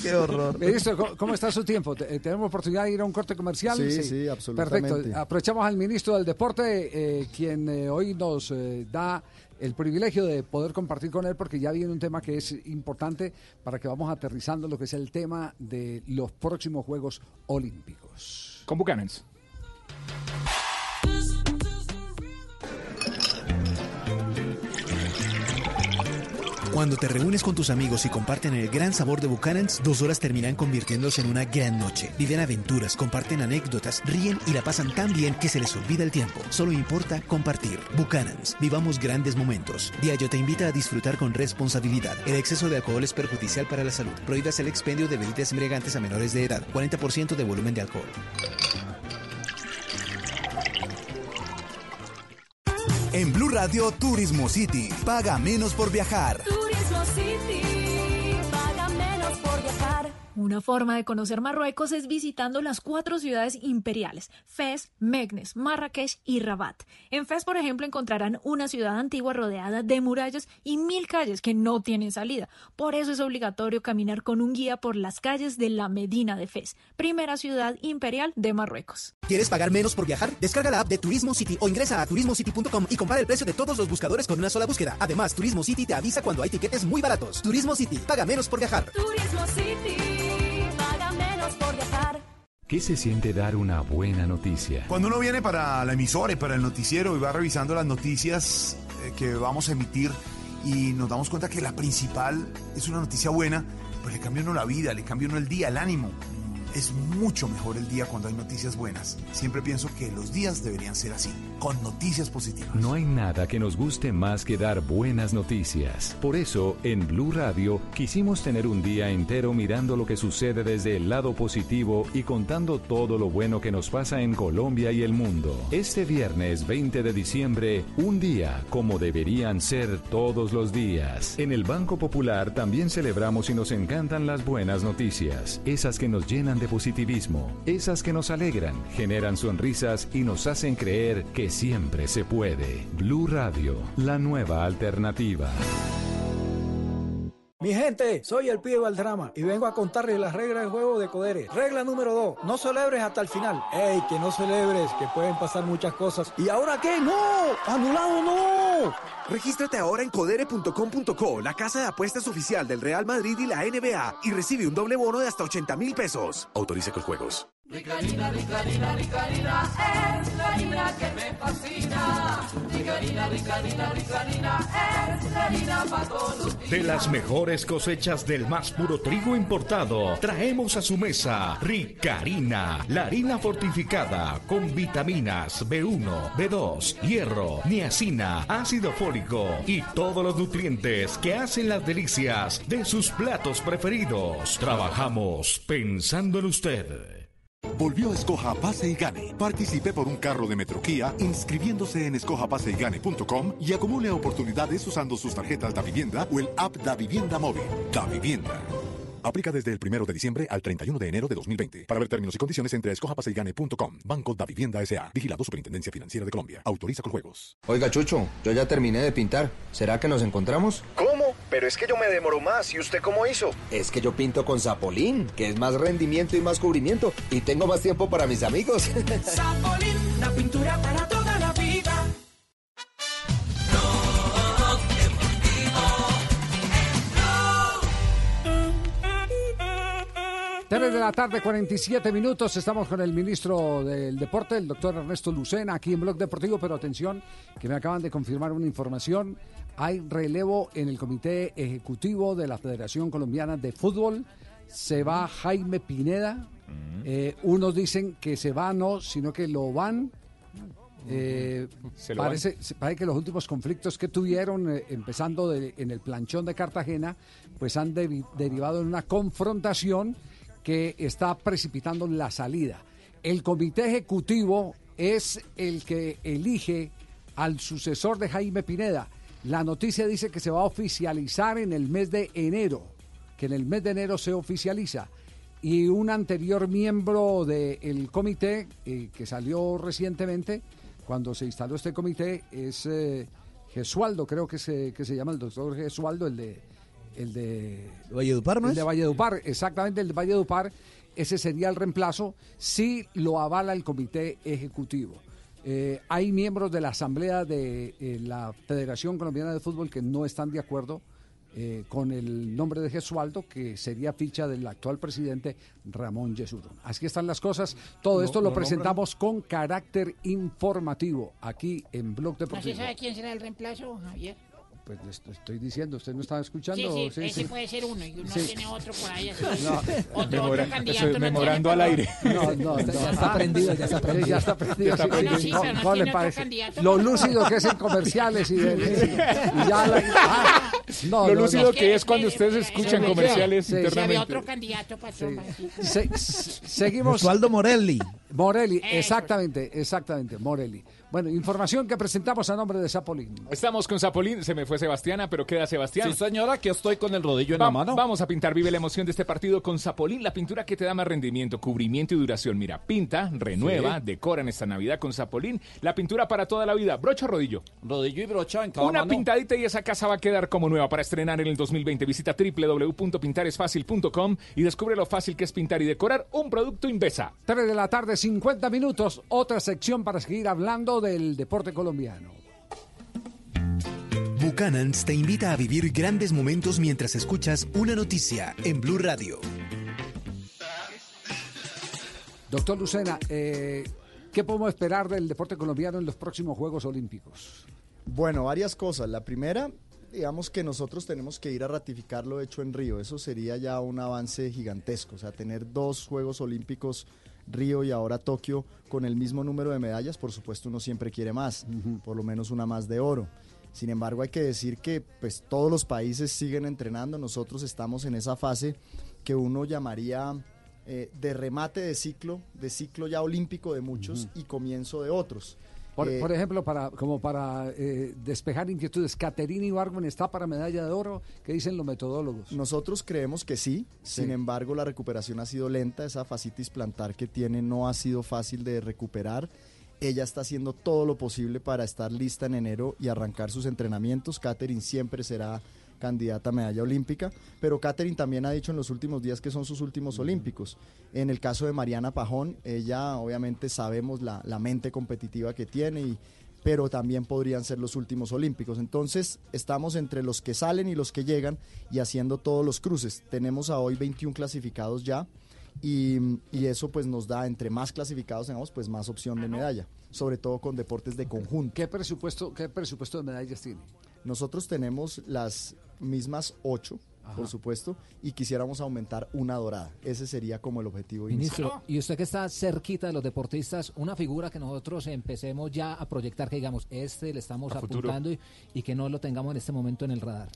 Qué horror. Ministro, ¿cómo- ¿cómo está su tiempo? Eh, ¿Tenemos oportunidad de ir a un corte comercial? Sí, sí, absolutamente. Perfecto. Aprovechamos al ministro del Deporte, eh, quien eh, hoy nos eh, da el privilegio de poder compartir con él, porque ya viene un tema que es importante para que vamos aterrizando lo que es el tema de los próximos Juegos Olímpicos. Con Buchanans. Cuando te reúnes con tus amigos y comparten el gran sabor de Buchanan's, dos horas terminan convirtiéndose en una gran noche. Viven aventuras, comparten anécdotas, ríen y la pasan tan bien que se les olvida el tiempo. Solo importa compartir. Buchanan's. Vivamos grandes momentos. Diallo te invita a disfrutar con responsabilidad. El exceso de alcohol es perjudicial para la salud. Prohíbas el expendio de bebidas embriagantes a menores de edad. 40% de volumen de alcohol. En Blue Radio Turismo City. Paga menos por viajar. Turismo City, Una forma de conocer Marruecos es visitando las cuatro ciudades imperiales, Fez, Meknes, Marrakech y Rabat. En Fez, por ejemplo, encontrarán una ciudad antigua rodeada de murallas y mil calles que no tienen salida. Por eso es obligatorio caminar con un guía por las calles de la Medina de Fez, primera ciudad imperial de Marruecos. ¿Quieres pagar menos por viajar? Descarga la app de Turismo City o ingresa a turismocity.com y compara el precio de todos los buscadores con una sola búsqueda. Además, Turismo City te avisa cuando hay tiquetes muy baratos. Turismo City, paga menos por viajar. Turismo City, ¿Qué se siente dar una buena noticia? Cuando uno viene para la emisora y para el noticiero y va revisando las noticias eh, que vamos a emitir y nos damos cuenta que la principal es una noticia buena, pues le cambia uno la vida, le cambia uno el día, el ánimo. Es mucho mejor el día cuando hay noticias buenas. Siempre pienso que los días deberían ser así, con noticias positivas. No hay nada que nos guste más que dar buenas noticias. Por eso, en Blue Radio, quisimos tener un día entero mirando lo que sucede desde el lado positivo y contando todo lo bueno que nos pasa en Colombia y el mundo. Este viernes 20 de diciembre, un día como deberían ser todos los días. En el Banco Popular también celebramos y nos encantan las buenas noticias, esas que nos llenan de positivismo, esas que nos alegran, generan sonrisas y nos hacen creer que siempre se puede. Blue Radio, la nueva alternativa. Mi gente, soy el pibe Valdrama y vengo a contarles las reglas del juego de Codere. Regla número 2, no celebres hasta el final. ¡Ey, que no celebres, que pueden pasar muchas cosas! ¿Y ahora qué? ¡No! ¡Anulado no! Regístrate ahora en codere.com.co, la casa de apuestas oficial del Real Madrid y la NBA, y recibe un doble bono de hasta 80 mil pesos. Autoriza con juegos. Ricarina, Ricarina, Ricarina, es la harina que me fascina. Ricarina, Ricarina, Ricarina, es la harina para todos. De las mejores cosechas del más puro trigo importado, traemos a su mesa Ricarina, la harina fortificada con vitaminas B1, B2, hierro, niacina, ácido fólico y todos los nutrientes que hacen las delicias de sus platos preferidos. Trabajamos pensando en usted. Volvió Escoja Pase y Gane. Participe por un carro de Metroquía inscribiéndose en escojapaseygane.com y acumule oportunidades usando sus tarjetas Da Vivienda o el app Da Vivienda Móvil. Da Vivienda. Aplica desde el 1 de diciembre al 31 de enero de 2020. Para ver términos y condiciones entre escojapaseygane.com. Banco Da Vivienda S.A. Vigilado Superintendencia Financiera de Colombia. Autoriza con juegos. Oiga, Chucho, yo ya terminé de pintar. ¿Será que nos encontramos? ¿Cómo? Pero es que yo me demoro más. ¿Y usted cómo hizo? Es que yo pinto con Zapolín, que es más rendimiento y más cubrimiento. Y tengo más tiempo para mis amigos. Zapolín, la pintura para toda la vida. 3 de la tarde, 47 minutos. Estamos con el ministro del Deporte, el doctor Ernesto Lucena, aquí en Blog Deportivo. Pero atención, que me acaban de confirmar una información. Hay relevo en el Comité Ejecutivo de la Federación Colombiana de Fútbol. Se va Jaime Pineda. Eh, unos dicen que se va, no, sino que lo van. Eh, Se lo parece, que los últimos conflictos que tuvieron, eh, empezando de- en el planchón de Cartagena, pues han derivado en una confrontación que está precipitando la salida. El comité ejecutivo es el que elige al sucesor de Jaime Pineda. La noticia dice que se va a oficializar en el mes de enero, que en el mes de enero se oficializa y un anterior miembro del comité eh, que salió recientemente, cuando se instaló este comité, es eh, Gesualdo, creo que se, que se llama el doctor Gesualdo, el de... El de Valledupar, ¿no El es? de Valledupar, exactamente, el de Valledupar. Ese sería el reemplazo si lo avala el comité ejecutivo. Eh, hay miembros de la Asamblea de eh, la Federación Colombiana de Fútbol que no están de acuerdo eh, con el nombre de Gesualdo, que sería ficha del actual presidente Ramón Yesurún. Así están las cosas. Todo esto lo presentamos con carácter informativo aquí en Blog ¿No se Deportivo. sabe quién será el reemplazo, Javier? Pues le estoy- diciendo, ¿usted no estaba escuchando? Sí, sí, Sí, ese sí. puede ser uno y uno Sí. tiene otro por ahí. Así. No. Otro, Memora- otro candidato. eso es no memorando al aire. No, no, Ya no. está prendido, ya está Sí, prendido. ya está prendido. Ya está sí, prendido. sí. Sí, pero no ¿Cómo tiene le parece? Lo lúcido que es en comerciales y, de- y ya la- ah, no, Lo lúcido no. que es cuando ustedes escuchan comerciales internamente. otro candidato, seguimos. Osvaldo Morelli. Morelli, exactamente, exactamente, Morelli. Bueno, información que presentamos a nombre de Zapolín. Estamos con Zapolín, se me fue Sebastiana, pero queda Sebastián. Sí, señora, que estoy con el rodillo en Va- la mano. Vamos a pintar, vive la emoción de este partido con Zapolín, la pintura que te da más rendimiento, cubrimiento y duración. Mira, pinta, renueva, Sí. decora en esta Navidad con Zapolín, la pintura para toda la vida, brocha o rodillo. Rodillo y brocha en cada Una mano. pintadita y esa casa va a quedar como nueva para estrenar en el 2020. Visita www.pintaresfacil.com y descubre lo fácil que es pintar y decorar un producto Invesa. 3 de la tarde, 50 minutos. Otra sección para seguir hablando del deporte colombiano. Buchanan's te invita a vivir grandes momentos mientras escuchas una noticia en Blue Radio. Doctor Lucena, eh, ¿qué podemos esperar del deporte colombiano en los próximos Juegos Olímpicos? Bueno, varias cosas. La primera, digamos que nosotros tenemos que ir a ratificar lo hecho en Río. Eso sería ya un avance gigantesco. O sea, tener dos Juegos Olímpicos, Río y ahora Tokio, con el mismo número de medallas, por supuesto uno siempre quiere más, por lo menos una más de oro. Sin embargo, hay que decir que pues, todos los países siguen entrenando. Nosotros estamos en esa fase que uno llamaría eh, de remate de ciclo, de ciclo ya olímpico de muchos y comienzo de otros. Por, Eh, por ejemplo, para, como para eh, despejar inquietudes, ¿Caterina Ibargüen está para medalla de oro? ¿Qué dicen los metodólogos? Nosotros creemos que sí, sin embargo la recuperación ha sido lenta, esa fascitis plantar que tiene no ha sido fácil de recuperar. Ella está haciendo todo lo posible para estar lista en enero y arrancar sus entrenamientos. Catherine siempre será candidata a medalla olímpica, pero Catherine también ha dicho en los últimos días que son sus últimos olímpicos. En el caso de Mariana Pajón, ella obviamente sabemos la, la mente competitiva que tiene y pero también podrían ser los últimos olímpicos. Entonces, estamos entre los que salen y los que llegan y haciendo todos los cruces. Tenemos a hoy 21 clasificados ya y, y eso pues nos da, entre más clasificados tengamos, pues más opción de medalla, sobre todo con deportes de conjunto. ¿Qué presupuesto, qué presupuesto de medallas tiene? Nosotros tenemos las mismas ocho, Ajá. por supuesto, y quisiéramos aumentar una dorada. Ese sería como el objetivo Ministro, inicial. y usted que está cerquita de los deportistas, una figura que nosotros empecemos ya a proyectar, que digamos, este le estamos A apuntando y, y que no lo tengamos en este momento en el radar.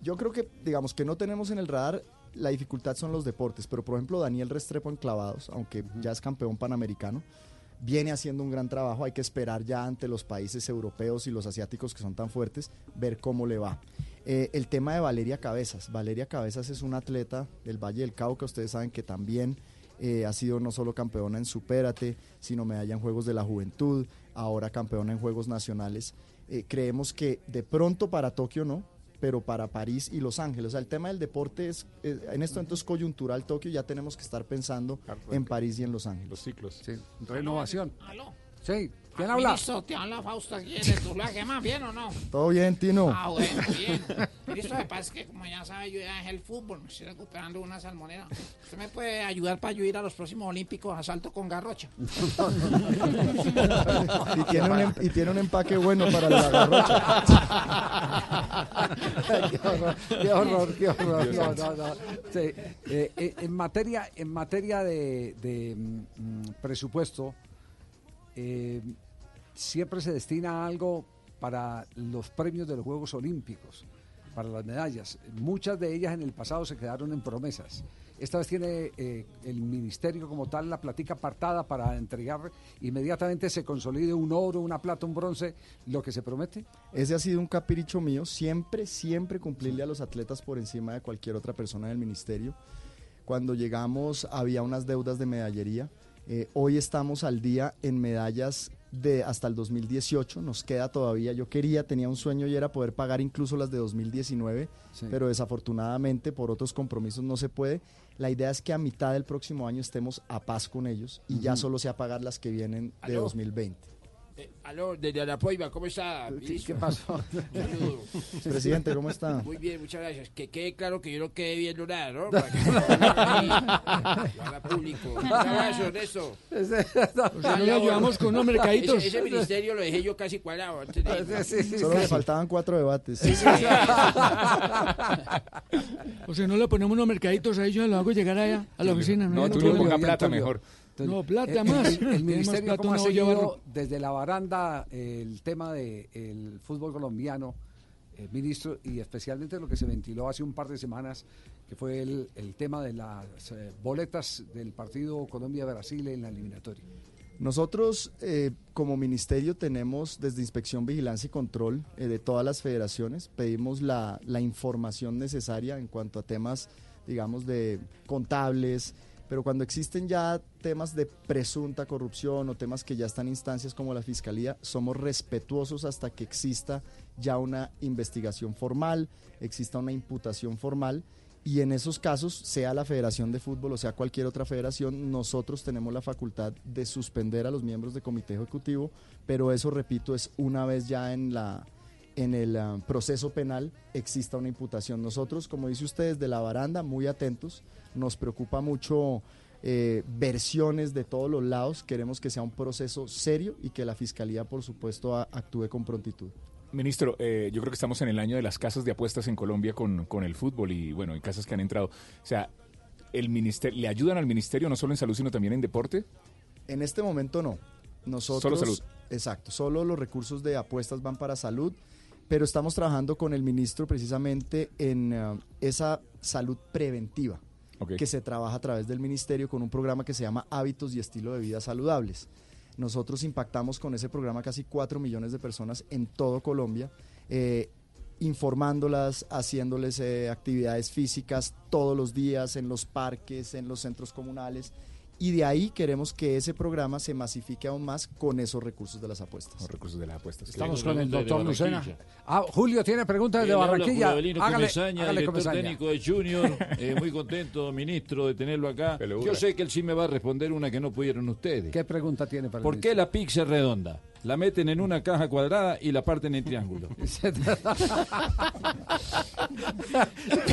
Yo creo que, digamos, que no tenemos en el radar la dificultad son los deportes, pero por ejemplo Daniel Restrepo en clavados, aunque ya es campeón panamericano, viene haciendo un gran trabajo, hay que esperar ya ante los países europeos y los asiáticos que son tan fuertes, ver cómo le va. Eh, el tema de Valeria Cabezas, Valeria Cabezas es una atleta del Valle del Cauca, ustedes saben que también eh, ha sido no solo campeona en Supérate, sino medalla en Juegos de la Juventud, ahora campeona en Juegos Nacionales. Eh, creemos que de pronto para Tokio no, pero para París y Los Ángeles. O sea, el tema del deporte es, eh, en este momento es coyuntural Tokio, ya tenemos que estar pensando en París y en Los Ángeles. Los ciclos. Sí, renovación. Sí, ¿Quién habla? Ministro, te habla Fausto aquí de. ¿Qué más? ¿Bien o no? Todo bien, Tino. Ah, bueno, bien. Ministro, lo que pasa es que, como ya sabe, yo ya dejé el fútbol. Me estoy recuperando una salmonera. ¿Usted me puede ayudar para yo ir a los próximos Olímpicos a salto con garrocha? Y tiene, un, em- y tiene un empaque bueno para la garrocha. qué horror, qué horror, qué horror. No, no, no. Sí, eh, eh, en materia, en materia de, de, mm, presupuesto, eh, siempre se destina algo para los premios de los Juegos Olímpicos, para las medallas. Muchas de ellas en el pasado se quedaron en promesas. Esta vez tiene eh, el ministerio como tal la platica apartada para entregar inmediatamente se consolide un oro, una plata, un bronce, lo que se promete. Ese ha sido un capricho mío, siempre, siempre cumplirle a los atletas por encima de cualquier otra persona del ministerio. Cuando llegamos había unas deudas de medallería. Eh, hoy estamos al día en medallas de hasta el 2018, nos queda todavía, yo quería, tenía un sueño y era poder pagar incluso las de 2019, Sí. pero desafortunadamente por otros compromisos no se puede. La idea es que a mitad del próximo año estemos a paz con ellos y ya solo sea pagar las que vienen de ¿Aló? 2020. Eh, aló, desde la Poiva, ¿cómo está? ministro? ¿Qué pasó? Saludo. Presidente, ¿cómo está? Muy bien, muchas gracias. Que quede claro que yo no quedé viendo nada, ¿no? Para que lo haga público. Un abrazo, Ernesto. O sea, no le ayudamos con unos mercaditos. Ese, ese ministerio lo dejé yo casi cuadrado antes de Solo le faltaban cuatro debates. O sea, no le ponemos unos mercaditos a ellos, lo hago llegar allá a la oficina. No, hay tú le problema. ponga plata mejor. No, plata El- más. El, más ministerio plata, cómo ha de seguido desde la baranda el tema del fútbol colombiano, eh, ministro, y especialmente lo que se ventiló hace un par de semanas, que fue el, el tema de las eh, boletas del partido Colombia-Brasil en la eliminatoria. Nosotros eh, como ministerio tenemos desde Inspección, Vigilancia y Control eh, de todas las federaciones, pedimos la, la información necesaria en cuanto a temas, digamos, de contables, pero cuando existen ya temas de presunta corrupción o temas que ya están en instancias como la Fiscalía, somos respetuosos hasta que exista ya una investigación formal, exista una imputación formal. Y en esos casos, sea la Federación de Fútbol o sea cualquier otra federación, nosotros tenemos la facultad de suspender a los miembros de comité ejecutivo, pero eso, repito, es una vez ya en la en el ah, proceso penal exista una imputación. Nosotros, como dice usted, desde la baranda, muy atentos, nos preocupa mucho eh, versiones de todos los lados, queremos que sea un proceso serio y que la Fiscalía, por supuesto, a- actúe con prontitud. Ministro, eh, yo creo que estamos en el año de las casas de apuestas en Colombia con, con el fútbol y bueno, hay casas que han entrado. O sea, el ministerio, ¿le ayudan al ministerio no solo en salud, sino también en deporte? En este momento no. Nosotros, Solo salud. Exacto, solo los recursos de apuestas van para salud, pero estamos trabajando con el ministro precisamente en eh, esa salud preventiva que se trabaja a través del ministerio con un programa que se llama Hábitos y Estilo de Vida Saludables. Nosotros impactamos con ese programa casi 4 millones de personas en todo Colombia, eh, informándolas, haciéndoles eh, actividades físicas todos los días en los parques, en los centros comunales. Y de ahí queremos que ese programa se masifique aún más con esos recursos de las apuestas. Los recursos de las apuestas. Estamos con el doctor Lucena. Ah, Julio tiene preguntas habla Barranquilla. Hágale, Comesaña, hágale, director Comesaña. técnico de Junior. Eh, muy contento, ministro, de tenerlo acá. Yo sé que él sí me va a responder una que no pudieron ustedes. ¿Qué pregunta tiene para el ¿Por qué la pizza es redonda? La meten en una caja cuadrada y la parten en triángulo.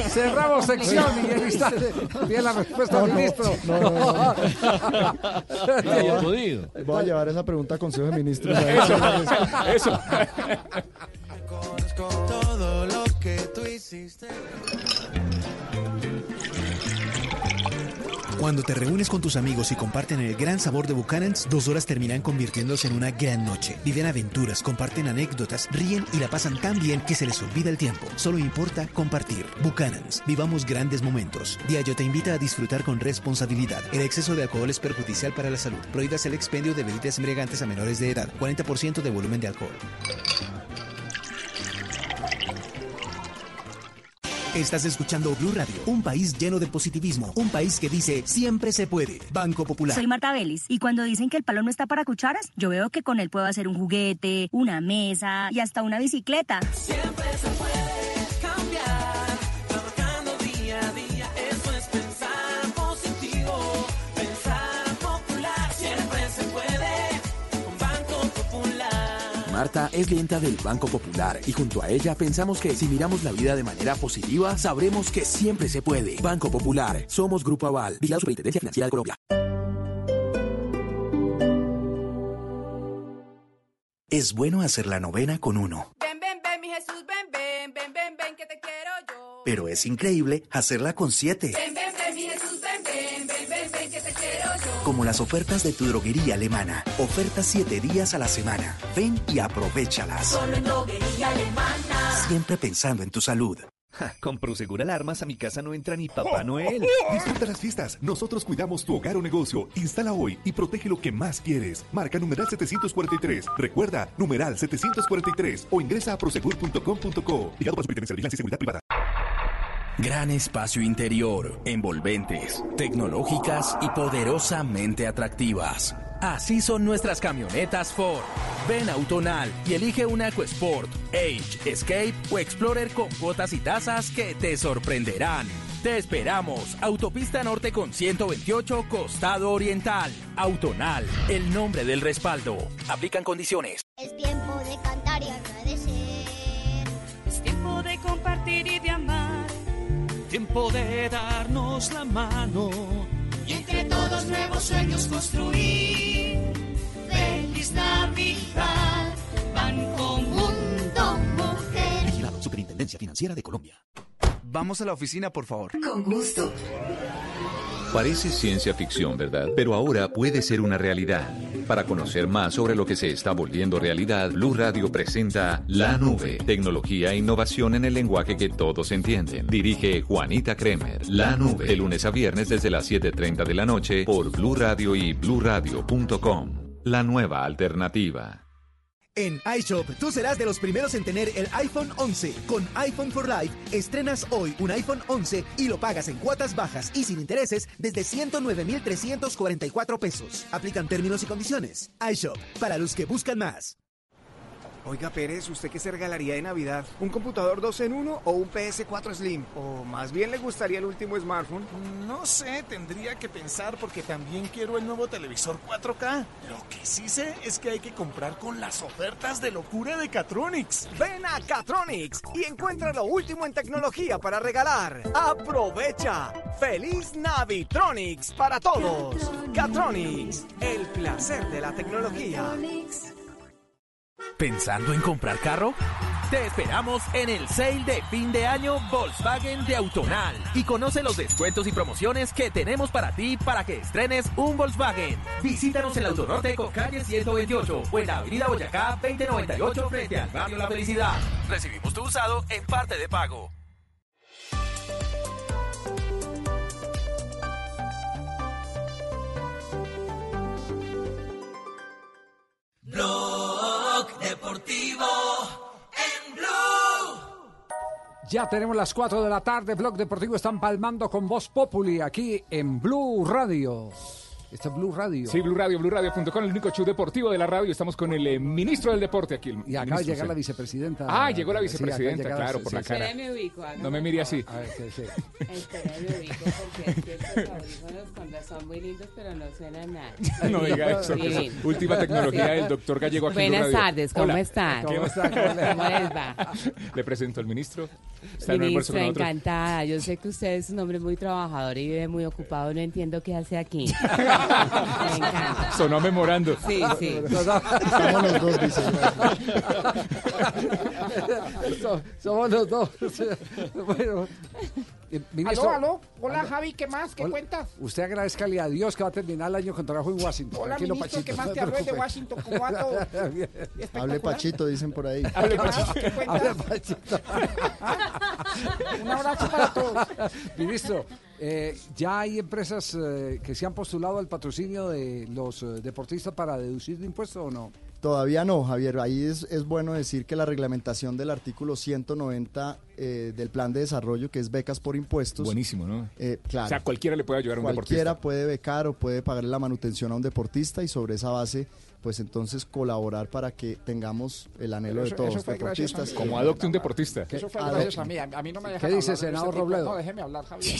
Cerramos sección y en instante tiene la respuesta No, del no, ministro. no, no, no. Nadie ha podido. Voy a llevar esa pregunta a Consejo de Ministros. Eso, eso. Todo lo que tú hiciste. Cuando te reúnes con tus amigos y comparten el gran sabor de Buchanan's, dos horas terminan convirtiéndose en una gran noche. Viven aventuras, comparten anécdotas, ríen y la pasan tan bien que se les olvida el tiempo. Solo importa compartir. Buchanan's, vivamos grandes momentos. Diallo te invita a disfrutar con responsabilidad. El exceso de alcohol es perjudicial para la salud. Prohíbas el expendio de bebidas embriagantes a menores de edad. 40% de volumen de alcohol. Estás escuchando Blue Radio, un país lleno de positivismo, un país que dice siempre se puede. Banco Popular. Soy Marta Vélez y cuando dicen que el palo no está para cucharas, yo veo que con él puedo hacer un juguete, una mesa y hasta una bicicleta. Siempre se puede Marta es clienta del Banco Popular y junto a ella pensamos que si miramos la vida de manera positiva, sabremos que siempre se puede. Banco Popular, somos Grupo Aval, Vigilado Superintendencia Financiera de Colombia. Es bueno hacer la novena con uno, Ven, ven, ven, mi Jesús, ven, ven, ven, ven, ven, que te quiero yo. pero es increíble hacerla con siete. Ven, ven, Como las ofertas de tu droguería alemana. Ofertas siete días a la semana. Ven y aprovechalas. Solo en droguería alemana. Siempre pensando en tu salud. Con Prosegur Alarmas a mi casa no entra ni Papá Noel. Disfruta las fiestas. Nosotros cuidamos tu hogar o negocio. Instala hoy y protege lo que más quieres. Marca numeral 743. Recuerda, numeral 743 o ingresa a prosegur.com.co. Fijado para de Vigilancia y Seguridad Privada. Gran espacio interior, envolventes, tecnológicas y poderosamente atractivas. Así son nuestras camionetas Ford. Ven a Autonal y elige una EcoSport, Age, Escape o Explorer con cuotas y tasas que te sorprenderán. Te esperamos. Autopista Norte con 128, Costado Oriental. Autonal, el nombre del respaldo. Aplican condiciones. Es tiempo de cantar y agradecer. Es tiempo de compartir y de amar. Tiempo de darnos la mano. Y entre todos nuevos sueños construir. Feliz Navidad. Banco Mundo Mujer. Vigilado Superintendencia Financiera de Colombia. Vamos a la oficina, por favor. Con gusto. Parece ciencia ficción, ¿verdad? Pero ahora puede ser una realidad. Para conocer más sobre lo que se está volviendo realidad, Blue Radio presenta La Nube, tecnología e innovación en el lenguaje que todos entienden. Dirige Juanita Kremer. La Nube, de lunes a viernes desde las 7:30 de la noche por Blue Radio y bluradio.com. La nueva alternativa. En iShop, tú serás de los primeros en tener el iPhone 11. Con iPhone for Life, estrenas hoy un iPhone 11 y lo pagas en cuotas bajas y sin intereses desde 109,344 pesos. Aplican términos y condiciones. iShop, para los que buscan más. Oiga, Pérez, ¿usted qué se regalaría de Navidad? ¿Un computador 2 en 1 o un PS4 Slim? ¿O más bien le gustaría el último smartphone? No sé, tendría que pensar porque también quiero el nuevo televisor 4K. Lo que sí sé es que hay que comprar con las ofertas de locura de Catronics. Ven a Catronics y encuentra lo último en tecnología para regalar. ¡Aprovecha! ¡Feliz Navitronics para todos! Catronics, el placer de la tecnología. ¿Pensando en comprar carro? Te esperamos en el sale de fin de año Volkswagen de Autonal y conoce los descuentos y promociones que tenemos para ti para que estrenes un Volkswagen. Visítanos en el Autonorte con calle 128 o en la Avenida Boyacá 2098 frente al barrio La Felicidad. Recibimos tu usado en parte de pago. Blog Deportivo en Blue. Ya tenemos las 4 de la tarde, Blog Deportivo están palmando con Voz Populi aquí en Blue Radio. Este es Blue Radio. Sí, Blue Radio, BlueRadio.com, el único show deportivo de la radio. Estamos con el eh, ministro del deporte aquí. el Y acaba de ministro, llegar sí. la vicepresidenta. Ah, llegó la Sí, vicepresidenta, llegar, claro, sí, por la sí. cara. Me ubico, No me mire así. A ver, sí, sí. Espera, me ubico porque es que estos audífonos con razón son muy lindos, pero no suenan nada. No diga eso. última tecnología del doctor Gallego aquí en Buenas Blue Radio. tardes, ¿cómo están? ¿Qué ¿Cómo están? ¿Cómo les va? Le presento al ministro. Está en con nosotros. encantada. Yo sé que usted es un hombre muy trabajador y vive muy ocupado. No entiendo qué hace aquí. Me encanta. Sonó memorando. Sí, sí. Estamos los dos, dice. So- Somos los dos. bueno, eh, ministro, Aló, aló. Hola, Javi, ¿qué más? ¿Qué Hola. cuentas? Usted agradezca a Dios que va a terminar el año con trabajo en Washington. Hola, Tranquilo, ministro, Pachito, ¿qué más te habló de. Washington? ¿Cómo va todo? Bien. Hable Pachito, dicen por ahí. ¿Qué cuentas? Hable, Pachito. Un abrazo para todos. Ministro, eh, ya hay empresas eh, que se han postulado al patrocinio de los eh, deportistas para deducir de impuestos o no? Todavía no, Javier. Ahí es, bueno decir que la reglamentación del artículo 190 eh, del plan de desarrollo, que es becas por impuestos. Buenísimo, ¿no? eh, claro. O sea, cualquiera le puede ayudar a un Cualquiera deportista. puede becar o puede pagarle la manutención a un deportista y sobre esa base pues entonces colaborar para que tengamos el anhelo de Eso- todos eso los deportistas. Como adopte un deportista. Eso fue Adopte. gracias a mí. A, a mí no me ¿Qué dejan dice, hablar de senador este tipo- Robledo? No, déjeme hablar, Javier.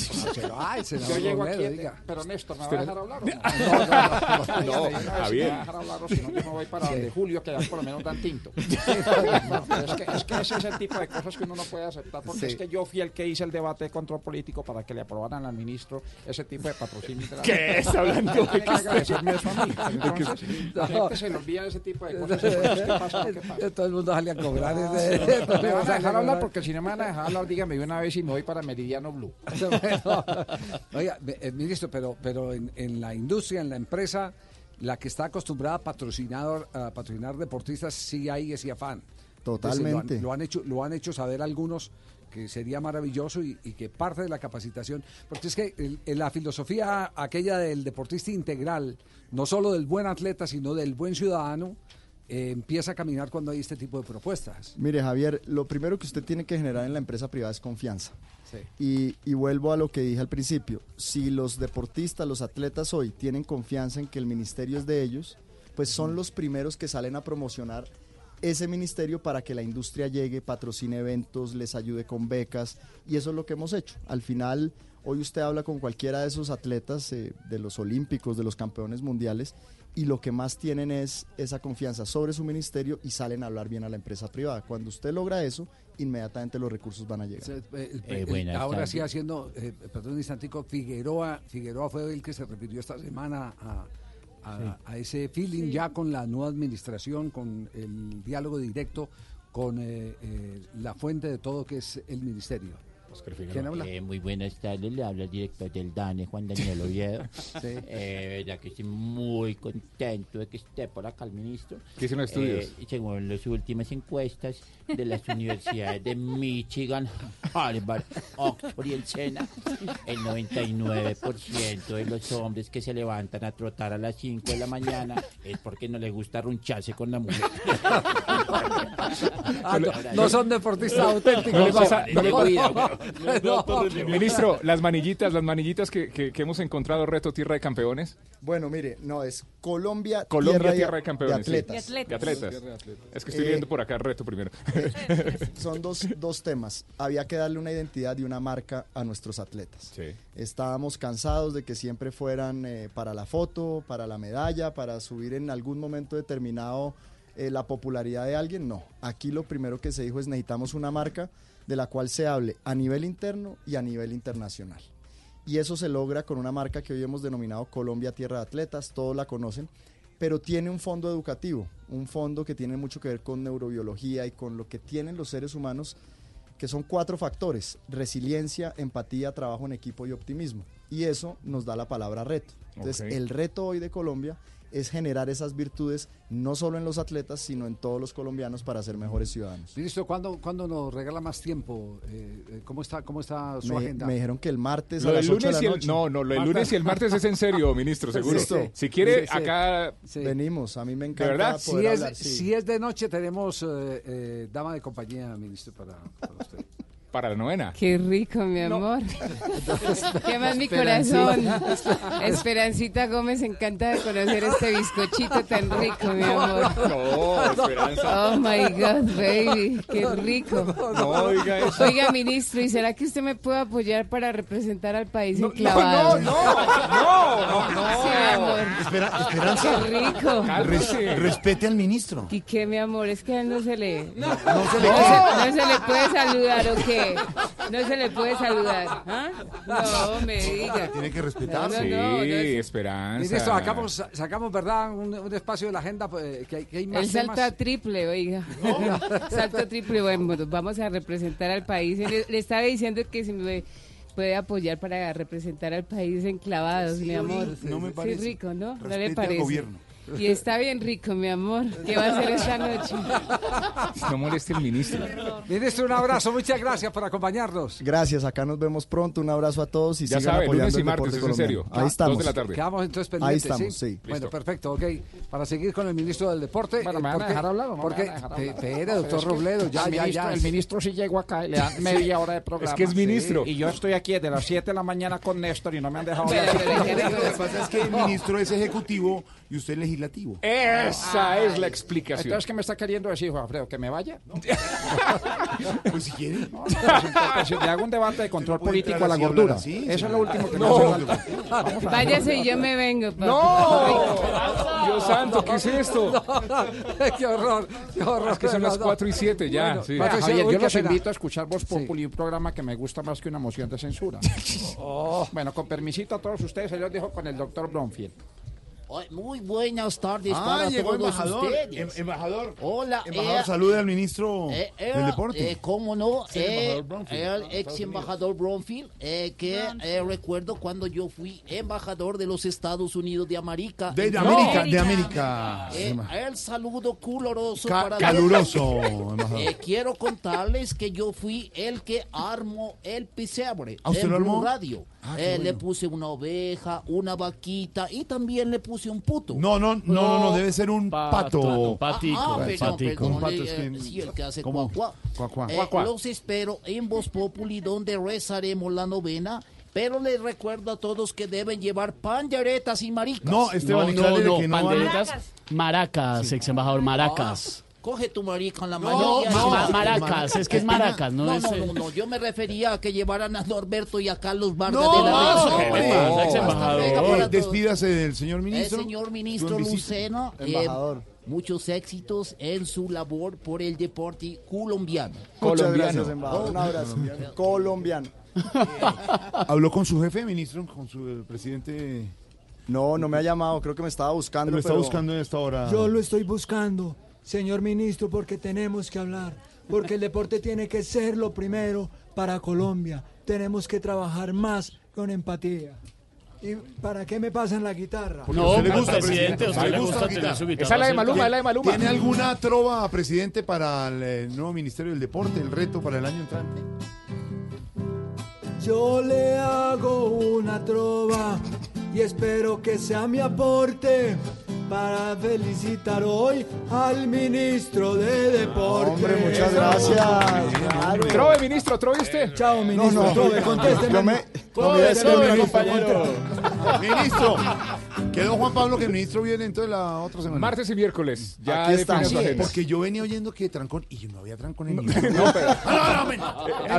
Ah, el senador Yo llego Robledo, aquí, diga. pero Néstor, ¿me va a dejar hablar o no? No, no, no, Javier. me va a dejar hablar o si no, yo me voy para Sí. donde Julio, que ya por lo menos dan tinto. Es, que, es que ese es el tipo de cosas que uno no puede porque Sí. es que yo fui el que hice el debate de control político para que le aprobaran al ministro ese tipo de patrocinio. ¿Qué está hablando? Tiene que ¿Qué está- agradecerme eso a mí. ¿De Entonces, la No. gente se le olvida ese tipo de cosas. ¿Qué pasa? ¿Qué pasa? Todo el mundo sale a cobrar. No, ese- no, todo el me van a dejar hablar porque si no me van a dejar hablar, dígame de una vez y me voy para Meridiano Blue. Bueno, oiga, eh, ministro, pero, pero en, en la industria, en la empresa, la que está acostumbrada a patrocinar, a patrocinar deportistas, sí hay ese afán. Totalmente. Entonces, Lo han, lo han hecho, lo han hecho saber algunos que sería maravilloso y, y que parte de la capacitación, porque es que el- el- la filosofía aquella del deportista integral, no solo del buen atleta, sino del buen ciudadano, eh, empieza a caminar cuando hay este tipo de propuestas. Mire, Javier, lo primero que usted tiene que generar en la empresa privada es confianza. Sí. Y, y vuelvo a lo que dije al principio. Si los deportistas, los atletas hoy tienen confianza en que el ministerio es de ellos, pues son los primeros que salen a promocionar ese ministerio para que la industria llegue, patrocine eventos, les ayude con becas. Y eso es lo que hemos hecho. Al final, hoy usted habla con cualquiera de esos atletas, eh, de los olímpicos, de los campeones mundiales, y lo que más tienen es esa confianza sobre su ministerio y salen a hablar bien a la empresa privada. Cuando usted logra eso, inmediatamente los recursos van a llegar. Eh, Eh, ahora sí haciendo, eh, perdón un instantico, Figueroa, Figueroa fue el que se refirió esta semana a, a- Sí. a ese feeling ya con la nueva administración, con el diálogo directo con eh, eh, la fuente de todo que es el ministerio. ¿Quién habla? Eh, muy buenas tardes, le habla el director del DANE, Juan Daniel Oviedo. Sí. Eh, verdad que estoy muy contento de que esté por acá el ministro. ¿Qué estudios? Eh, y según las últimas encuestas de las universidades de Michigan, Harvard, Oxford y el SENA, el 99% de los hombres que se levantan a trotar a las 5 de la mañana es porque no les gusta runcharse con la mujer. Ah, no, no son deportistas auténticos. No no no, no. Ministro, las manillitas, las manillitas que, que- que hemos encontrado, reto Tierra de Campeones. Bueno, mire, no, es Colombia, Colombia, Tierra de Campeones. sí. atletas. De atletas. Es que estoy Eh, viendo por acá reto primero. Son dos, dos temas. Había que darle una identidad y una marca a nuestros atletas. Estábamos cansados de que siempre fueran eh, para la foto, para la medalla, para subir en algún momento determinado eh, la popularidad de alguien. No, aquí lo primero que se dijo es necesitamos una marca de la cual se hable a nivel interno y a nivel internacional. Y eso se logra con una marca que hoy hemos denominado Colombia Tierra de Atletas, todos la conocen, pero tiene un fondo educativo, un fondo que tiene mucho que ver con neurobiología y con lo que tienen los seres humanos, que son cuatro factores, resiliencia, empatía, trabajo en equipo y optimismo. Y eso nos da la palabra reto. Entonces, el reto hoy de Colombia es generar esas virtudes no solo en los atletas, sino en todos los colombianos para ser mejores ciudadanos. Ministro, ¿cuándo, ¿cuándo nos regala más tiempo? Eh, eh, ¿cómo, está, ¿Cómo está su Me, agenda? me dijeron que el martes Lo a las 8 de la y el, noche. no, no, lo del lunes y el martes es en serio, ministro, seguro. Listo. Si quiere, Sí, sí. acá Venimos, a mí me encanta verdad? Si poder es, hablar, sí. si es de noche, tenemos eh, eh, dama de compañía, ministro, para, para usted. Para la novena. Qué rico, mi No. amor. ¿Qué más mi corazón? Esperancita Gómez, encanta de conocer este bizcochito tan rico, mi amor. No, Esperanza. Oh my God, baby, qué rico. No diga eso. Oiga, ministro, ¿y será que usted me puede apoyar para representar al país enclavado? no, no, no. Sí, mi amor. Espera, Esperanza. Qué rico. Res- respete al ministro. ¿Y qué, mi amor? Es que a él no se le... No, se le- se, no se le puede saludar, ¿o No se le puede saludar. ¿Ah? No, me diga. Tiene que respetar. No, no, Sí, no, no, Esperanza. Ministro, sacamos, sacamos ¿verdad? Un, un espacio de la agenda pues, que, hay, que hay más El salto temas. a triple, oiga. salto a triple, bueno, vamos a representar al país. Le, le estaba diciendo que si me puede apoyar para representar al país enclavados, mi amor. no me Sí, parece. rico, ¿no? ¿No le al parece? gobierno. Y está bien rico, mi amor. ¿Qué va a hacer esta noche? No moleste el ministro. Ministro, un abrazo, muchas gracias por acompañarnos. Gracias, acá nos vemos pronto. Un abrazo a todos y Ya sigan sabe, apoyando lunes y el deporte martes, es en serio. Ahí estamos. Dos de la tarde. Quedamos entonces pendientes. Ahí estamos, sí. Bueno, perfecto, ok. Para seguir con el ministro del deporte. Bueno, ¿me eh, van a dejar hablar o no me porque, van a dejar eh, hablar? espere, Pero doctor Robledo, ya, el ya, ministro- ya. El ministro sí llegó acá y le dan media hora de programa. Es que es ministro. Sí, y yo estoy aquí desde las 7 de la mañana con Néstor y no me han dejado hablar. pero, ¿qué Lo que pasa es que el ministro es ejecutivo y usted es legislativo. Legislativo. Esa es la explicación. Entonces, ¿qué me está queriendo decir, Juan Alfredo? ¿Que me vaya? Pues si quiere. No, no, pues, entonces, le hago un debate de control político a la gordura. Eso es lo último que No. me hace falta. Váyase y yo me vengo. papá. ¡No! Dios santo, ¿qué es esto? qué horror, qué horror. Es que son las 4 y 7 ya. Bueno, sí. Javier, yo los invito a escuchar Voz Populi, un programa que me gusta más que una moción de censura. Bueno, con permisito a todos ustedes, se los dejo con el doctor Blomfield. Muy buenas tardes Ah, para llegó todos embajador. ustedes. Em- embajador. Hola, Embajador, eh, salude al ministro eh, eh, del deporte. eh, ¿Cómo no? Sí, el Eh, ex embajador Bromfield, eh, que eh, recuerdo cuando yo fui embajador de los Estados Unidos de América. De, América, de América. Eh, el saludo caloroso Ca- para caluroso, embajador. Eh, quiero contarles que yo fui el que armó el pesebre ¿Ah, usted en lo armó? Radio. Ah, Eh, Le puse una oveja, una vaquita y también le puse un puto. No, no, no, no, no, debe ser un pato. un patico. Ah, ah, perdón, perdón, Un pato eh, es que- sí, el que hace ¿Cómo? cuac, Cuac, cuac. Eh. Los espero en Voz Populi, donde rezaremos la novena. Pero les recuerdo a todos que deben llevar panderetas y maricas. No, Esteban, dígale de que no panderetas. Maracas, ex embajador, maracas. Coge tu marica en la No, no, ma- maracas, es que es maracas, no no, es, no, no, no, yo me refería a que llevaran a Norberto y a Carlos Vargas No, de la todos. Despídase del señor ministro. señor ministro. Lucena, eh, Embajador. muchos éxitos en su labor por el deporte colombiano. Muchas gracias, embajador. Un abrazo. Colombiano. ¿Habló con su jefe, ministro? ¿Con su eh, presidente? No, no me ha llamado. Creo que me estaba buscando. Lo está pero- buscando en esta hora. Yo lo estoy buscando, señor ministro, porque tenemos que hablar. Porque el deporte tiene que ser lo primero para Colombia. Tenemos que trabajar más con empatía. ¿Y para qué me pasan la guitarra? Porque usted le gusta, presidente. usted le gusta la tener guitarra. su guitarra Esa es la de Maluma, ¿Tiene- es la de Maluma. ¿Tiene alguna trova, presidente, para el nuevo Ministerio del Deporte, el reto para el año entrante? Yo le hago una trova y espero que sea mi aporte para felicitar hoy al ministro de Deporte. Hombre, muchas gracias. Claro. Trove, ministro, ¿troviste? Chao, ministro. No, no, Trove, contésteme. yo me- Trove, no me des trove, permiso, compañero. Ministro, quedó Juan Pablo que el ministro viene entonces la otra semana. Martes y miércoles. Ya Aquí su agenda. Porque yo venía oyendo que trancón y no había trancón en ningún No, pero- Ah, no, no, men-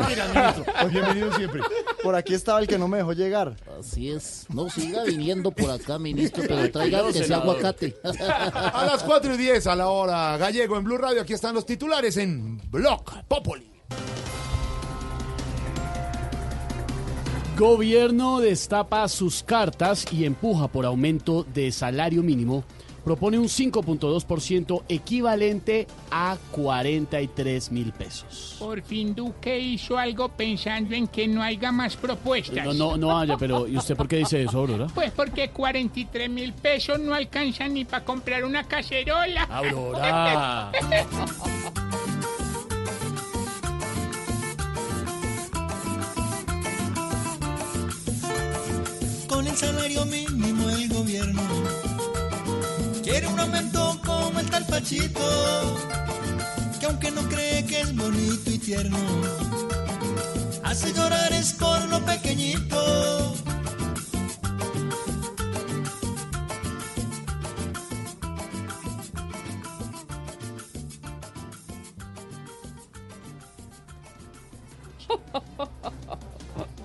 mentiras, ministro. Pues bienvenido siempre. Por aquí estaba el que no me dejó llegar. Así es. No siga viniendo por acá, ministro, pero traiga que sea aguacate. A las 4 y 10 a la hora gallego en Blue Radio. Aquí están los titulares en Block Popoli. Gobierno destapa sus cartas y empuja por aumento de salario mínimo. Propone un 5.2% equivalente a 43 mil pesos. Por fin Duque hizo algo pensando en que no haya más propuestas. No, no, no haya, pero ¿y usted por qué dice eso, Aurora? Pues porque 43 mil pesos no alcanzan ni para comprar una cacerola. Aurora. Con el salario mínimo el gobierno quiere un aumento como el tal Pachito, que aunque no cree que es bonito y tierno, hace llorar es por lo pequeñito.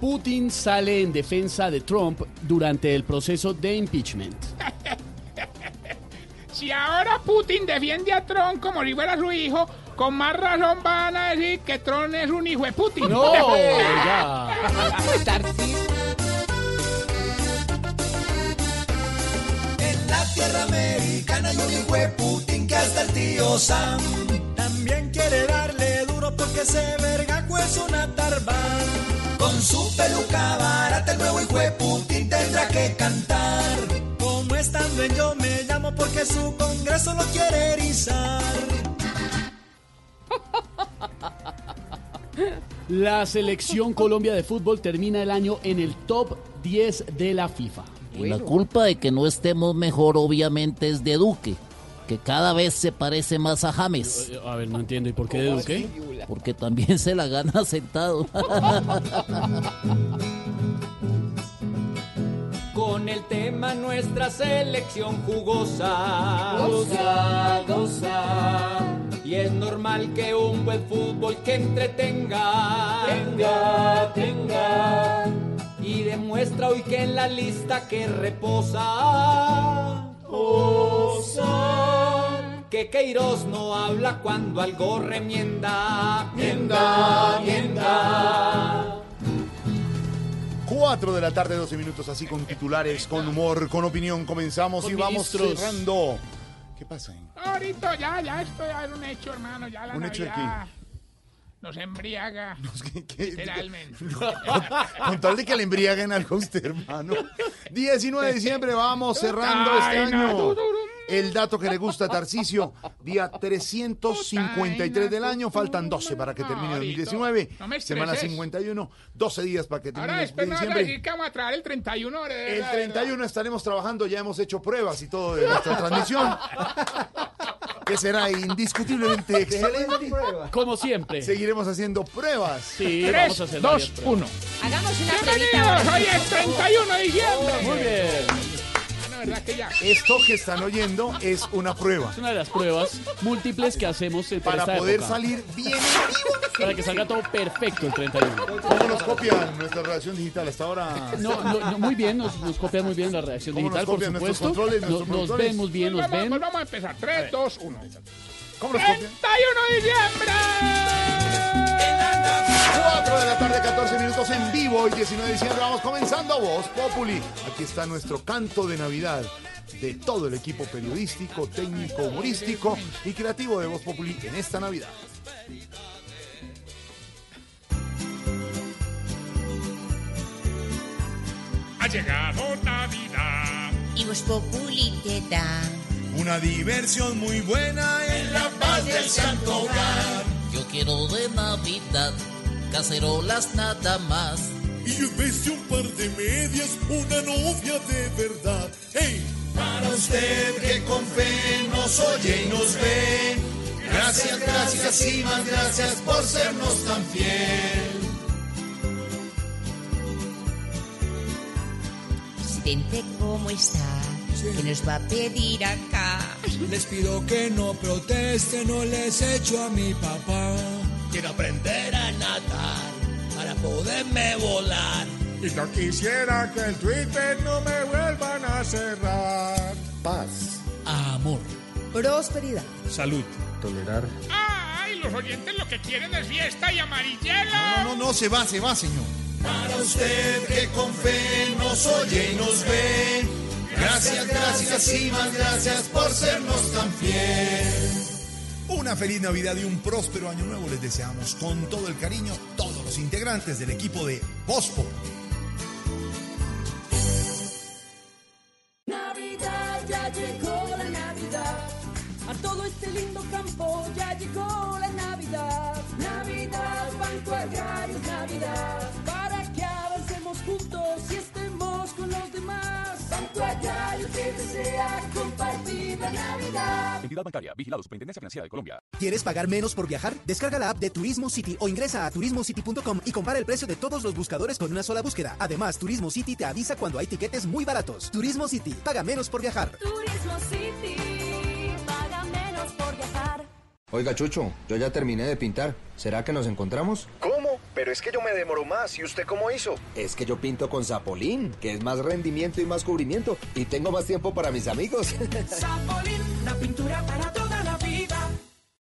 Putin sale en defensa de Trump durante el proceso de impeachment. Si ahora Putin defiende a Trump como si fuera su hijo, con más razón van a decir que Trump es un hijo de Putin. No. En la tierra americana hay un hijo de Putin que hasta el tío Sam también quiere darle duro porque ese vergaco es una tarbán. Con su peluca barata el nuevo hijo de Putin tendrá que cantar. Como estando en yo me llamo porque su congreso lo quiere erizar. La selección Colombia de fútbol termina el año en el top 10 de la FIFA. Y la culpa de que no estemos mejor, obviamente, es de Duque, que cada vez se parece más a James. A ver, no entiendo. ¿Y por qué de Duque? Porque también se la gana sentado. Con con el tema nuestra selección jugosa. Goza, goza. Y es normal que un buen fútbol que entretenga. Tenga, tenga. Y demuestra hoy que en la lista que reposa. Que Queiroz no habla cuando algo remienda. Mienda, mienda. 4 de la tarde, 12 minutos, así con titulares, con humor, con opinión. Comenzamos Con y vamos ministros. cerrando. ¿Qué pasa? Ahorita ya, ya esto ya es un hecho, hermano. Ya la ¿Un hecho de Navidad nos embriaga. literalmente. Con tal de que le embriaguen algo a usted, hermano. 19 de diciembre, vamos cerrando este año. El dato que le gusta a Tarcicio, día 353 del año, faltan 12 para que termine el 2019. No me Semana estreses. 51, 12 días para que termine Ahora a diciembre. decir que vamos a traer el 31. de El verdad, 31 estaremos trabajando, ya hemos hecho pruebas y todo de nuestra transmisión. Que será indiscutiblemente excelente. Como siempre. Seguiremos haciendo pruebas. Sí, Tres, vamos a hacer dos, uno. Hagamos una Bienvenidos, pruebita hoy es 31 de diciembre. Muy bien. No, verdad que ya. Esto que están oyendo es una prueba. Es una de las pruebas múltiples que hacemos en Para esta poder época. salir bien en vivo. Para que salga todo perfecto el 31. ¿Cómo nos copian nuestra redacción digital hasta ahora? No, no, no, muy bien, nos, nos copian muy bien la redacción ¿Cómo nos digital, por copian nuestros supuesto. controles, Nos- nuestros nos, productores? ven muy bien, nos Vamos, ven. pues vamos a empezar. 3, 2, 1. ¿Cómo nos copian? 31 de diciembre. 4 de la tarde, 14 minutos en vivo. Hoy 19 de diciembre vamos comenzando Voz Populi. Aquí está nuestro canto de Navidad de todo el equipo periodístico, técnico, humorístico y creativo de Voz Populi en esta Navidad. Ha llegado Navidad. Y Voz Populi te da Una diversión muy buena en la paz del santo hogar. Yo quiero de Navidad, cacerolas nada más. Y yo en vez de un par de medias, una novia de verdad. ¡Hey! Para usted que con fe nos oye y nos ve. Gracias, gracias y más gracias por sernos tan fiel. Presidente, ¿cómo está? ¿Qué nos va a pedir acá? Les pido que no protesten, no les echo a mi papá. Quiero aprender a nadar para poderme volar. Y no quisiera que el Twitter no me vuelvan a cerrar. Paz. Amor. Prosperidad. Salud. Tolerar. Ay, los oyentes lo que quieren es fiesta y amarillelo. No, no, no, se va, se va, señor. Para usted que con fe nos oye y nos ve. Gracias, gracias y más gracias por sernos tan fiel. Una feliz Navidad y un próspero año nuevo les deseamos con todo el cariño todos los integrantes del equipo de todo este ya llegó la Navidad. Navidad, Banco Navidad. Que desea compartir la Navidad. Entidad bancaria, vigilado Superintendencia Financiera de Colombia. ¿Quieres pagar menos por viajar? Descarga la app de Turismo City o ingresa a turismocity.com y compara el precio de todos los buscadores con una sola búsqueda. Además, Turismo City te avisa cuando hay tiquetes muy baratos. Turismo City, paga menos por viajar. Turismo City, paga menos por viajar. Oiga, Chucho, yo ya terminé de pintar. ¿Será que nos encontramos? ¿Cómo? Pero es que yo me demoro más. ¿Y usted cómo hizo? Es que yo pinto con Zapolín, que es más rendimiento y más cubrimiento. Y tengo más tiempo para mis amigos. Zapolín, la pintura para vida.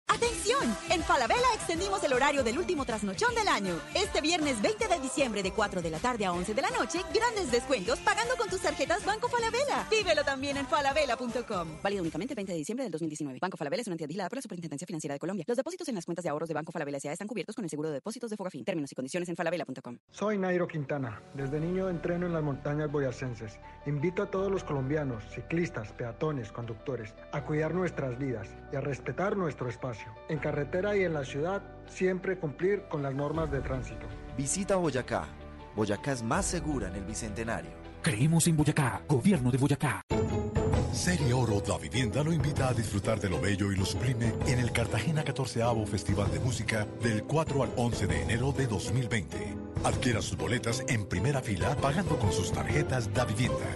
¡Atención! En Falabella extendimos el horario del último trasnochón del año. Este viernes 20 de diciembre de 4 de la tarde a 11 de la noche, grandes descuentos pagando con tus tarjetas Banco Falabella. Vívelo también en falabella.com. Válido únicamente el 20 de diciembre del 2019. Banco Falabella es una entidad vigilada por la Superintendencia Financiera de Colombia. Los depósitos en las cuentas de ahorros de Banco Falabella S.A. están cubiertos con el seguro de depósitos de Fogafín. Términos y condiciones en falabella.com. Soy Nairo Quintana. Desde niño entreno en las montañas boyacenses. Invito a todos los colombianos, ciclistas, peatones, conductores, a cuidar nuestras vidas y a respetar nuestro espacio. En carretera y en la ciudad, siempre cumplir con las normas de tránsito. Visita Boyacá. Boyacá es más segura en el Bicentenario. Creemos en Boyacá, gobierno de Boyacá. Serie Oro Da Vivienda lo invita a disfrutar de lo bello y lo sublime en el Cartagena 14 Festival de Música del 4 al 11 de enero de 2020. Adquiera sus boletas en primera fila pagando con sus tarjetas Da Vivienda.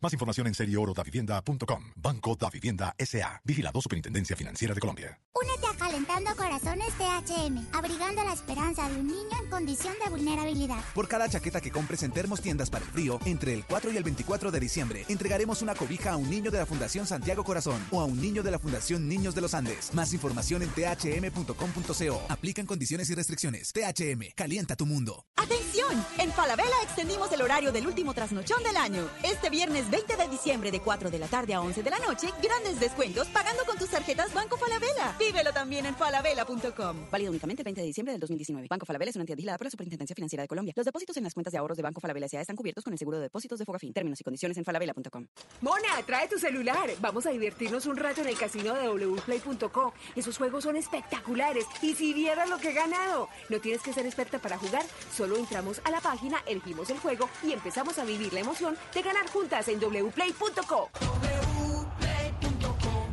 Más información en serioorodavivienda.com. Banco da Vivienda S.A. Vigilado Superintendencia Financiera de Colombia. Únete a Calentando Corazones THM, abrigando la esperanza de un niño en condición de vulnerabilidad. Por cada chaqueta que compres en Termos Tiendas para el Frío, entre el 4 y el 24 de diciembre, entregaremos una cobija a un niño de la Fundación Santiago Corazón o a un niño de la Fundación Niños de los Andes. Más información en thm.com.co. Aplican condiciones y restricciones. THM, calienta tu mundo. ¡Atención! En Falabella extendimos el horario del último trasnochón del año. Este viernes 20 de diciembre de 4 de la tarde a 11 de la noche, grandes descuentos pagando con tus tarjetas Banco Falabella. Vívelo también en falabella.com. Válido únicamente el 20 de diciembre del 2019. Banco Falabella es una entidad vigilada por la Superintendencia Financiera de Colombia. Los depósitos en las cuentas de ahorros de Banco Falabella S.A. están cubiertos con el seguro de depósitos de Fogafín. Términos y condiciones en falabella.com. Mona, trae tu celular. Vamos a divertirnos un rato en el casino de wplay.co. Esos juegos son espectaculares. Y si vieras lo que he ganado. No tienes que ser experta para jugar. Solo entramos a la página, elegimos el juego y empezamos a vivir la emoción de ganar juntas en wplay.co.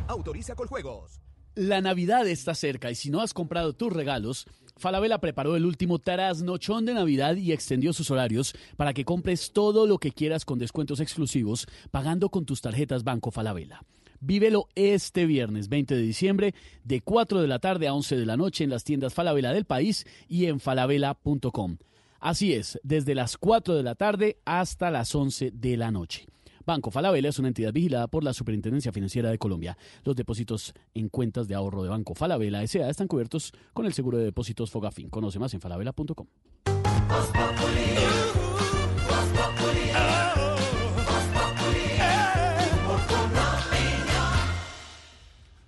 Autoriza con juegos. La Navidad está cerca y si no has comprado tus regalos, Falabella preparó el último trasnochón de Navidad y extendió sus horarios para que compres todo lo que quieras con descuentos exclusivos pagando con tus tarjetas Banco Falabella. Vívelo este viernes 20 de diciembre de 4 de la tarde a 11 de la noche en las tiendas Falabella del país y en falabella.com. Así es, desde las 4 de la tarde hasta las 11 de la noche. Banco Falabella es una entidad vigilada por la Superintendencia Financiera de Colombia. Los depósitos en cuentas de ahorro de Banco Falabella S.A. están cubiertos con el seguro de depósitos Fogafín. Conoce más en falabella.com.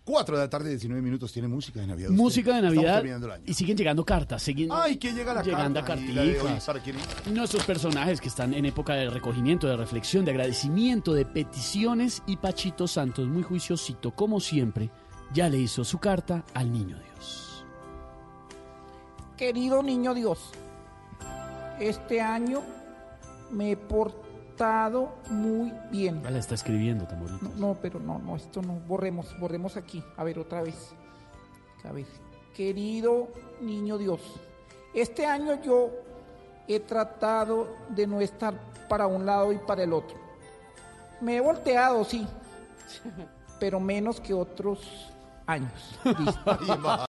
4 de la tarde, 19 minutos, tiene música de Navidad. Música de Navidad terminando el año. y siguen llegando cartas. Siguen Ay, que llega la llegando carta. Nuestros personajes que están en época de recogimiento, de reflexión, de agradecimiento, de peticiones y Pachito Santos, muy juiciosito, como siempre, ya le hizo su carta al niño Dios. Querido niño Dios, este año me he portado muy bien. Ya la está escribiendo, Tamorito. No, no, pero no, no, esto no, borremos, borremos aquí. A ver, otra vez. A ver, querido niño Dios, este año yo he tratado de no estar para un lado y para el otro. Me he volteado, sí, pero menos que otros años.